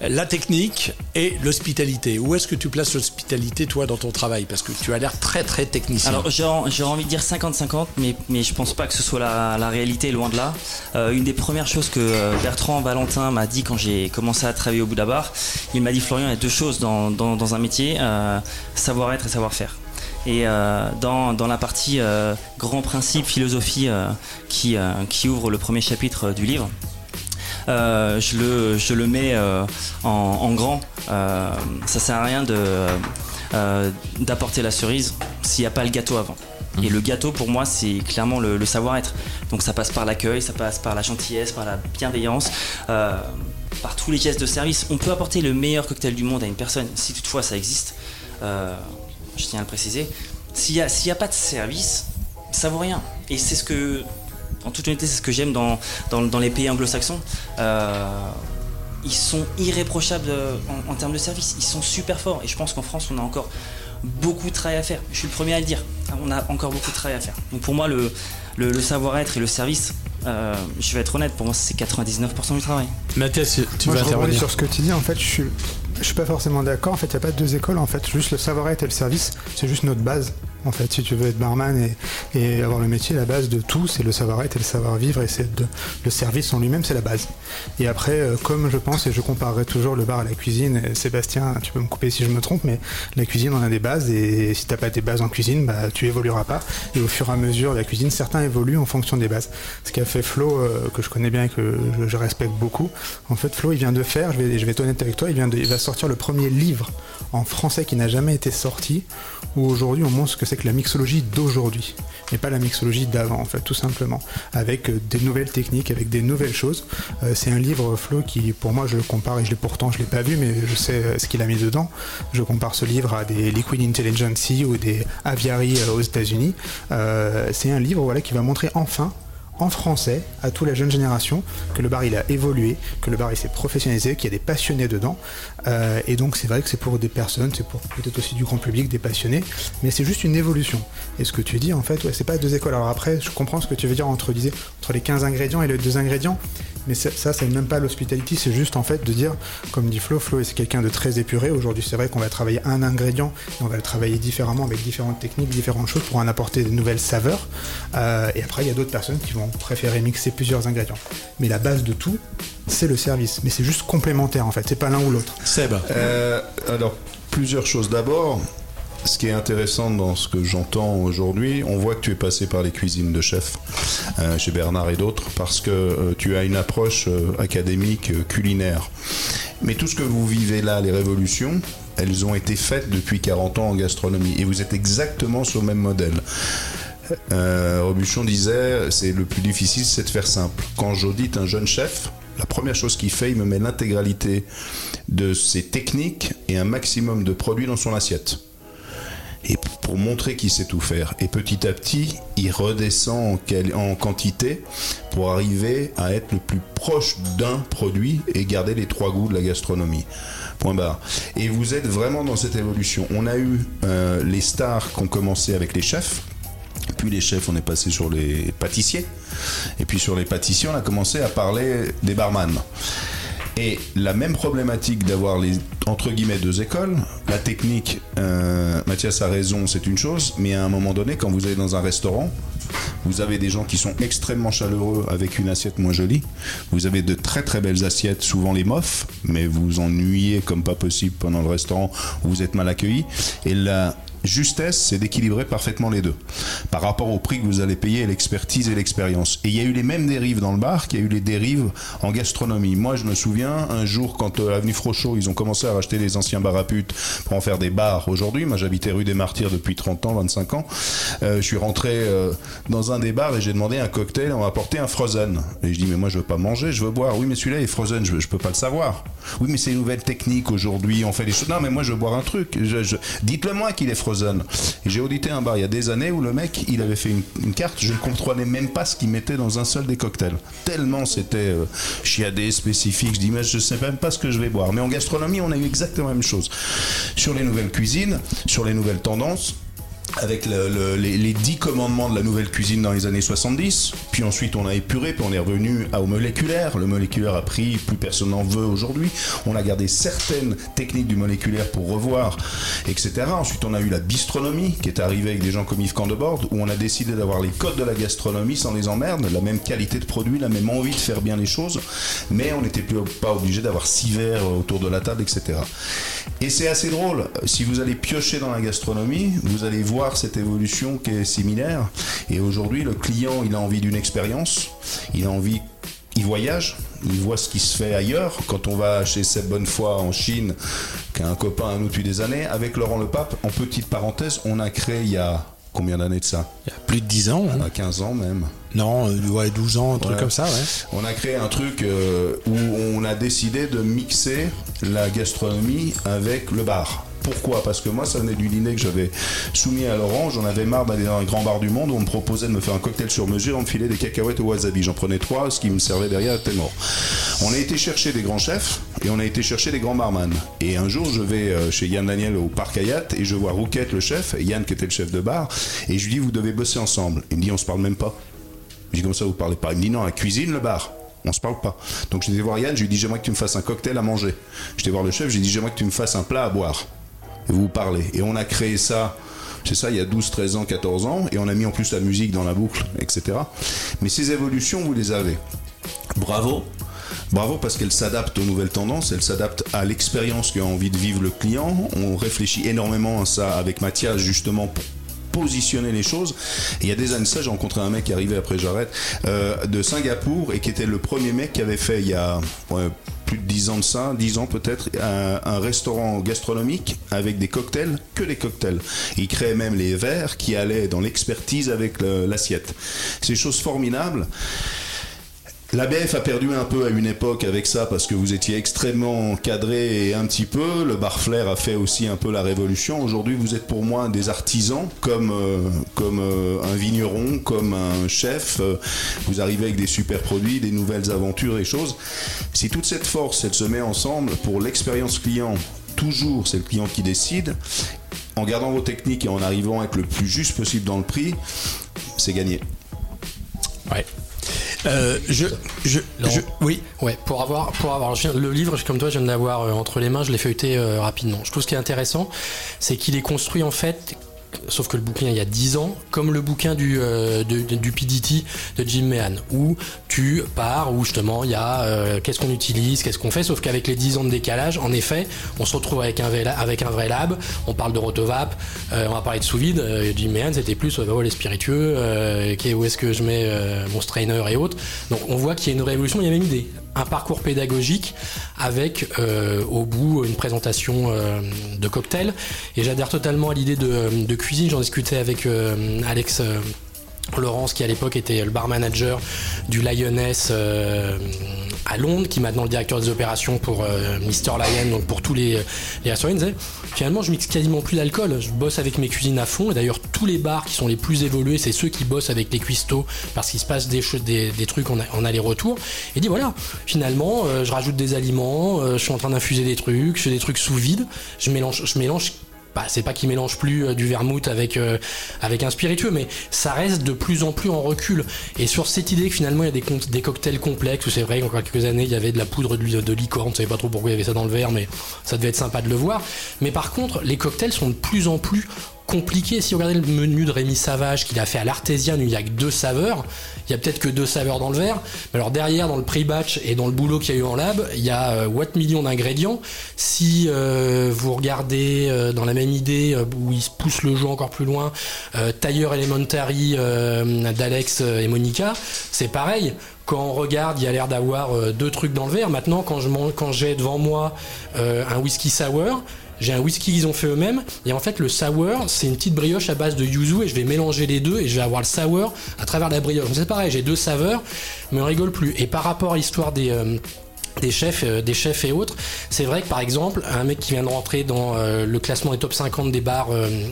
La technique et l'hospitalité. Où est-ce que tu places l'hospitalité, toi, dans ton travail? Parce que tu as l'air très, très technicien. Alors j'ai envie de dire 50-50, mais, mais je pense pas que ce soit la, la réalité, loin de là. Euh, une des premières choses que Bertrand Valentin m'a dit quand j'ai commencé à travailler au Bouddha Bar, il m'a dit Florian, il a deux choses dans, un métier, euh, savoir-être et savoir-faire. Et euh, dans, la partie euh, grand principe, philosophie qui, ouvre le premier chapitre du livre, je, le, mets en, grand. Ça sert à rien d'apporter la cerise s'il n'y a pas le gâteau avant. Et le gâteau, pour moi, c'est clairement le, savoir-être. Donc ça passe par l'accueil, ça passe par la gentillesse, par la bienveillance, par tous les gestes de service. On peut apporter le meilleur cocktail du monde à une personne, si toutefois ça existe. Euh, je tiens à le préciser. S'il n'y a, a pas de service, ça vaut rien. Et c'est ce que, en toute honnêteté, c'est ce que j'aime dans, dans, les pays anglo-saxons. Euh, ils sont irréprochables euh, en, termes de service. Ils sont super forts. Et je pense qu'en France, on a encore beaucoup de travail à faire. Je suis le premier à le dire. On a encore beaucoup de travail à faire. Donc pour moi, le savoir-être et le service, euh, je vais être honnête, pour moi, c'est 99% du travail. Mathias, tu Moi, vas je intervenir. sur ce que tu dis. En fait, je suis, je suis pas forcément d'accord. En fait, il n'y a pas deux écoles. En fait, juste le savoir-être et le service, c'est juste notre base. En fait, si tu veux être barman et, avoir le métier, la base de tout, c'est le savoir-être et le savoir-vivre. Et c'est le service en lui-même, c'est la base. Et après, euh, comme je pense, et je comparerai toujours le bar à la cuisine, Sébastien, tu peux me couper si je me trompe, mais la cuisine, on a des bases. Et si t'as pas des bases en cuisine, bah, tu évolueras pas. Et au fur et à mesure, la cuisine, certains évoluent en fonction des bases. Ce qu'a fait Flo, euh, que je connais bien et que je, respecte beaucoup, en fait, Flo, il vient de faire, je vais, je vais être honnête avec toi, il, vient de, il va sortir le premier livre en français qui n'a jamais été sorti, où aujourd'hui on montre ce que c'est la mixologie d'aujourd'hui, et pas la mixologie d'avant, en fait, tout simplement, avec euh, des nouvelles techniques, avec des nouvelles choses. Euh, c'est un livre, Flo, qui, pour moi, je le compare, et je l'ai pourtant, je l'ai pas vu, mais je sais euh, ce qu'il a mis dedans. Je compare ce livre à des Liquid Intelligence ou des Aviary aux États-Unis. C'est un livre, voilà, qui va montrer enfin en français à toute la jeune génération que le bar il a évolué, que le bar il s'est professionnalisé, qu'il y a des passionnés dedans. Euh, et donc c'est vrai que c'est pour des personnes, c'est pour peut-être aussi du grand public, des passionnés, mais c'est juste une évolution. Et ce que tu dis en fait, ouais, c'est pas deux écoles. Alors après, je comprends ce que tu veux dire entre, entre les 15 ingrédients et les deux ingrédients. Mais ça, ça, c'est même pas l'hospitality, c'est juste en fait de dire, comme dit Flo, Flo c'est quelqu'un de très épuré. Aujourd'hui, c'est vrai qu'on va travailler un ingrédient et on va le travailler différemment avec différentes techniques, différentes choses pour en apporter de nouvelles saveurs. Euh, et après, il y a d'autres personnes qui vont préférer mixer plusieurs ingrédients. Mais la base de tout, c'est le service. Mais c'est juste complémentaire en fait, c'est pas l'un ou l'autre. Seb. Euh, alors, plusieurs choses. D'abord, ce qui est intéressant dans ce que j'entends aujourd'hui, on voit que tu es passé par les cuisines de chef euh, chez Bernard et d'autres parce que euh, tu as une approche euh, académique culinaire. Mais tout ce que vous vivez là, les révolutions, elles ont été faites depuis 40 ans en gastronomie et vous êtes exactement sur le même modèle. Robuchon disait, c'est le plus difficile, c'est de faire simple. Quand j'audite un jeune chef, la première chose qu'il fait, il me met l'intégralité de ses techniques et un maximum de produits dans son assiette. Et pour montrer qu'il sait tout faire. Et petit à petit, il redescend en quantité pour arriver à être le plus proche d'un produit et garder les trois goûts de la gastronomie. Point barre. Et vous êtes vraiment dans cette évolution. On a eu euh, les stars qui ont commencé avec les chefs. Puis les chefs, on est passé sur les pâtissiers. Et puis sur les pâtissiers, on a commencé à parler des barman. Et la même problématique d'avoir les entre guillemets deux écoles, la technique, euh, Mathias a raison, c'est une chose, mais à un moment donné, quand vous allez dans un restaurant, vous avez des gens qui sont extrêmement chaleureux avec une assiette moins jolie. Vous avez de très très belles assiettes, souvent les mofs, mais vous vous ennuyez comme pas possible pendant le restaurant vous êtes mal accueilli. Et la justesse, c'est d'équilibrer parfaitement les deux par rapport au prix que vous allez payer, l'expertise et l'expérience. Et il y a eu les mêmes dérives dans le bar qu'il y a eu les dérives en gastronomie. Moi, je me souviens un jour quand euh, avenue Frochot, ils ont commencé à racheter les anciens bars à putes pour en faire des bars. Aujourd'hui, moi, j'habitais rue des Martyrs depuis 30 ans, 25 ans. Euh, je suis rentré euh, dans un des bars et j'ai demandé un cocktail. On m'a apporté un frozen. Et je dis mais moi, je veux pas manger, je veux boire. Oui, mais celui-là est frozen, je, je peux pas le savoir. Oui, mais c'est une nouvelle technique aujourd'hui. On fait des choses. Non, mais moi, je veux boire un truc. Dites-le moi qu'il est frozen. J'ai audité un bar il y a des années où le mec, il avait fait une, carte. Je ne comprenais même pas ce qu'il mettait dans un seul des cocktails. Tellement c'était euh, chiadé, spécifique. Je dis mais je sais même pas ce que je vais boire. Mais en gastronomie, on a eu exactement la même chose. Sur les nouvelles cuisines, sur les nouvelles tendances avec le- le- les, les 10 commandements de la nouvelle cuisine dans les années 70. Puis ensuite, on a épuré, puis on est revenu au moléculaire. Le moléculaire a pris, plus personne n'en veut aujourd'hui. On a gardé certaines techniques du moléculaire pour revoir, etc. Ensuite, on a eu la bistronomie qui est arrivée avec des gens comme Yves Candebord, où on a décidé d'avoir les codes de la gastronomie sans les emmerdes, la même qualité de produit, la même envie de faire bien les choses, mais on n'était pas obligé d'avoir six verres autour de la table, etc. Et c'est assez drôle. Si vous allez piocher dans la gastronomie, vous allez voir cette évolution qui est similaire. Et aujourd'hui, le client, il a envie d'une expérience. Il a envie. Il voyage, il voit ce qui se fait ailleurs. Quand on va chez Seb Bonnefoy en Chine, qui a un copain à nous depuis des années, avec Laurent Le Pape, en petite parenthèse, on a créé il y a combien d'années de ça? Il y a plus de 10 ans. Y a 15 ans même. Non, euh, ouais, 12 ans, un truc Ouais. comme ça, ouais. On a créé un truc euh, où on a décidé de mixer la gastronomie avec le bar. Pourquoi Parce que moi, ça venait du dîner que j'avais soumis à Laurent. J'en avais marre d'aller dans un grand bar du monde où on me proposait de me faire un cocktail sur mesure, on me filait des cacahuètes au wasabi. J'en prenais trois, ce qui me servait derrière était mort. On a été chercher des grands chefs et on a été chercher des grands barman. Et un jour, je vais euh, chez Yann Daniel au parc Hayat et je vois Rouquette, le chef, Yann qui était le chef de bar, et je lui dis, vous devez bosser ensemble. Il me dit, on se parle même pas. Je dis, comme ça, vous parlez pas? Il me dit, non, la cuisine, le bar. On se parle pas. Donc je vais voir Yann, je lui dis, j'aimerais que tu me fasses un cocktail à manger. Je vais voir le chef, je lui dis, j'aimerais que tu me fasses un plat à boire. Et vous parlez. Et on a créé ça. C'est ça, il y a 12, 13 ans, 14 ans, et on a mis en plus la musique dans la boucle, etc. Mais ces évolutions, vous les avez. Bravo. Bravo parce qu'elle s'adapte aux nouvelles tendances, elle s'adapte à l'expérience qu'a envie de vivre le client. On réfléchit énormément à ça avec Mathias justement pour positionner les choses. Il y a des années ça, j'ai rencontré un mec qui arrivait après j'arrête euh, de Singapour et qui était le premier mec qui avait fait il y a ouais, plus de 10 ans de ça, 10 ans peut-être, un, un restaurant gastronomique avec des cocktails, que des cocktails. Il créait même les verres qui allaient dans l'expertise avec le- l'assiette. C'est des choses formidables. La BF a perdu un peu à une époque avec ça parce que vous étiez extrêmement cadré et un petit peu. Le bar Flair a fait aussi un peu la révolution. Aujourd'hui, vous êtes pour moi des artisans, comme, euh, euh, un vigneron, comme un chef. Euh, Vous arrivez avec des super produits, des nouvelles aventures et choses. Si toute cette force, elle se met ensemble pour l'expérience client, toujours c'est le client qui décide, en gardant vos techniques et en arrivant à être le plus juste possible dans le prix, c'est gagné. Ouais. Euh, je, je, je- oui, ouais, pour avoir, pour avoir, le livre, comme toi, je viens de l'avoir euh, entre les mains, je l'ai feuilleté euh, rapidement. Je trouve ce qui est intéressant, c'est qu'il est construit en fait, sauf que le bouquin il y a 10 ans, comme le bouquin du, euh, PDT de Jim Meehan, où tu pars, où justement il y a euh, qu'est-ce qu'on utilise, qu'est-ce qu'on fait, sauf qu'avec les 10 ans de décalage, en effet, on se retrouve avec un, avec un vrai lab, on parle de rotovap, euh, on va parler de sous-vide, Jim Meehan c'était plus bah les spiritueux, où est-ce que je mets mon strainer et autres. Donc on voit qu'il y a une révolution, il y a même des, un parcours pédagogique avec euh, au bout une présentation euh, de cocktail. Et j'adhère totalement à l'idée de, cuisine. J'en discutais avec euh, Alex. Laurence qui à l'époque était le bar manager du Lioness euh, à Londres, qui est maintenant le directeur des opérations pour euh, Mr Lion, donc pour tous les, les restaurants, finalement je mixe quasiment plus d'alcool, je bosse avec mes cuisines à fond, et d'ailleurs tous les bars qui sont les plus évolués, c'est ceux qui bossent avec les cuistots, parce qu'il se passe des, des, des trucs en, en aller-retour, et dit voilà, finalement euh, je rajoute des aliments, euh, je suis en train d'infuser des trucs, je fais des trucs sous vide, je mélange, je mélange bah, c'est pas qu'il mélange plus euh, du vermouth avec euh, avec un spiritueux, mais ça reste de plus en plus en recul. Et sur cette idée que finalement il y a des, cocktails complexes, où c'est vrai qu'encore quelques années il y avait de la poudre de, de licorne, on savait pas trop pourquoi il y avait ça dans le verre, mais ça devait être sympa de le voir. Mais par contre, les cocktails sont de plus en plus compliqués. Si vous regardez le menu de Rémi Savage qu'il a fait à l'artésiane, où il y a que deux saveurs, il y a peut-être que deux saveurs dans le verre. Mais alors derrière, dans le pre-batch et dans le boulot qu'il y a eu en lab, il y a euh, what millions d'ingrédients. Si euh, vous regardez euh, dans la même idée où il se pousse le jeu encore plus loin, Tailleur Elementary d'Alex et Monica, c'est pareil. Quand on regarde, il y a l'air d'avoir deux trucs dans le verre. Maintenant, quand quand j'ai devant moi un whisky sour, j'ai un whisky qu'ils ont fait eux-mêmes. Et en fait, le sour, c'est une petite brioche à base de yuzu et je vais mélanger les deux et je vais avoir le sour à travers la brioche. C'est pareil, j'ai deux saveurs, mais on rigole plus. Et par rapport à l'histoire des. euh, des chefs, euh, des chefs et autres. C'est vrai que par exemple, un mec qui vient de rentrer dans euh, le classement des top 50 des bars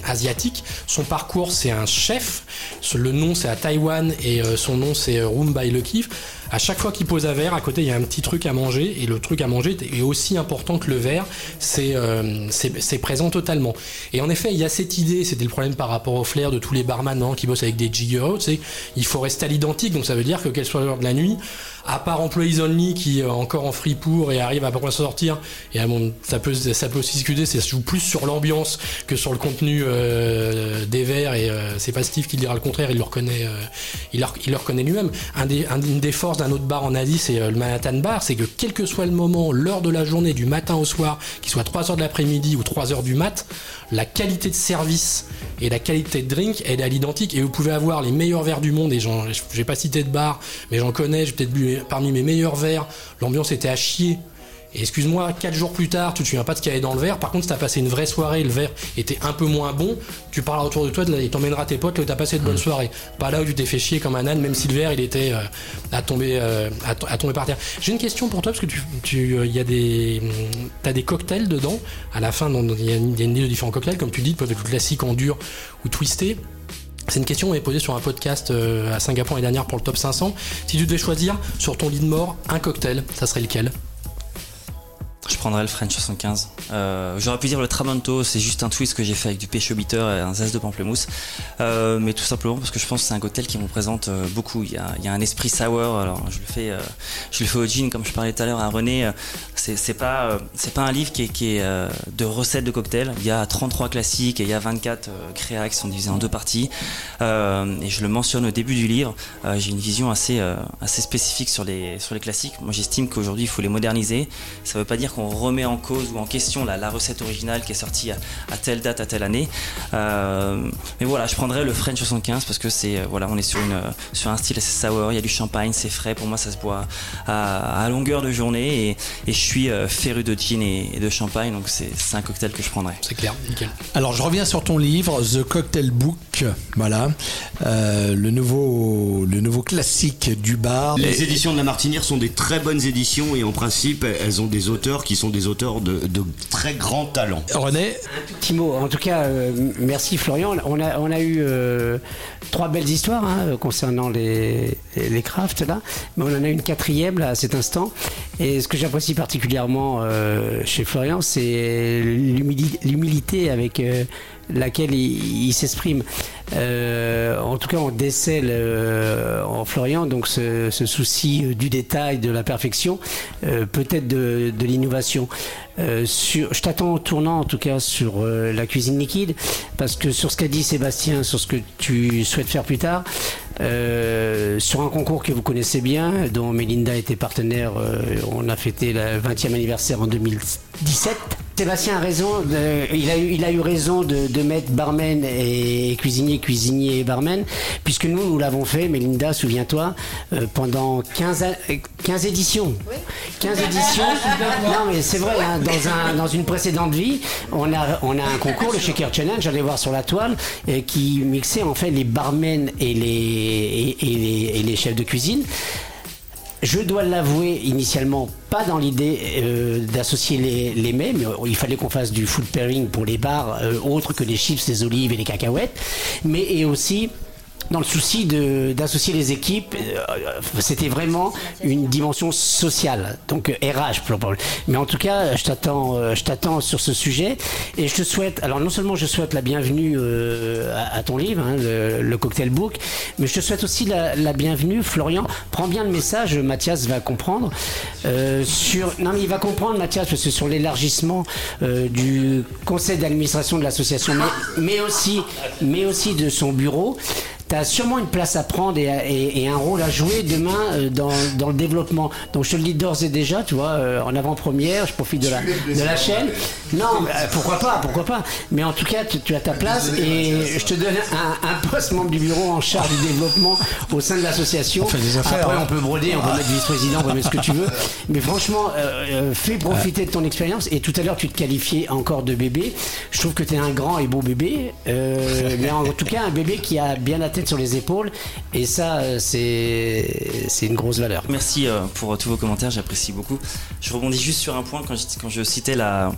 asiatiques, son parcours c'est un chef. Le nom c'est à Taïwan et son nom c'est Room by Lucky. À chaque fois qu'il pose un verre, à côté il y a un petit truc à manger et le truc à manger est aussi important que le verre. C'est euh, présent totalement. Et en effet, il y a cette idée, c'était le problème par rapport au flair de tous les barman hein, qui bossent avec des jiggers, c'est il faut rester à l'identique. Donc ça veut dire que quelle soit l'heure de la nuit, à part Employees Only qui est encore en free pour et arrive à s'en sortir, et à mon, ça peut ça peut aussi discuter, c'est joue plus sur l'ambiance que sur le contenu euh, des verres et euh, c'est pas Steve qui dira le contraire, il le reconnaît, euh, il, le- reconnaît lui-même. Un des, un- une des forces d'un autre bar en Asie, c'est euh, le Manhattan Bar, c'est que quel que soit le moment, l'heure de la journée, du matin au soir, qu'il soit 3h de l'après-midi ou 3h du mat, la qualité de service et la qualité de drink, est à l'identique. Et vous pouvez avoir les meilleurs verres du monde, et j'ai pas cité de bar, mais j'en connais, j'ai peut-être bu parmi mes meilleurs verres, l'ambiance était à chier. Et excuse-moi, 4 jours plus tard, tu te souviens pas de ce qu'il y avait dans le verre. Par contre, si t'as passé une vraie soirée, le verre était un peu moins bon, tu parles autour de toi et t'emmèneras tes potes là où t'as passé de bonnes soirées. Pas là où tu t'es fait chier comme un âne, même si le verre il était euh, à, tomber, euh, à, to- à tomber par terre. J'ai une question pour toi parce que tu, tu, euh, y a des, hum, t'as des cocktails dedans. À la fin, il y, a une liste de différents cocktails, comme tu dis, peut être classique en dur ou twisté. C'est une question qu'on m'avait posée sur un podcast à Singapour l'année dernière pour le top 500. Si tu devais choisir sur ton lit de mort un cocktail, ça serait lequel? Je prendrais le French 75. Euh, J'aurais pu dire le Tramonto, c'est juste un twist que j'ai fait avec du pêche bitter et un zeste de pamplemousse. Euh, mais tout simplement parce que je pense que c'est un cocktail qui me représente euh, beaucoup. Il y, a, un esprit sour, alors je le fais, je le fais au gin comme je parlais tout à l'heure à René. C'est pas, pas un livre qui est, de recettes de cocktails. Il y a 33 classiques et il y a 24 euh, créas qui sont divisés en deux parties. Et je le mentionne au début du livre. J'ai une vision assez, assez spécifique sur les, sur les classiques. Moi j'estime qu'aujourd'hui il faut les moderniser. Ça veut pas dire qu'on remet en cause ou en question la, la recette originale qui est sortie à, à telle date, à telle année. Euh, mais voilà, je prendrais le French 75 parce que c'est euh, voilà, on est sur une euh, sur un style assez sour. Il y a du champagne, c'est frais. Pour moi, ça se boit à, à longueur de journée et, et je suis féru de gin et, et de champagne, donc c'est c'est un cocktail que je prendrais. C'est clair, nickel. Alors je reviens sur ton livre The Cocktail Book, voilà, Euh, le nouveau le nouveau classique du bar. Les éditions de la Martinière sont des très bonnes éditions et en principe, elles ont des auteurs qui sont des auteurs de, de très grands talents. René Petit mot. En tout cas, euh, merci Florian. On a, on a eu euh, trois belles histoires hein, concernant les, les crafts là, mais on en a une quatrième là à cet instant. Et ce que j'apprécie particulièrement euh, chez Florian, c'est l'humili- l'humilité avec euh, laquelle il, s'exprime. Euh, en tout cas, on décèle euh, en Florian donc ce, souci euh, du détail, de la perfection, peut-être de, l'innovation. Je t'attends au tournant en tout cas sur la cuisine liquide parce que sur ce qu'a dit Sébastien, sur ce que tu souhaites faire plus tard, sur un concours que vous connaissez bien, dont Melinda était partenaire, on a fêté le 20e anniversaire en 2017. Sébastien a raison, de- il, a eu, il a eu raison de, de mettre barman et cuisinier, cuisinier et barman, puisque nous, nous l'avons fait, Melinda, souviens-toi, euh, pendant 15, a- 15 éditions. 15 éditions. Non, mais c'est vrai, hein, dans, un, dans une précédente vie, on a, on a un concours, le Shaker Challenge, j'allais voir sur la toile, euh, qui mixait en fait les barmen et les, et- et les, et les chefs de cuisine. Je dois l'avouer, initialement, pas dans l'idée euh, d'associer les, les mets, mais il fallait qu'on fasse du food pairing pour les bars euh, autres que les chips, les olives et les cacahuètes, mais et aussi dans le souci d'associer les équipes, euh, c'était vraiment une dimension sociale, donc RH. pour- pour- Mais en tout cas, je t'attends, euh, je t'attends sur ce sujet et je te souhaite. Alors non seulement je souhaite la bienvenue euh, à ton livre, hein, le, le Cocktail Book, mais je te souhaite aussi la, la bienvenue, Florian. Prends bien le message, Mathias va comprendre. euh, sur, non mais il va comprendre, Mathias, parce que sur l'élargissement euh, du conseil d'administration de l'association, mais, mais aussi, mais aussi de son bureau. Tu as sûrement une place à prendre et, et- et un rôle à jouer demain euh, dans, dans le développement. Donc je te le dis d'ores et déjà, tu vois, euh, en avant-première, je profite de la, de la chaîne. Non, euh, pourquoi pas, pourquoi pas. Mais en tout cas, tu, tu as ta place et je te donne un, un poste membre du bureau en charge du développement au sein de l'association. Après, hein. on peut broder, on peut mettre vice-président, on peut mettre ce que tu veux. Mais franchement, euh, euh, fais profiter de ton expérience. Et tout à l'heure, tu te qualifiais encore de bébé. Je trouve que tu es un grand et beau bébé. Euh, mais en tout cas, un bébé qui a bien la sur les épaules. Et ça, euh, c'est une grosse valeur. Merci euh, pour tous vos commentaires, j'apprécie beaucoup. Je rebondis juste sur un point quand je, quand je citais la,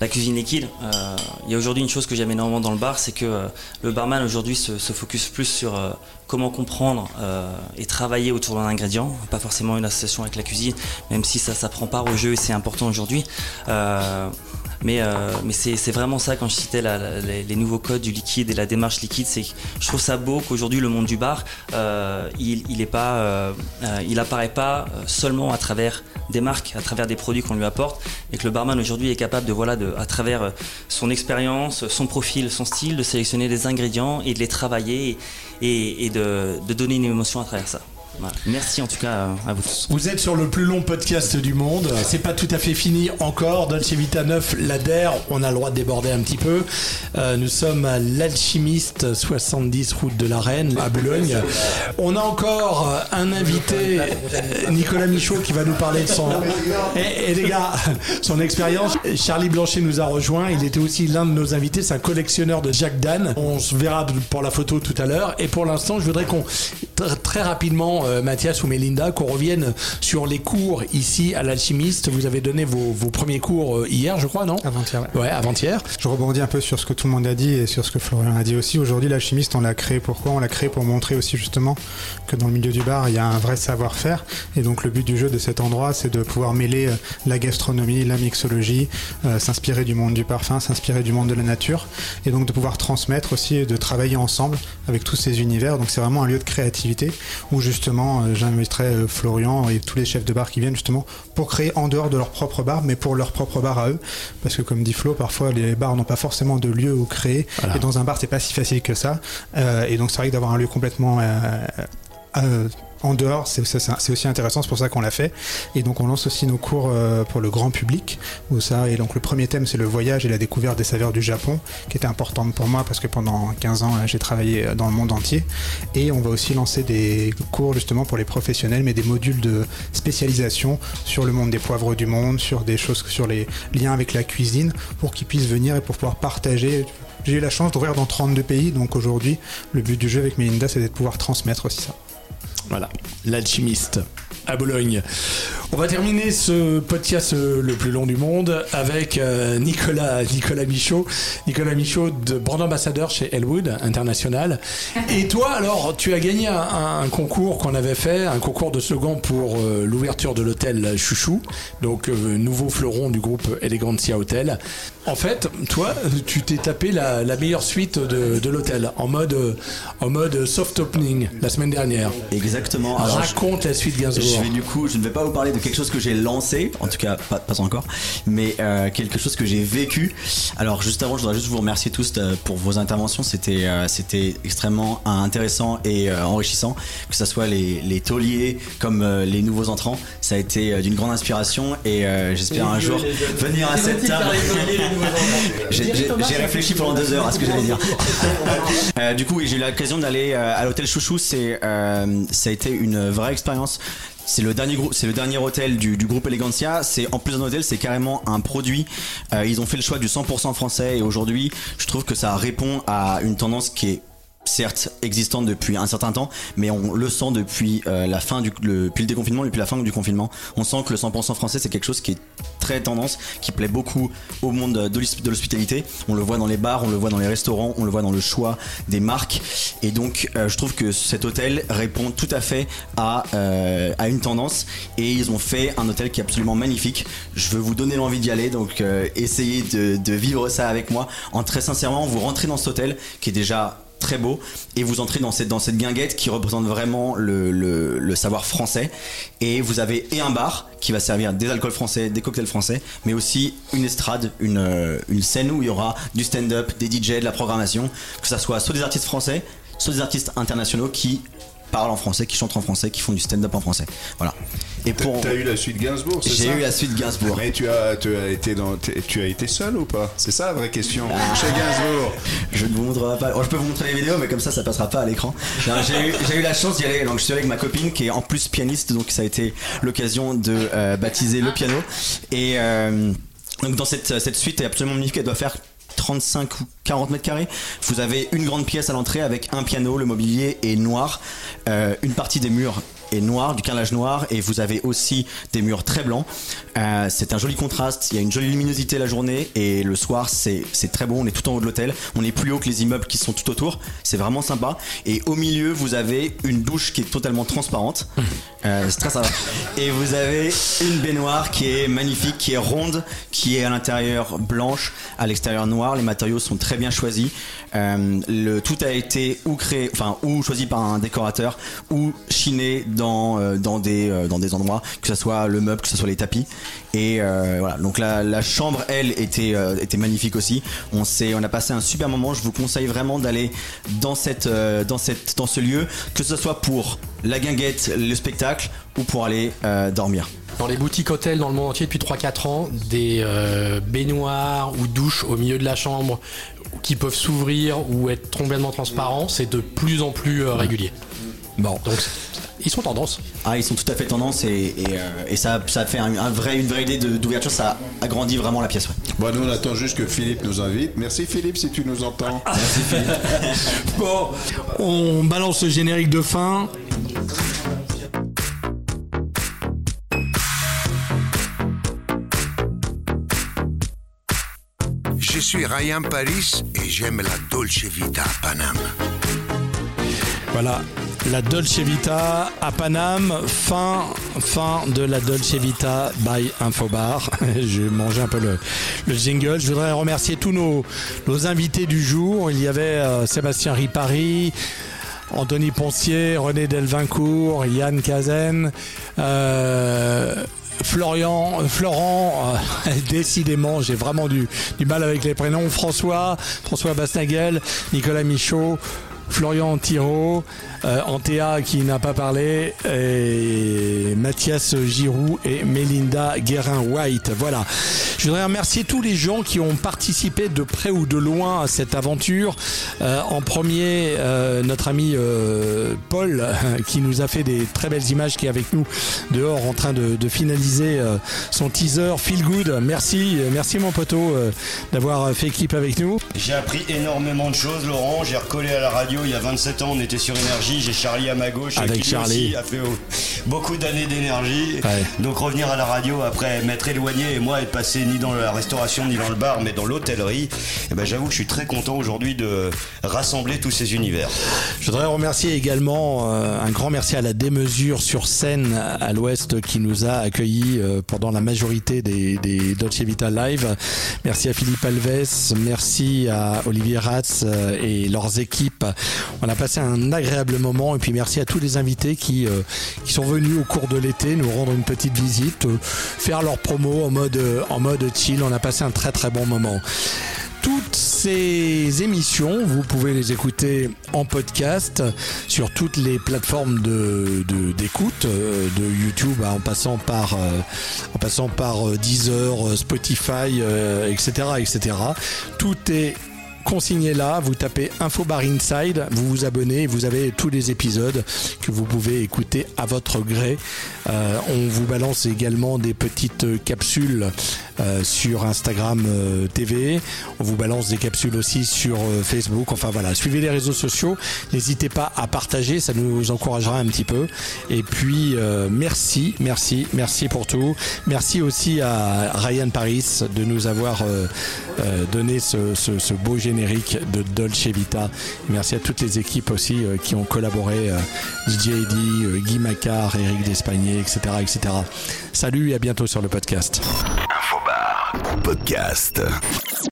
la cuisine liquide. Euh, Il y a aujourd'hui une chose que j'aime énormément dans le bar, c'est que euh, le barman aujourd'hui se, focus plus sur euh, comment comprendre euh, et travailler autour d'un ingrédient, pas forcément une association avec la cuisine, même si ça, ça prend part au jeu et c'est important aujourd'hui. Mais, euh, c'est vraiment ça quand je citais les, nouveaux codes du liquide et la démarche liquide, c'est je trouve ça beau qu'aujourd'hui le monde du bar, euh, il, il est pas, euh, il apparaît pas seulement à travers des marques, à travers des produits qu'on lui apporte, et que le barman aujourd'hui est capable de voilà, de, à travers son expérience, son profil, son style, de sélectionner des ingrédients et de les travailler et, de donner une émotion à travers ça. Merci en tout cas à vous tous. Vous êtes sur le plus long podcast du monde. C'est pas tout à fait fini encore. Dolce Vita 9, l'ADER, on a le droit de déborder un petit peu. Euh, nous sommes à l'Alchimiste, 70 route de la Reine, à Boulogne. On a encore un invité, Nicolas Michaud, qui va nous parler de son. Et, les gars, son expérience. Charlie Blanchet nous a rejoint. Il était aussi l'un de nos invités. C'est un collectionneur de Jacques Dan. On se verra pour la photo tout à l'heure. Et pour l'instant, je voudrais qu'on tr- très rapidement, Mathias ou Mélinda, qu'on revienne sur les cours ici à l'Alchimiste. Vous avez donné vos, vos premiers cours euh, hier, je crois, non Avant-hier, ouais. avant-hier. Je rebondis un peu sur ce que tout le monde a dit et sur ce que Florian a dit aussi. Aujourd'hui, l'alchimiste, on l'a créé pourquoi On l'a créé pour montrer aussi justement que dans le milieu du bar, il y a un vrai savoir-faire. Et donc, le but du jeu de cet endroit, c'est de pouvoir mêler euh, la gastronomie, la mixologie, euh, s'inspirer du monde du parfum, s'inspirer du monde de la nature. Et donc, de pouvoir transmettre aussi et de travailler ensemble avec tous ces univers. Donc, c'est vraiment un lieu de créativité où justement, euh, j'inviterai euh, Florian et tous les chefs de bar qui viennent justement pour créer en dehors de leur propre bar, mais pour leur propre bar à eux. Parce que comme dit Flo, parfois les bars n'ont pas forcément de lieu où créer. Voilà. Et dans un bar, c'est pas si facile que ça. Euh, et donc c'est vrai que d'avoir un lieu complètement euh, euh, en dehors, c'est aussi intéressant, c'est pour ça qu'on l'a fait. Et donc on lance aussi nos cours euh, pour le grand public. Et donc le premier thème, c'est le voyage et la découverte des saveurs du Japon, qui était importante pour moi parce que pendant 15 ans, euh, j'ai travaillé dans le monde entier. Et on va aussi lancer des cours justement pour les professionnels, mais des modules de spécialisation sur le monde des poivres du monde, sur des choses, sur les liens avec la cuisine, pour qu'ils puissent venir et pour pouvoir partager. J'ai eu la chance d'ouvrir dans 32 pays, donc aujourd'hui, le but du jeu avec Melinda, c'est de pouvoir transmettre aussi ça. Voilà, l'alchimiste à Bologne. On va terminer ce podcast euh, le plus long du monde avec euh, Nicolas, Nicolas Michaud. Nicolas Michaud, de brand ambassadeur chez Elwood International. Et toi, alors, tu as gagné un, un concours qu'on avait fait, un concours de slogan pour euh, l'ouverture de l'hôtel Chouchou, donc euh, nouveau fleuron du groupe Elegantia Hotel. En fait, toi, tu t'es tapé la, la meilleure suite de, de l'hôtel en mode, euh, en mode soft opening la semaine dernière. Exactement. Alors, Raconte la suite Gainsbourg. Je vais du coup, je ne vais pas vous parler de quelque chose que j'ai lancé, en tout cas pas, pas encore, mais euh, quelque chose que j'ai vécu. Alors juste avant, je voudrais juste vous remercier tous euh, pour vos interventions. C'était euh, c'était extrêmement intéressant et euh, enrichissant, que ce soit les, les tauliers comme euh, les nouveaux entrants. Ça a été euh, d'une grande inspiration et euh, j'espère un jour venir à cette table. J'ai réfléchi pendant deux heures à ce que j'allais dire. Euh, du coup, oui, j'ai eu l'occasion d'aller euh, à l'hôtel Chouchou. C'est, euh, ça a été une vraie expérience. C'est le dernier groupe, c'est le dernier hôtel du, du groupe Elegancia. C'est en plus d'un hôtel, c'est carrément un produit. Euh, ils ont fait le choix du 100% français et aujourd'hui, je trouve que ça répond à une tendance qui est certes existante depuis un certain temps, mais on le sent depuis euh, la fin du le, depuis déconfinement, depuis la fin du confinement. On sent que le 100% français c'est quelque chose qui est très tendance, qui plaît beaucoup au monde de l'hosp- de l'hospitalité. On le voit dans les bars, on le voit dans les restaurants, on le voit dans le choix des marques. Et donc, euh, je trouve que cet hôtel répond tout à fait à, euh, à une tendance. Et ils ont fait un hôtel qui est absolument magnifique. Je veux vous donner l'envie d'y aller, donc essayez de, de vivre ça avec moi. En très sincèrement, vous rentrez dans cet hôtel qui est déjà très beau. Et vous entrez dans cette, dans cette guinguette qui représente vraiment le, le, savoir français. Et vous avez et un bar qui va servir des alcools français, des cocktails français mais aussi une estrade, une, euh, une scène où il y aura du stand-up, des DJ, de la programmation. Que ça soit soit des artistes français soit des artistes internationaux qui parlent en français, qui chantent en français, qui font du stand-up en français. Voilà. Et pour T'as eu la suite Gainsbourg, c'est J'ai ça eu la suite Gainsbourg. Mais tu as, tu as été dans, tu as été seul ou pas? C'est ça la vraie question. Chez Gainsbourg. Je ne vous montrerai pas. Oh, je peux vous montrer les vidéos, mais comme ça, ça passera pas à l'écran. J'ai eu, j'ai eu la chance d'y aller. Donc, je suis allé avec ma copine qui est en plus pianiste, donc ça a été l'occasion de euh, baptiser le piano. Et euh, donc, dans cette, cette suite est absolument magnifique. Elle doit faire 35 ou 40 mètres carrés. Vous avez une grande pièce à l'entrée avec un piano, le mobilier est noir, Euh, une partie des murs est noir, du carrelage noir, et vous avez aussi des murs très blancs. Euh, c'est un joli contraste, il y a une jolie luminosité la journée, et le soir c'est très beau, on est tout en haut de l'hôtel, on est plus haut que les immeubles qui sont tout autour, c'est vraiment sympa. Et au milieu vous avez une douche qui est totalement transparente, Euh, c'est très sympa. Et vous avez une baignoire qui est magnifique, qui est ronde, qui est à l'intérieur blanche, à l'extérieur noir, les matériaux sont très bien choisis. Euh, le, tout a été ou créé, enfin ou choisi par un décorateur ou chiné dans euh, dans des euh, dans des endroits, que ce soit le meuble, que ce soit les tapis. Et euh, voilà. Donc la, la chambre, elle, était était magnifique aussi. On s'est on a passé un super moment. Je vous conseille vraiment d'aller dans cette dans cette dans ce lieu, que ce soit pour la guinguette, le spectacle ou pour aller euh, dormir. Dans les boutiques hôtels dans le monde entier depuis 3-4 ans, des euh, baignoires ou douches au milieu de la chambre qui peuvent s'ouvrir ou être complètement transparents, c'est de plus en plus euh, régulier. Bon. Donc ils sont tendance. Ah, ils sont tout à fait tendance et, et, euh, et ça, ça fait un, un vrai, une vraie idée d'ouverture, ça agrandit vraiment la pièce. ouais. Bon, nous on attend juste que Philippe nous invite. Merci Philippe si tu nous entends. Merci Philippe. Bon, on balance le générique de fin. Je suis Ryan Paris et j'aime la Dolce Vita à Paname. Voilà, la Dolce Vita à Paname, fin, fin de la Dolce Vita by Infobar. J'ai mangé un peu le, le jingle. Je voudrais remercier tous nos, nos invités du jour. Il y avait euh, Sébastien Ripari, Anthony Poncier, René Delvincourt, Yann Cazen. euh, Florian, Florent, euh, décidément, j'ai vraiment du, du mal avec les prénoms. François, François Basnagel, Nicolas Michaud, Florian Thiraud, Antea qui n'a pas parlé, et Mathias Giroux et Melinda Guérin-White. Voilà. Je voudrais remercier tous les gens qui ont participé de près ou de loin à cette aventure. Euh, en premier, euh, notre ami euh, Paul, euh, qui nous a fait des très belles images, qui est avec nous dehors en train de, de finaliser euh, son teaser Feel Good. Merci, euh, merci mon poteau euh, d'avoir fait équipe avec nous. J'ai appris énormément de choses, Laurent. J'ai recollé à la radio il y a 27 ans, on était sur Énergie. J'ai Charlie à ma gauche. Avec qui Charlie. aussi a fait beaucoup d'années d'énergie. Donc revenir à la radio après m'être éloigné et moi être passé ni dans la restauration ni dans le bar, mais dans l'hôtellerie, eh ben, j'avoue que je suis très content aujourd'hui de rassembler tous ces univers. Je voudrais remercier également euh, un grand merci à la démesure sur scène à l'ouest qui nous a accueillis euh, pendant la majorité des, des Dolce Vita Live. Merci à Philippe Alves, merci à Olivier Ratz euh, et leurs équipes. On a passé un agréable moment et puis merci à tous les invités qui, euh, sont venus au cours de l'été nous rendre une petite visite, euh, faire leur promo en mode, euh, en mode chill. On a passé un très très bon moment. Toutes ces émissions, vous pouvez les écouter en podcast sur toutes les plateformes d'écoute, de, YouTube en passant par en passant Deezer, Spotify, etc., etc. Tout est consigné là, vous tapez Info Bar Inside, vous vous abonnez, vous avez tous les épisodes que vous pouvez écouter à votre gré. Euh, on vous balance également des petites capsules euh, sur Instagram euh, TV. On vous balance des capsules aussi sur Facebook. Enfin voilà, suivez les réseaux sociaux. N'hésitez pas à partager, ça nous encouragera un petit peu. Et puis merci, merci, merci pour tout. Merci aussi à Ryan Paris de nous avoir donné ce beau générique de Dolce Vita. Merci à toutes les équipes aussi euh, qui ont collaboré, euh, euh, Guy Macquart, Eric Despagné, etc., etc. Salut et à bientôt sur le. Podcast.